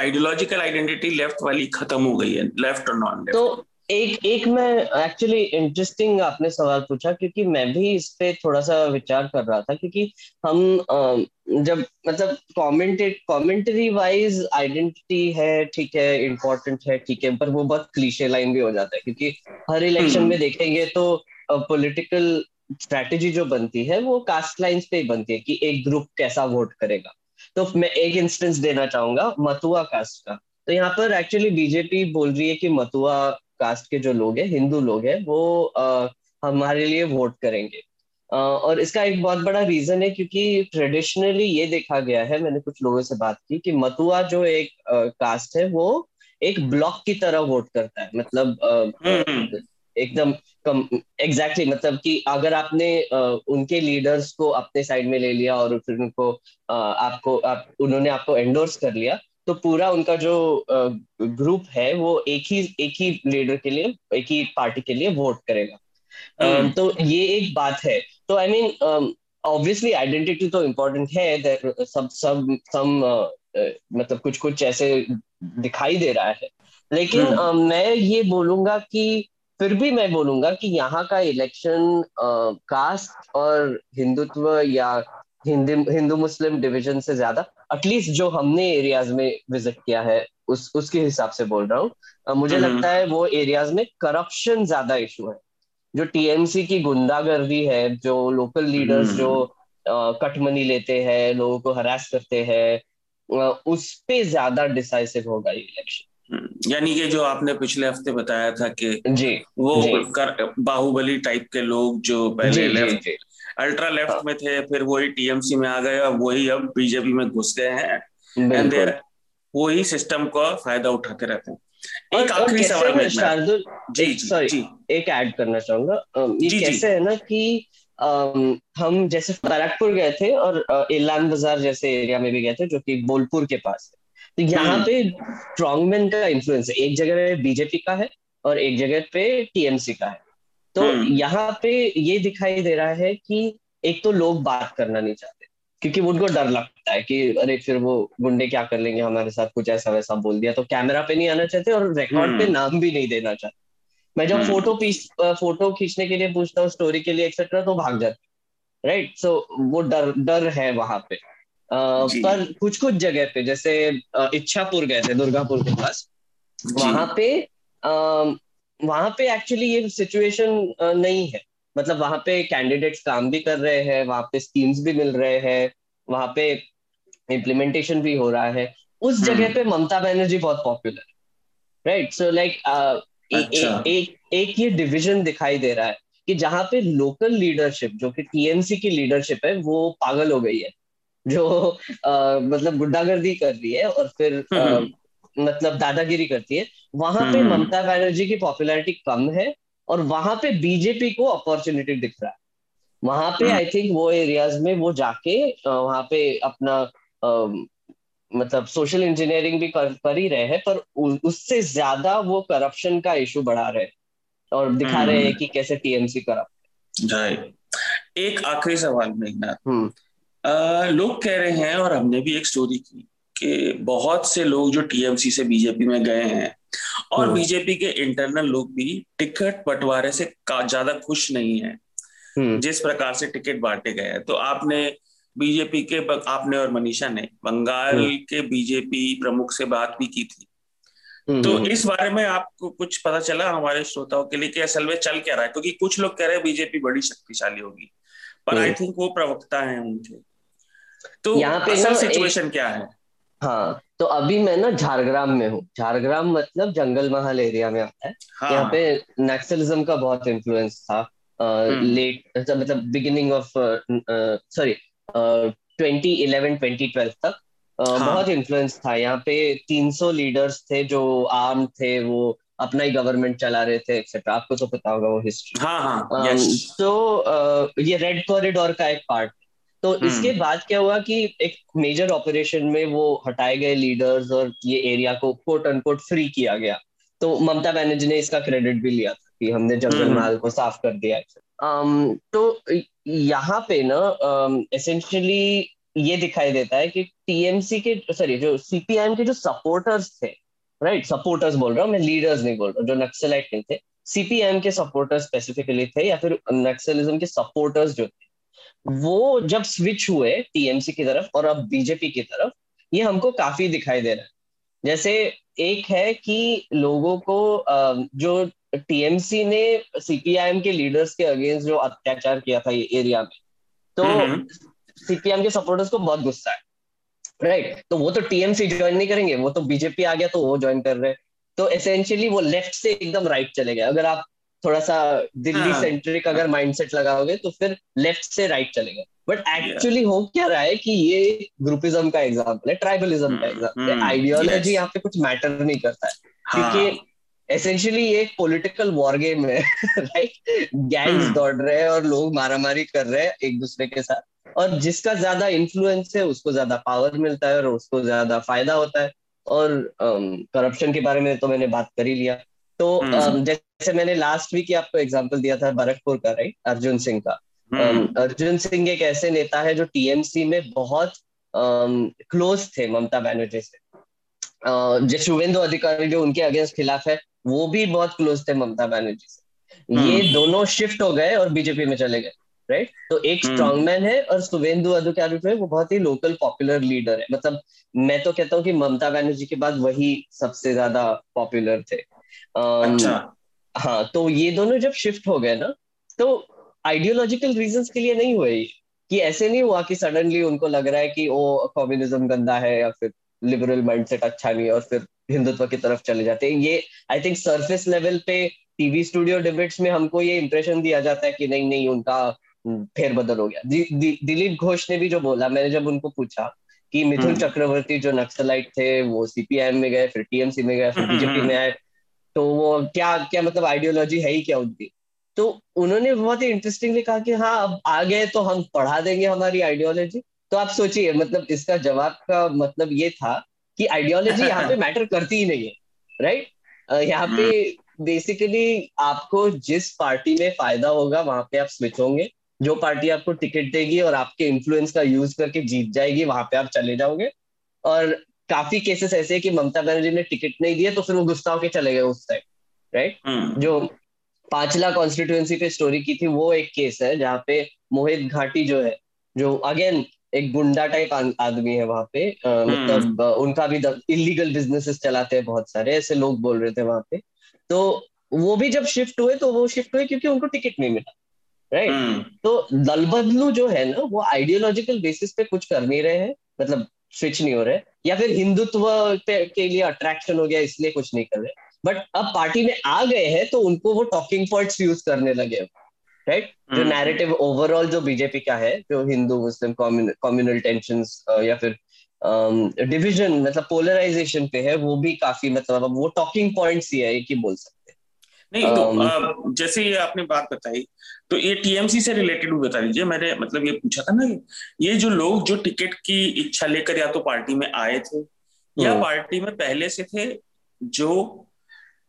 Speaker 7: आइडियोलॉजिकल आइडेंटिटी लेफ़्ट वाली खत्म हो गई है लेफ़्ट और नॉन लेफ़्ट
Speaker 6: तो एक एक मैं एक्चुअली इंटरेस्टिंग आपने सवाल पूछा क्योंकि मैं भी इस पे थोड़ा सा विचार कर रहा था क्योंकि हम जब मतलब कमेंटेड कमेंट्री वाइज आइडेंटिटी है ठीक है इम्पोर्टेंट है ठीक है पर वो बहुत क्लीशे लाइन भी हो जाता है क्योंकि हर इलेक्शन हम्म। में देखेंगे तो पॉलिटिकल स्ट्रैटेजी जो बनती है वो कास्ट लाइंस पे ही बनती है कि एक ग्रुप कैसा वोट करेगा। तो मैं एक इंस्टेंस देना चाहूँगा मथुआ कास्ट का। तो यहाँ पर एक्चुअली बीजेपी बोल रही है कि मथुआ कास्ट के जो लोग हैं हिंदू लोग हैं वो आ, हमारे लिए वोट करेंगे। आ, और इसका एक बहुत बड़ा रीजन है क्योंकि ट्रेडिशनली ये देखा गया है मैंने कुछ लोगों से बात की कि मथुआ जो एक आ, कास्ट है वो एक ब्लॉक की तरह वोट करता है। मतलब हम्म। एकदम कम एग्जैक्टली exactly, मतलब कि अगर आपने उनके लीडर्स को अपने साइड में ले लिया और फिर उनको आपको आप उन्होंने आपको एंडोर्स कर लिया तो पूरा उनका जो ग्रुप है वो एक ही एक ही लीडर के लिए एक ही पार्टी के लिए वोट करेगा hmm. तो ये एक बात है तो आई मीन ऑब्वियसली आइडेंटिटी तो इम्पोर्टेंट है सब सब सम मतलब कुछ कुछ ऐसे दिखाई दे रहा है लेकिन hmm. मैं ये बोलूँगा कि फिर भी मैं बोलूँगा कि यहाँ का इलेक्शन कास्ट और हिंदुत्व या हिंदू हिंदू मुस्लिम डिवीज़न से ज़्यादा एटलीस्ट जो हमने एरियाज़ में विज़िट किया है उस उसके हिसाब से बोल रहा हूँ। मुझे हम्म। लगता है वो एरियाज़ में करप्शन ज़्यादा इशू है। जो टीएमसी की गुंडागर्दी है जो लोकल लीडर्स जो कटमनी लेते हैं लोगों को हरास करते हैं उस पे ज़्यादा डिसाइसिव होगा ये इलेक्शन
Speaker 7: हम्म, यानी कि जो आपने पिछले हफ़्ते बताया था कि
Speaker 6: जी
Speaker 7: वो
Speaker 6: जी,
Speaker 7: कर, बाहुबली टाइप के लोग जो पहले लेफ़्ट अल्ट्रा लेफ़्ट हाँ, में थे फिर वही टीएमसी में आ गए और वही अब बीजेपी में घुस गए हैं। एंड वही सिस्टम का फ़ायदा उठाते रहते हैं।
Speaker 6: एक आखिरी सवाल शार्दुल जी सॉरी एक ऐड करना चाहूँगा। ये जी, कैसे जी. है ना कि हम जैसे बैरकपुर गए थे और इलान बाज़ार जैसे एरिया में भी गए थे जो कि बोलपुर के पास है। तो यहाँ हम्म। पे स्ट्रॉन्गमैन का इन्फ्लुएंस है। एक जगह पे बीजेपी का है और एक जगह पे टीएमसी का है। तो हम्म। यहाँ पे ये दिखाई दे रहा है कि एक तो लोग बात करना नहीं चाहते क्योंकि उनको डर लगता है कि अरे फिर वो गुंडे क्या कर लेंगे? हमारे साथ कुछ ऐसा वैसा बोल दिया। तो कैमरा पे नहीं आना चाहते और रिकॉर्ड पे हम्म। नाम भी नहीं देना चाहते। मैं जब फ़ोटो पीस फ़ोटो खींचने के लिए पूछता हूँ स्टोरी के लिए एक्सेट्रा तो भाग जाते राइट सो वो डर डर है वहाँ पे। पर कुछ कुछ जगह पे जैसे इच्छापुर गए थे दुर्गापुर के पास वहाँ पे वहाँ पे एक्चुअली ये सिचुएशन नहीं है। मतलब वहाँ पे कैंडिडेट्स काम भी कर रहे हैं वहाँ पे स्कीम्स भी मिल रहे हैं वहाँ पे इम्प्लीमेंटेशन भी हो रहा है। उस हम्म। जगह पे ममता बनर्जी बहुत पॉपुलर राइट सो लाइक एक एक ये डिविजन दिखाई दे रहा है कि जहाँ पे लोकल लीडरशिप जो कि टीएमसी की लीडरशिप है वो पागल हो गई है। जो आ, मतलब गुंडागर्दी कर रही है और फिर आ, हम्म। मतलब दादागिरी करती है वहाँ पे हम्म। ममता बनर्जी की पॉपुलैरिटी कम है और वहाँ पे बीजेपी को अपॉर्चुनिटी दिख रहा है वहाँ पे आई थिंक वो एरियाज़ में वो जाके वहाँ पे अपना आ, मतलब सोशल इंजीनियरिंग भी कर, कर ही रहे हैं पर उससे ज़्यादा वो करप्शन का इशू बढ़ा रहे और दिखा रहे हैं हम्म। कि कैसे टीएमसी करप्ट
Speaker 7: एक आखिरी सवाल मेघनाथ हम्म। लोग कह रहे हैं और हमने भी एक स्टोरी की कि बहुत से लोग जो टीएमसी से बीजेपी में गए हैं और बीजेपी हम्म। के इंटरनल लोग भी टिकट बंटवारे से ज़्यादा खुश नहीं है। जिस प्रकार से टिकट बांटे गए हैं। तो आपने बीजेपी के आपने और मनीषा ने बंगाल हम्म। के बीजेपी प्रमुख से बात भी की थी। हम्म, तो हम्म। इस बारे में आपको कुछ पता चला हमारे श्रोताओं के लिए कि असल में चल क्या रहा है? क्योंकि कुछ लोग कह रहे हैं बीजेपी बड़ी शक्तिशाली होगी। पर आई थिंक वो प्रवक्ता है उनके। तो यहाँ पे असल सिचुएशन क्या है?
Speaker 6: हाँ तो अभी मैं ना झारग्राम में हूँ। झारग्राम मतलब जंगल महल एरिया में आता है। हाँ. यहाँ पे नक्सलिज्म का बहुत इन्फ्लुएंस था। लेट मतलब beginning of sorry twenty eleven twenty twelve तक हाँ. बहुत इन्फ्लुएंस था। यहाँ पे 300 लीडर्स थे जो आर्म थे वो अपना ही गवर्नमेंट चला रहे थे एक्सेट्रा आपको तो पता होगा वो हिस्ट्री
Speaker 7: हाँ हाँ। um,
Speaker 6: तो uh, ये रेड कॉरिडोर का एक पार्ट तो hmm. इसके बाद क्या हुआ कि एक मेजर ऑपरेशन में वो हटाए गए लीडर्स और ये एरिया को कोट अनकोट फ्री किया गया तो ममता बनर्जी ने इसका क्रेडिट भी लिया था कि हमने जंगल hmm. महल को साफ़ कर दिया um, तो यहाँ पे ना एसेंशियली um, ये दिखाई देता है कि टीएमसी के सॉरी जो सीपीआईएम के जो सपोर्टर्स थे राइट right? सपोर्टर्स बोल रहा हूँ मैं लीडर्स नहीं बोल रहा हूँ जो नक्सलाइट नहीं थे सीपीएम के सपोर्टर्स स्पेसिफिकली थे या फिर नक्सलिज्म के सपोर्टर्स जो थे वो जब स्विच हुए टीएमसी की तरफ़ और अब बीजेपी की तरफ़ ये हमको काफ़ी दिखाई दे रहा है। जैसे एक है कि लोगों को जो टीएमसी ने सीपीआईएम के लीडर्स के अगेंस्ट जो अत्याचार किया था ये एरिया में तो सीपीएम के सपोर्टर्स को बहुत गुस्सा है राइट right? तो वो तो टीएमसी ज्वाइन नहीं करेंगे वो तो बीजेपी आ गया तो वो ज्वाइन कर रहे हैं। तो एसेंशियली वो लेफ़्ट से एकदम राइट चले गए। अगर आप थोड़ा सा दिल्ली हाँ. सेंट्रिक अगर माइंडसेट लगाओगे तो फिर लेफ़्ट से राइट चले गए बट एक्चुअली हो क्या रहा है कि ये ग्रुपिज्म का एग्ज़ाम्पल है ट्राइबलिज्म का एग्ज़ाम्पल है। आइडियोलॉजी यहाँ पे कुछ मैटर नहीं करता है। हाँ. क्योंकि एसेंशियली ये एक पॉलिटिकल वॉर गेम है राइट गैंग्स हम्म। दौड़ रहे हैं और लोग मारामारी कर रहे हैं एक दूसरे के साथ। और जिसका ज़्यादा इन्फ्लुएंस है उसको ज़्यादा पावर मिलता है और उसको ज़्यादा फ़ायदा होता है। और करप्शन um, के बारे में तो मैंने बात कर ही लिया। तो um, जैसे मैंने लास्ट वीक आपको एग्जांपल दिया था भरतपुर का राइट अर्जुन सिंह का। um, अर्जुन सिंह एक ऐसे नेता है जो टीएमसी में बहुत क्लोज um, थे ममता बनर्जी से। Uh, जो शुभेंदु अधिकारी जो उनके अगेंस्ट खिलाफ है वो भी बहुत क्लोज थे ममता बनर्जी से। ये हम्म। दोनों शिफ्ट हो गए और बीजेपी में चले गए राइट तो एक स्ट्रॉन्गमैन हम्म। है और शुभेंदु अधिकारी जो है वो बहुत ही लोकल पॉपुलर लीडर है। मतलब मैं तो कहता हूँ कि ममता बनर्जी के बाद वही सबसे ज़्यादा पॉपुलर थे। अच्छा। हाँ तो ये दोनों जब शिफ्ट हो गए ना तो आइडियोलॉजिकल रीजन के लिए नहीं हुए कि ऐसे नहीं हुआ कि सडनली उनको लग रहा है कि ओ कम्युनिज्म गंदा है या फिर लिबरल माइंडसेट अच्छा नहीं है और फिर हिंदुत्व की तरफ़ चले जाते हैं। ये आई थिंक सरफेस लेवल पे टीवी स्टूडियो डिबेट्स में हमको ये इंप्रेशन दिया जाता है कि नहीं नहीं उनका फेरबदल हो गया। दि, दि, दिलीप घोष ने भी जो बोला मैंने जब उनको पूछा कि मिथुन हम्म। चक्रवर्ती जो नक्सलाइट थे वो सीपीआईएम में गए फिर टीएमसी में गए फिर बीजेपी में आए तो वो क्या क्या मतलब आइडियोलॉजी है ही क्या उनकी? तो उन्होंने बहुत ही इंटरेस्टिंगली कहा कि हाँ अब आ गए तो हम पढ़ा देंगे हमारी आइडियोलॉजी तो आप सोचिए मतलब इसका जवाब का मतलब ये था कि आइडियोलॉजी यहाँ पे मैटर करती ही नहीं है राइट यहाँ पे बेसिकली हम्म। आपको जिस पार्टी में फ़ायदा होगा वहाँ पे आप स्विच होंगे। जो पार्टी आपको टिकट देगी और आपके इन्फ्लुएंस का यूज़ करके जीत जाएगी वहाँ पे आप चले जाओगे। और काफ़ी केसेस ऐसे है कि ममता बनर्जी ने टिकट नहीं दिया तो फिर वो गुस्सा होके चले गए उस टाइम राइट हम्म। जो पांचला कॉन्स्टिट्यूएंसी पे स्टोरी की थी वो एक केस है जहाँ पे मोहित घाटी जो है जो अगेन एक गुंडा टाइप आदमी है वहाँ पे हम्म। मतलब उनका भी इलीगल बिजनेसेस चलाते हैं बहुत सारे ऐसे लोग बोल रहे थे वहाँ पे तो वो भी जब शिफ्ट हुए तो वो शिफ्ट हुए क्योंकि उनको टिकट नहीं मिला राइट हम्म। तो दल बदलू जो है ना वो आइडियोलॉजिकल बेसिस पे कुछ कर नहीं रहे हैं मतलब स्विच नहीं हो रहे या फिर हिंदुत्व के लिए अट्रैक्शन हो गया इसलिए कुछ नहीं कर रहे। बट अब पार्टी में आ गए हैं तो उनको वो टॉकिंग पॉइंट्स यूज़ करने लगे राइट जो नैरेटिव हम्म। ओवरऑल जो बीजेपी का है जो हिंदू मुस्लिम कॉम्युनल टेंशन या फिर डिविजन um, मतलब पोलराइजेशन पे है वो भी काफ़ी मतलब वो टॉकिंग पॉइंट्स ही है एक ही बोल सकते
Speaker 7: नहीं तो um, जैसे ये आपने बात बताई तो ये टीएमसी से रिलेटेड भी बता दीजिए। मैंने मतलब ये पूछा था ना ये जो लोग जो टिकट की इच्छा लेकर या तो पार्टी में आए थे या। पार्टी में पहले से थे जो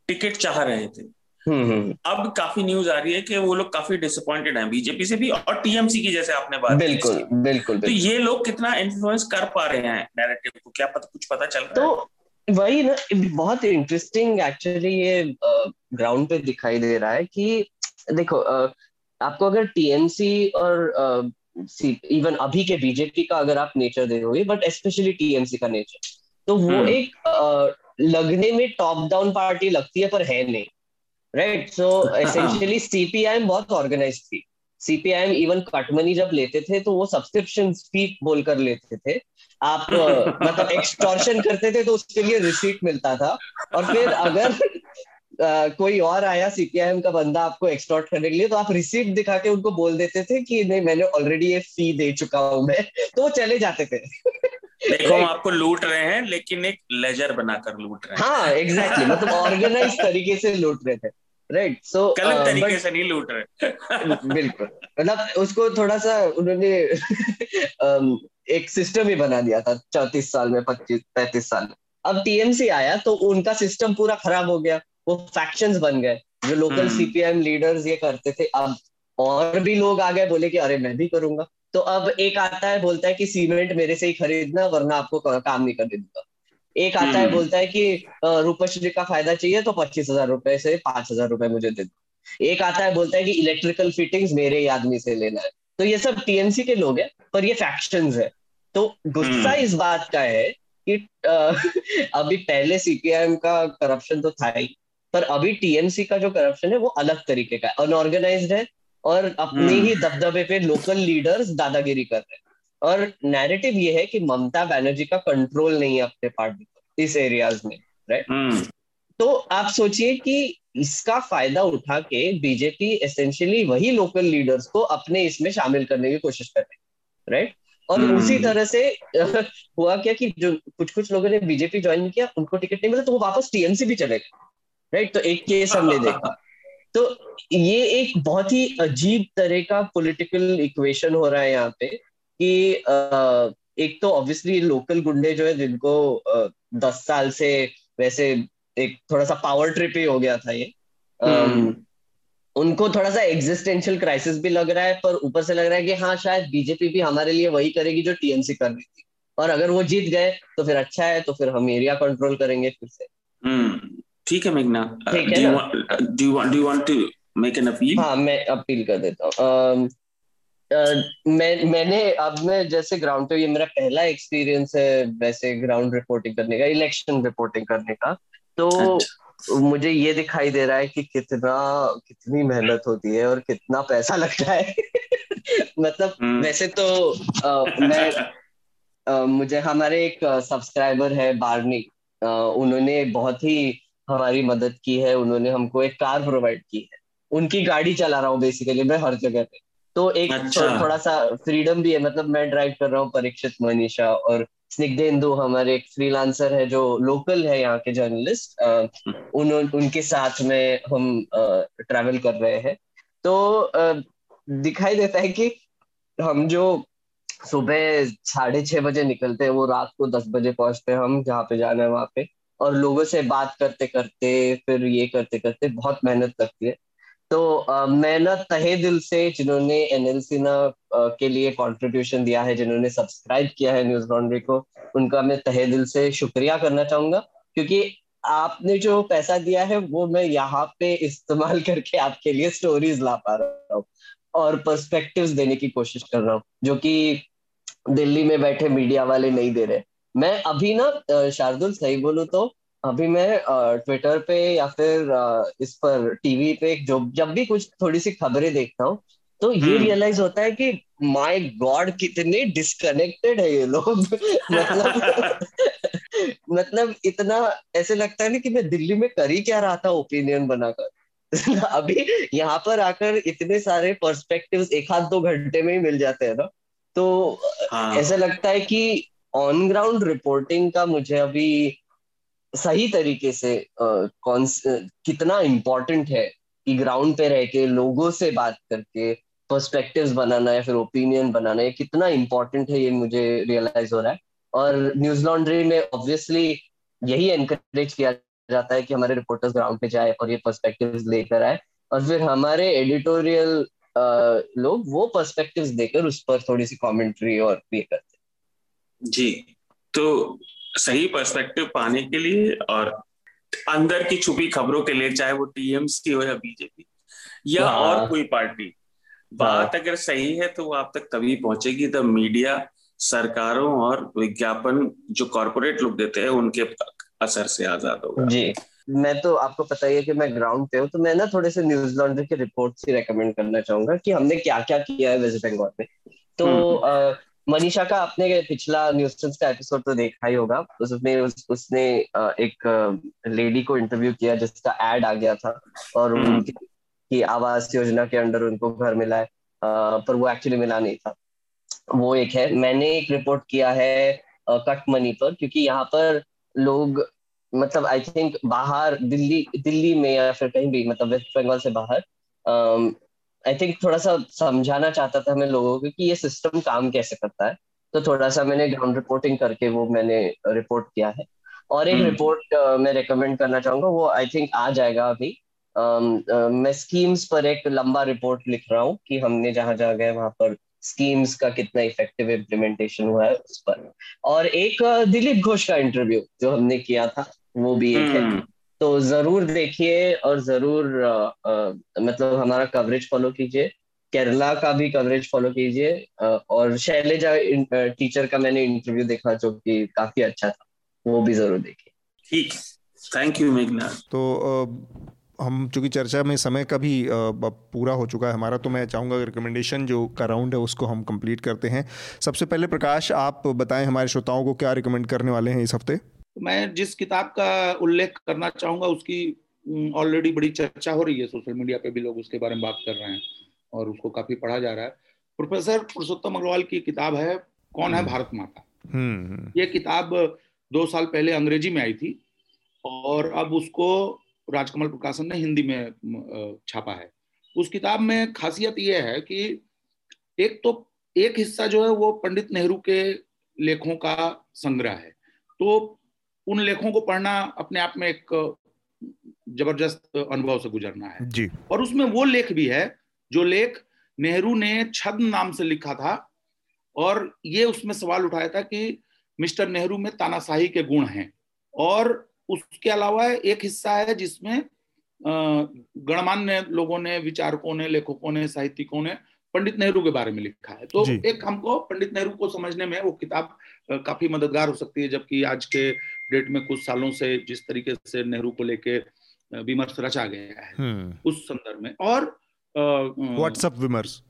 Speaker 7: टिकट चाह रहे थे। हम्म, हम्म। अब काफ़ी न्यूज़ आ रही है कि वो लोग काफ़ी डिसअपॉइंटेड हैं बीजेपी से भी और टीएमसी की जैसे आपने बात
Speaker 6: बिल्कुल बिल्कुल, बिल्कुल
Speaker 7: तो ये लोग कितना इन्फ्लुएंस कर पा रहे हैं नैरेटिव को? क्या पता कुछ पता चल रहा तो
Speaker 6: है? वही ना बहुत इंटरेस्टिंग एक्चुअली ये ग्राउंड पे दिखाई दे रहा है कि देखो आपको अगर टीएमसी और इवन अभी के बीजेपी का अगर आप नेचर देखोगे बट स्पेशली टीएमसी का नेचर तो वो हम्म। एक लगने में टॉप डाउन पार्टी लगती है पर है नहीं राइट सो एसेंशियली सीपीआईएम बहुत ऑर्गेनाइज थी सीपीआईएम इवन कटमनी जब लेते थे तो वो सब्सक्रिप्शन फ़ी बोल कर लेते थे। आप मतलब एक्सटॉर्शन करते थे तो उसके लिए रिसीट मिलता था। और फिर अगर Uh, कोई और आया सीपीआईएम का बंदा आपको एक्सटॉर्ट करने के लिए तो आप रिसीट दिखा के उनको बोल देते थे कि नहीं मैंने ऑलरेडी ये फ़ी दे चुका हूँ मैं। तो वो चले जाते थे।
Speaker 7: देखो हम आपको लूट रहे हैं लेकिन एक लेजर बनाकर लूट रहे
Speaker 6: हैं। हाँ एग्जैक्टली exactly, मतलब ऑर्गेनाइज तरीके से लूट रहे थे। राइट सो
Speaker 7: गलत uh, तरीके से नहीं लूट रहे।
Speaker 6: बिल्कुल। मतलब उसको थोड़ा सा उन्होंने um, एक सिस्टम ही बना दिया था चौतीस साल में पच्चीस पैंतीस साल में। अब टीएमसी आया तो उनका सिस्टम पूरा खराब हो गया। वो फैक्शंस बन गए। जो लोकल सीपीएम लीडर्स ये करते थे अब और भी लोग आ गए बोले कि अरे मैं भी करूँगा। तो अब एक आता है बोलता है कि सीमेंट मेरे से ही खरीदना वरना आपको काम नहीं करने दूँगा। एक आता है हम्म। बोलता है कि रूपश्री का फ़ायदा चाहिए तो पच्चीस हज़ार रुपए से पाँच हज़ार रुपए मुझे दे दो एक आता है बोलता है कि इलेक्ट्रिकल फिटिंग्स मेरे ही आदमी से लेना है तो ये सब टीएमसी के लोग हैं पर ये फैक्शन है तो गुस्सा हम्म। इस बात का है कि अभी पहले सीपीआईएम का करप्शन तो था ही पर अभी टीएमसी का जो करप्शन है वो अलग तरीके का है अनऑर्गेनाइज है और अपने हम्म। ही दबदबे पे लोकल लीडर्स दादागिरी कर रहे हैं और नैरेटिव ये है कि ममता बनर्जी का कंट्रोल नहीं है अपने पार्टी पर इस एरियाज़ में राइट हम्म। तो आप सोचिए कि इसका फ़ायदा उठा के बीजेपी एसेंशियली वही लोकल लीडर्स को अपने इसमें शामिल करने की कोशिश कर रहे हैं राइट और hmm. उसी तरह से हुआ क्या कि जो कुछ कुछ लोगों ने बीजेपी ज्वाइन किया उनको टिकट नहीं मिला तो वो वापस टीएमसी भी चले गए राइट तो एक केस हमने देखा। तो ये एक बहुत ही अजीब तरह का पॉलिटिकल इक्वेशन हो रहा है यहाँ पे। कि एक तो ऑब्वियसली लोकल गुंडे जो है जिनको दस साल से वैसे एक थोड़ा सा पावर ट्रिप ही हो गया था ये। हम्म। उनको थोड़ा सा एग्जिस्टेंशियल क्राइसिस भी लग रहा है पर ऊपर से लग रहा है कि हाँ शायद बीजेपी भी हमारे लिए वही करेगी जो टीएमसी कर रही थी। और अगर वो जीत गए तो फिर अच्छा है तो फिर हम एरिया कंट्रोल करेंगे फिर से।
Speaker 7: हम्म। ठीक है मेघना। ठीक है do you want do you want to make an appeal
Speaker 6: हाँ मैं अपील कर देता हूँ। Uh, मैं मैंने अब मैं जैसे ग्राउंड पे ये मेरा पहला एक्सपीरियंस है वैसे ग्राउंड रिपोर्टिंग करने का इलेक्शन रिपोर्टिंग करने का। तो अच्छा। मुझे ये दिखाई दे रहा है कि कितना कितनी मेहनत होती है और कितना पैसा लगता है। मतलब hmm. वैसे तो आ, मैं आ, मुझे हमारे एक सब्सक्राइबर है बारनी उन्होंने बहुत ही हमारी मदद की है उन्होंने हमको एक कार प्रोवाइड की है। उनकी गाड़ी चला रहा हूँ बेसिकली मैं हर जगह पे। तो एक अच्छा। थोड़ा सा फ्रीडम भी है। मतलब मैं ड्राइव कर रहा हूँ परीक्षित मनीषा और स्निग्धेंदु हमारे एक फ्रीलांसर है जो लोकल है यहाँ के जर्नलिस्ट उन उनके साथ में हम ट्रैवल कर रहे हैं। तो दिखाई देता है कि हम जो सुबह साढ़े छह बजे निकलते हैं वो रात को दस बजे पहुँचते हैं हम जहाँ पे जाना है वहाँ पे। और लोगों से बात करते करते फिर ये करते करते बहुत मेहनत लगती है। तो मैं ना तहे दिल से जिन्होंने एनएलसी ना के लिए कंट्रीब्यूशन दिया है, जिन्होंने सब्सक्राइब किया है न्यूज़ लॉन्ड्री को, उनका मैं तहे दिल से शुक्रिया करना चाहूँगा। क्योंकि आपने जो पैसा दिया है, वो मैं यहाँ पे इस्तेमाल करके आपके लिए स्टोरीज ला पा रहा हूँ और पर्सपेक्टिव्स देने की कोशिश कर रहा हूँ, जो कि दिल्ली में बैठे मीडिया वाले नहीं दे रहे। मैं अभी ना शार्दुल, सही बोलू तो अभी मैं ट्विटर पे या फिर इस पर टीवी पे जो जब भी कुछ थोड़ी सी खबरें देखता हूँ तो ये रियलाइज़ हम्म। होता है कि माय गॉड कितने डिस्कनेक्टेड है ये लोग मतलब मतलब इतना ऐसे लगता है ना कि मैं दिल्ली में कर ही क्या रहा था ओपिनियन बनाकर अभी यहाँ पर आकर इतने सारे पर्सपेक्टिव्स एक हाथ दो घंटे में ही मिल जाते हैं ना तो हाँ. ऐसा लगता है कि ऑन ग्राउंड रिपोर्टिंग का मुझे अभी सही तरीके से कौन कितना इम्पोर्टेंट है कि ग्राउंड पे रह के लोगों से बात करके पर्सपेक्टिव्स बनाना या फिर ओपिनियन बनाना, ये कितना इम्पोर्टेंट है ये मुझे रियलाइज़ हो रहा है। और न्यूज़ लॉन्ड्री में ऑब्वियसली यही एनकरेज किया जाता है कि हमारे रिपोर्टर्स ग्राउंड पे जाए और ये पर्सपेक्टिव्स लेकर आए और फिर हमारे एडिटोरियल लोग वो पर्सपेक्टिव्स देकर उस पर थोड़ी सी कमेंट्री और ये करते
Speaker 7: जी तो सही पर्सपेक्टिव पाने के लिए और अंदर की छुपी खबरों के लिए चाहे वो टीएमसी हो या बीजेपी या हाँ। और कोई पार्टी बात हाँ। अगर सही है तो वो आप तक तभी पहुंचेगी द मीडिया सरकारों और विज्ञापन जो कॉरपोरेट लोग देते हैं उनके असर से आज़ाद होगा
Speaker 6: जी मैं तो आपको पता ही है कि मैं ग्राउंड पे हूँ तो मैं ना थोड़े से न्यूज़ लॉन्ड्री के रिपोर्ट ही रेकमेंड करना चाहूँगा कि हमने क्या क्या किया है वेस्ट बंगाल में तो हम्म। मनीषा का आपने पिछला न्यूज़ का एपिसोड तो देखा ही होगा। उसमें उस, उसने एक लेडी को इंटरव्यू किया जिसका एड आ गया था और हम्म। उनकी की आवास योजना के अंडर उनको घर मिला है। पर वो एक्चुअली मिला नहीं था। वो एक है। मैंने एक रिपोर्ट किया है कट मनी पर क्योंकि यहाँ पर लोग मतलब आई थिंक बाहर दिल्ली दिल्ली में या फिर कहीं भी मतलब वेस्ट बंगाल से बाहर आई थिंक थोड़ा सा समझाना चाहता था मैं लोगों को कि ये सिस्टम काम कैसे करता है। तो थोड़ा सा मैंने ग्राउंड रिपोर्टिंग करके वो मैंने रिपोर्ट किया है। और एक रिपोर्ट हम्म। uh, मैं रिकमेंड करना चाहूँगा वो आई थिंक आ जाएगा अभी। uh, uh, मैं स्कीम्स पर एक लंबा रिपोर्ट लिख रहा हूँ कि हमने जहाँ जहाँ गए वहाँ पर स्कीम्स का कितना इफ़ेक्टिव इम्प्लीमेंटेशन हुआ है उस पर। और एक दिलीप घोष का इंटरव्यू जो हमने किया था वो भी एक है। हम्म। तो ज़रूर देखिए और ज़रूर आ, आ, मतलब हमारा कवरेज फॉलो कीजिए। केरला का भी कवरेज फॉलो कीजिए और शैलेजा टीचर का मैंने इंटरव्यू देखा जो कि काफ़ी अच्छा था वो भी ज़रूर देखिए।
Speaker 7: ठीक। थैंक यू मेघना
Speaker 8: तो हम चूँकि चर्चा में समय का भी पूरा हो चुका है हमारा तो मैं चाहूँगा रिकमेंडेशन जो का राउंड है उसको हम कंप्लीट करते हैं। सबसे पहले प्रकाश आप बताएँ हमारे श्रोताओं को क्या रिकमेंड करने वाले हैं इस हफ़्ते?
Speaker 4: मैं जिस किताब का उल्लेख करना चाहूँगा उसकी ऑलरेडी बड़ी चर्चा हो रही है सोशल मीडिया पे भी लोग उसके बारे में बात कर रहे हैं और उसको काफ़ी पढ़ा जा रहा है प्रोफेसर पुरुषोत्तम अग्रवाल की किताब है कौन है हम्म। भारत माता हम्म। ये किताब दो साल पहले अंग्रेज़ी में आई थी और अब उसको राजकमल प्रकाशन ने हिंदी में छापा है उस किताब में खासियत यह है कि एक तो एक हिस्सा जो है वो पंडित नेहरू के लेखों का संग्रह है तो उन लेखों को पढ़ना अपने आप में एक ज़बरदस्त अनुभव से गुजरना है।
Speaker 8: जी।
Speaker 4: और उसमें वो लेख भी है जो लेख नेहरू ने छद्म नाम से लिखा था और ये उसमें सवाल उठाया था कि मिस्टर नेहरू में तानाशाही के गुण हैं और उसके अलावा एक हिस्सा है जिसमें गणमान्य लोगों ने विचारकों ने लेखकों ने साहित्यिकों ने पंडित नेहरू के बारे में लिखा है। तो एक हमको पंडित नेहरू को समझने में वो किताब काफ़ी मददगार हो सकती है जबकि आज के डेट में कुछ सालों से जिस तरीके से नेहरू को लेके विमर्श रचा गया है। हम्म। उस संदर्भ में। और
Speaker 8: व्हाट्सएप विमर्श?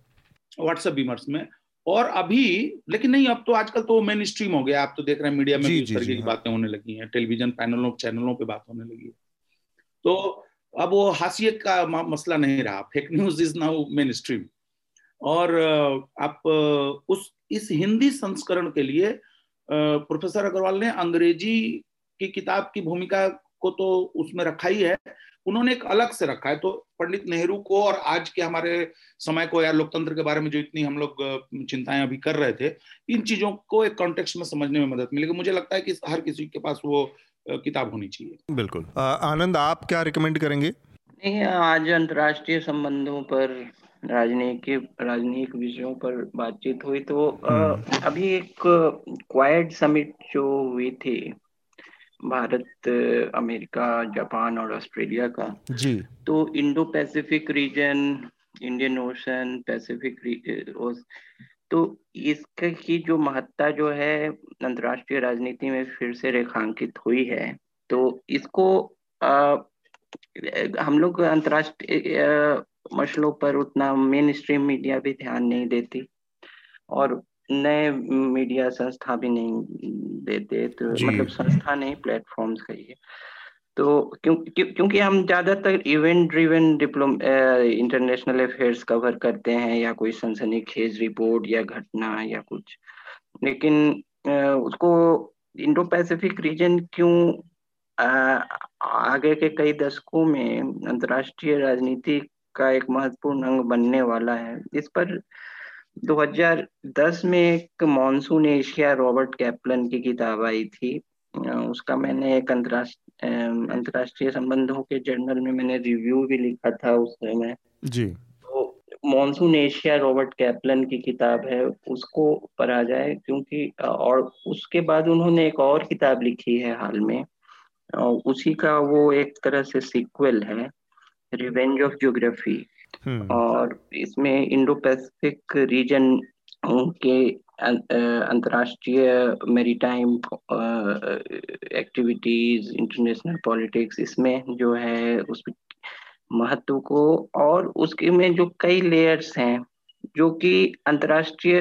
Speaker 4: व्हाट्सएप विमर्श में। और अभी लेकिन नहीं अब तो आजकल तो मेन स्ट्रीम हो गया। आप तो देख रहे हैं मीडिया में भी उस तरीके की हाँ। बातें होने लगी हैं। टेलीविज़न पैनलों चैनलों पे बात होने लगी है। तो अब वो हाशिए का मसला नहीं रहा। Fake news is now mainstream और आप उस इस हिंदी संस्करण के लिए प्रोफेसर अग्रवाल ने अंग्रेज़ी की किताब की भूमिका को तो उसमें रखा ही है। उन्होंने एक अलग से रखा है। तो पंडित नेहरू को और आज के हमारे समय को या लोकतंत्र के बारे में जो इतनी हम लोग चिंताएँ अभी कर रहे थे इन चीज़ों को एक कॉन्टेक्स्ट में समझने में मदद मिलेगी मुझे लगता है कि हर किसी के पास वो किताब होनी चाहिए।
Speaker 8: बिल्कुल। आनंद आप क्या रिकमेंड करेंगे?
Speaker 3: नहीं आज अंतर्राष्ट्रीय संबंधों पर राजनीतिक राजनीतिक विषयों पर बातचीत हुई तो हम्म। अभी एक क्वाइड समिट जो हुई थी भारत अमेरिका जापान और ऑस्ट्रेलिया का
Speaker 8: जी
Speaker 3: तो Indo Pacific region Indian ocean Pacific तो इसके की जो महत्ता जो है अंतर्राष्ट्रीय राजनीति में फिर से रेखांकित हुई है तो इसको आ, हम लोग अंतर्राष्ट्रीय मसलों पर उतना मेन स्ट्रीम मीडिया भी ध्यान नहीं देती और नए मीडिया संस्था भी नहीं देते तो मतलब संस्था नहीं प्लेटफॉर्म्स कहिए तो क्यों क्यों क्योंकि हम ज़्यादातर event driven diplomacy international affairs cover करते हैं या कोई सनसनी खेज रिपोर्ट या घटना या कुछ। लेकिन उसको इंडो पैसिफिक रीजन क्यों आगे के कई दशकों में अंतर्राष्ट्रीय राजनीति का एक महत्वपूर्ण अंग बनने वाला है। इस पर 2010 में एक मॉनसून एशिया रॉबर्ट कैप्लन की किताब आई थी। उसका मैंने एक अंतरराष्ट्रीय अंतर्राष्ट्रीय संबंधों के जर्नल में मैंने रिव्यू भी लिखा था उस समय
Speaker 2: जी।
Speaker 3: तो मॉनसून एशिया रॉबर्ट कैप्लन की किताब है उसको पढ़ा जाए क्योंकि और उसके बाद उन्होंने एक और किताब लिखी है हाल में। उसी का वो एक तरह से सीक्वल है। रिवेंज ऑफ़ ज्योग्राफी और इसमें इंडो पैसिफिक रीजन के अंतर्राष्ट्रीय मेरीटाइम एक्टिविटीज़ इंटरनेशनल पॉलिटिक्स इसमें जो है उस महत्व को और उसके में जो कई लेयर्स हैं जो कि अंतर्राष्ट्रीय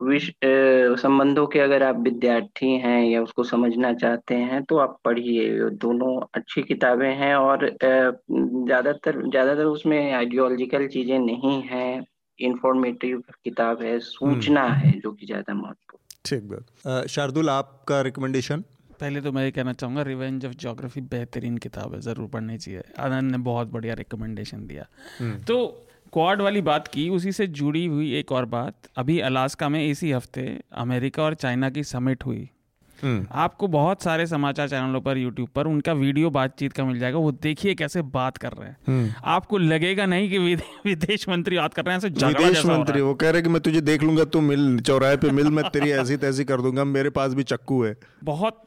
Speaker 3: संबंधों के अगर आप विद्यार्थी हैं या उसको समझना चाहते हैं तो आप पढ़िए। दोनों अच्छी किताबें हैं और ज़्यादातर ज़्यादातर उसमें आइडियोलॉजिकल चीज़ें नहीं हैं। इंफॉर्मेटिव किताब है सूचना हम्म। है जो कि ज़्यादा महत्वपूर्ण
Speaker 2: ठीक बात। शार्दुल आपका रिकमेंडेशन
Speaker 5: पहले तो मैं ये कहना चाहूँगा रिवेंज ऑफ़ जोग्राफी बेहतरीन किताब है ज़रूर पढ़नी चाहिए। आनंद ने बहुत बढ़िया रिकमेंडेशन दिया। हम्म। तो क्वाड वाली बात की, उसी से जुड़ी हुई एक और बात अभी अलास्का में इसी हफ़्ते अमेरिका और चाइना की समिट हुई। आपको बहुत सारे समाचार चैनलों पर यूट्यूब पर उनका वीडियो बातचीत का मिल जाएगा। वो देखिए कैसे बात कर रहे हैं। हम्म। आपको लगेगा नहीं कि विदेश मंत्री बात कर रहे हैं
Speaker 2: विदेश मंत्री वो कह रहे कि मैं तुझे देख लूँगा तू मिल चौराहे पे मिल मैं तेरी ऐसी तैसी कर दूँगा मेरे पास भी चक्कू है।
Speaker 5: बहुत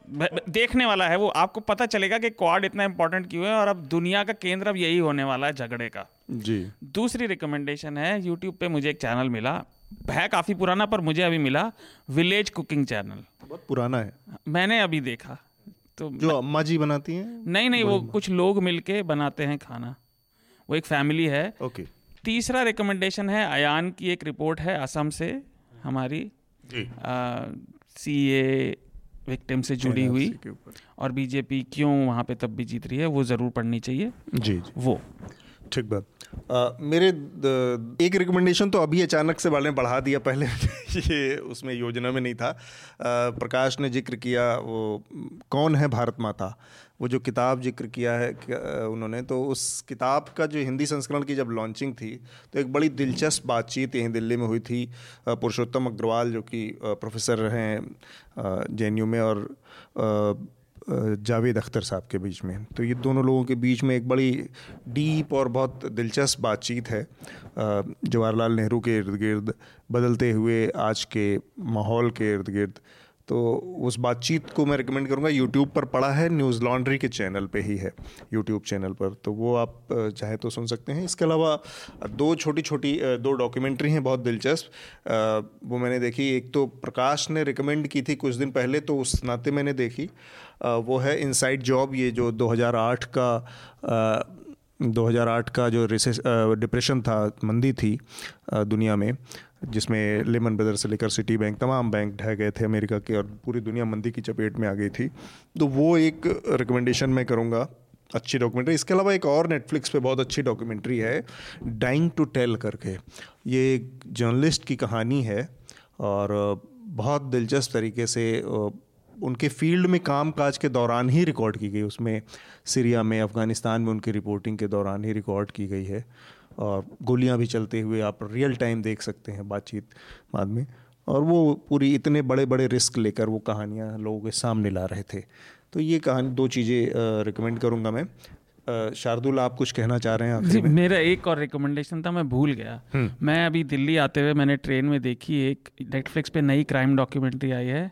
Speaker 5: देखने वाला है वो। आपको पता चलेगा कि क्वाड इतना इंपॉर्टेंट क्यों है और अब दुनिया का केंद्र अब यही होने वाला है झगड़े का।
Speaker 2: जी।
Speaker 5: दूसरी रिकमेंडेशन है यूट्यूब पे मुझे एक चैनल मिला। है काफ़ी पुराना पर मुझे अभी मिला विलेज कुकिंग चैनल
Speaker 2: बहुत पुराना है।
Speaker 5: मैंने अभी देखा।
Speaker 2: तो जो अम्मा जी बनाती हैं?
Speaker 5: नहीं नहीं वो कुछ लोग मिलके बनाते हैं खाना। वो एक फैमिली है।
Speaker 2: ओके।
Speaker 5: तीसरा रिकमेंडेशन है अयान की एक रिपोर्ट है असम से हमारी सी ए विक्टिम से जुड़ी हुई। और बीजेपी क्यों वहाँ पे तब भी जीत रही है वो ज़रूर पढ़नी चाहिए।
Speaker 2: जी, जी।
Speaker 5: वो।
Speaker 2: ठीक बात। मेरे द, एक रिकमेंडेशन तो अभी अचानक से वाले बढ़ा दिया पहले ये उसमें योजना में नहीं था। आ, प्रकाश ने ज़िक्र किया वो कौन है भारत माता? वो जो किताब ज़िक्र किया है उन्होंने तो उस किताब का जो हिंदी संस्करण की जब लॉन्चिंग थी तो एक बड़ी दिलचस्प बातचीत यहीं दिल्ली में हुई थी पुरुषोत्तम अग्रवाल जो कि प्रोफेसर हैं जेएनयू में और जावेद अख्तर साहब के बीच में। तो ये दोनों लोगों के बीच में एक बड़ी डीप और बहुत दिलचस्प बातचीत है। जवाहरलाल नेहरू के इर्द गिर्द, बदलते हुए आज के माहौल के इर्द गिर्द। तो उस बातचीत को मैं रिकमेंड करूँगा यूट्यूब पर पड़ा है न्यूज़ लॉन्ड्री के चैनल पे ही है यूट्यूब चैनल पर। तो वो आप चाहे तो सुन सकते हैं। इसके अलावा दो छोटी छोटी दो डॉक्यूमेंट्री हैं बहुत दिलचस्प। वो मैंने देखी, एक तो प्रकाश ने रिकमेंड की थी कुछ दिन पहले तो उस नाते मैंने देखी। वो है इनसाइड जॉब ये जो 2008 का 2008 का जो रिसेस डिप्रेशन था, मंदी थी दुनिया में, जिसमें लेमन ब्रदर से लेकर सिटी बैंक तमाम बैंक ढह गए थे अमेरिका के और पूरी दुनिया मंदी की चपेट में आ गई थी। तो वो एक रिकमेंडेशन मैं करूँगा, अच्छी डॉक्यूमेंट्री इसके अलावा एक और नेटफ्लिक्स पे बहुत अच्छी डॉक्यूमेंट्री है डाइंग टू टेल करके। ये एक जर्नलिस्ट की कहानी है और बहुत दिलचस्प तरीके से उनके फ़ील्ड में काम काज के दौरान ही रिकॉर्ड की गई। उसमें सीरिया में अफ़गानिस्तान में उनकी रिपोर्टिंग के दौरान ही रिकॉर्ड की गई है। और गोलियाँ भी चलते हुए आप रियल टाइम देख सकते हैं बातचीत बाद में। और वो पूरी इतने बड़े बड़े रिस्क लेकर वो कहानियाँ लोगों के सामने ला रहे थे। तो ये कहानी दो चीज़ें रिकमेंड करूँगा मैं। शार्दुल आप कुछ कहना चाह रहे हैं
Speaker 5: जी में? मेरा एक और रिकमेंडेशन था मैं भूल गया। हम्म। मैं अभी दिल्ली आते हुए मैंने ट्रेन में देखी एक नेटफ्लिक्स पे नई क्राइम डॉक्यूमेंट्री आई है।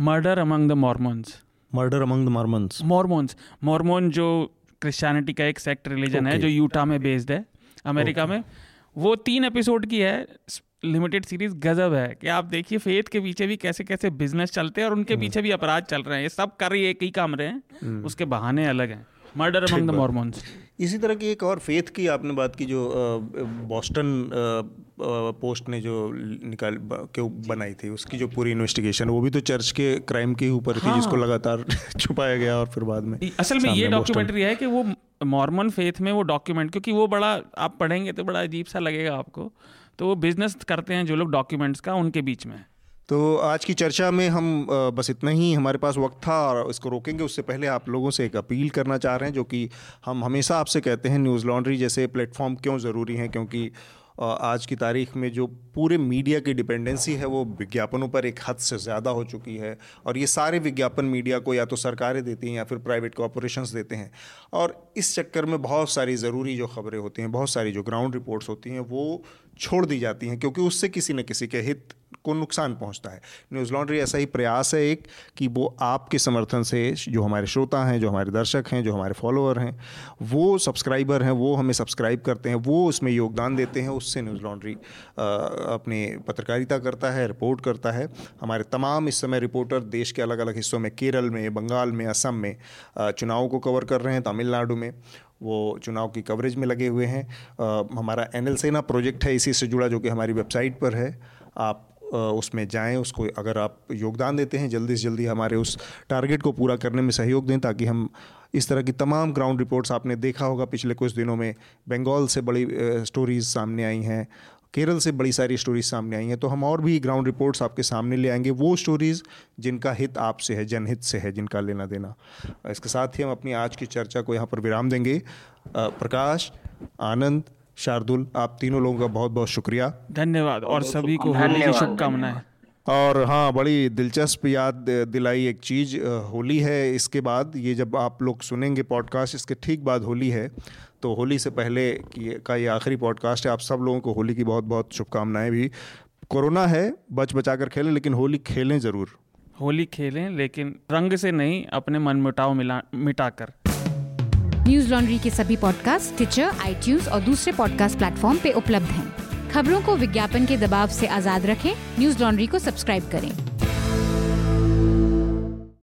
Speaker 5: Murder among the Mormons
Speaker 2: murder among the Mormons
Speaker 5: Mormons Mormon जो क्रिश्चियनिटी का एक सेक्ट रिलीजन okay. है जो यूटा में बेस्ड है अमेरिका okay. में। वो तीन एपिसोड की है लिमिटेड सीरीज़ गजब है। कि आप देखिए फेथ के पीछे भी कैसे कैसे बिज़नेस चलते हैं और उनके हम्म। पीछे भी अपराध चल रहे हैं। ये सब कर रही एक ही काम रहे हैं। हम्म। उसके बहाने अलग हैं। मर्डर अमंग द मॉर्मोन्स
Speaker 2: इसी तरह की एक और फेथ की आपने बात की जो बॉस्टन पोस्ट ने जो निकाल के बनाई थी उसकी जो पूरी इन्वेस्टिगेशन वो भी तो चर्च के क्राइम के ऊपर हाँ। थी हाँ। जिसको लगातार छुपाया गया और फिर बाद में
Speaker 5: असल में ये डॉक्यूमेंट्री है कि वो मॉर्मन फेथ में वो डॉक्यूमेंट क्योंकि वो बड़ा आप पढ़ेंगे तो बड़ा अजीब सा लगेगा आपको तो वो बिज़नेस करते हैं जो लोग डॉक्यूमेंट्स का उनके बीच में
Speaker 2: तो आज की चर्चा में हम बस इतना ही। हमारे पास वक्त था और इसको रोकेंगे। उससे पहले आप लोगों से एक अपील करना चाह रहे हैं, जो कि हम हमेशा आपसे कहते हैं, न्यूज़ लॉन्ड्री जैसे प्लेटफॉर्म क्यों ज़रूरी हैं? क्योंकि आज की तारीख में जो पूरे मीडिया की डिपेंडेंसी है, वो विज्ञापनों पर एक हद से ज़्यादा हो चुकी है। और ये सारे विज्ञापन मीडिया को या तो सरकारें देती हैं या फिर प्राइवेट कॉरपोरेशंस देते हैं। और इस चक्कर में बहुत सारी ज़रूरी जो खबरें होती हैं, बहुत सारी जो ग्राउंड रिपोर्ट्स होती हैं, वो छोड़ दी जाती हैं, क्योंकि उससे किसी न किसी के हित को नुकसान पहुँचता है। न्यूज़ लॉन्ड्री ऐसा ही प्रयास है एक कि वो आपके समर्थन से जो हमारे श्रोता हैं, जो हमारे दर्शक हैं, जो हमारे फॉलोअर हैं, वो सब्सक्राइबर हैं, वो हमें सब्सक्राइब करते हैं, वो उसमें योगदान देते हैं, उससे न्यूज़ लॉन्ड्री अपनी पत्रकारिता करता है, रिपोर्ट करता है। हमारे तमाम इस समय रिपोर्टर देश के अलग अलग हिस्सों में, केरल में, बंगाल में, असम में चुनाव को कवर कर रहे हैं, तमिलनाडु में। वो चुनाव की कवरेज में लगे हुए हैं। हमारा एन सेना प्रोजेक्ट है इसी से जुड़ा, जो कि हमारी वेबसाइट पर है। आप उसमें जाएँ, उसको अगर आप योगदान देते हैं, जल्दी से जल्दी हमारे उस टारगेट को पूरा करने में सहयोग दें, ताकि हम इस तरह की तमाम ग्राउंड रिपोर्ट्स आपने देखा होगा पिछले कुछ दिनों में। बंगाल से बड़ी स्टोरीज़ सामने आई हैं। केरल से बड़ी सारी स्टोरीज सामने आई हैं तो हम और भी ग्राउंड रिपोर्ट्स आपके सामने ले आएँगे। वो स्टोरीज़ जिनका हित आपसे है जनहित से है जिनका लेना देना। इसके साथ ही हम अपनी आज की चर्चा को यहाँ पर विराम देंगे। प्रकाश आनंद शार्दुल आप तीनों लोगों का बहुत बहुत शुक्रिया।
Speaker 5: धन्यवाद और सभी को होली की शुभकामनाएँ।
Speaker 2: और हाँ बड़ी दिलचस्प याद दिलाई एक चीज़ होली है इसके बाद ये जब आप लोग सुनेंगे पॉडकास्ट इसके ठीक बाद होली है तो होली से पहले की का ये आखिरी पॉडकास्ट है। आप सब लोगों को होली की बहुत बहुत शुभकामनाएँ भी। कोरोना है बच बचा कर खेलें लेकिन होली खेलें ज़रूर।
Speaker 5: होली खेलें लेकिन रंग से नहीं अपने मन मिटाव मिला मिटाकर।
Speaker 1: न्यूज़ लॉन्ड्री के सभी पॉडकास्ट ट्विटर आई और दूसरे पॉडकास्ट प्लेटफॉर्म पे उपलब्ध हैं। खबरों को विज्ञापन के दबाव से आज़ाद रखें। न्यूज़ लॉन्ड्री को सब्सक्राइब करें।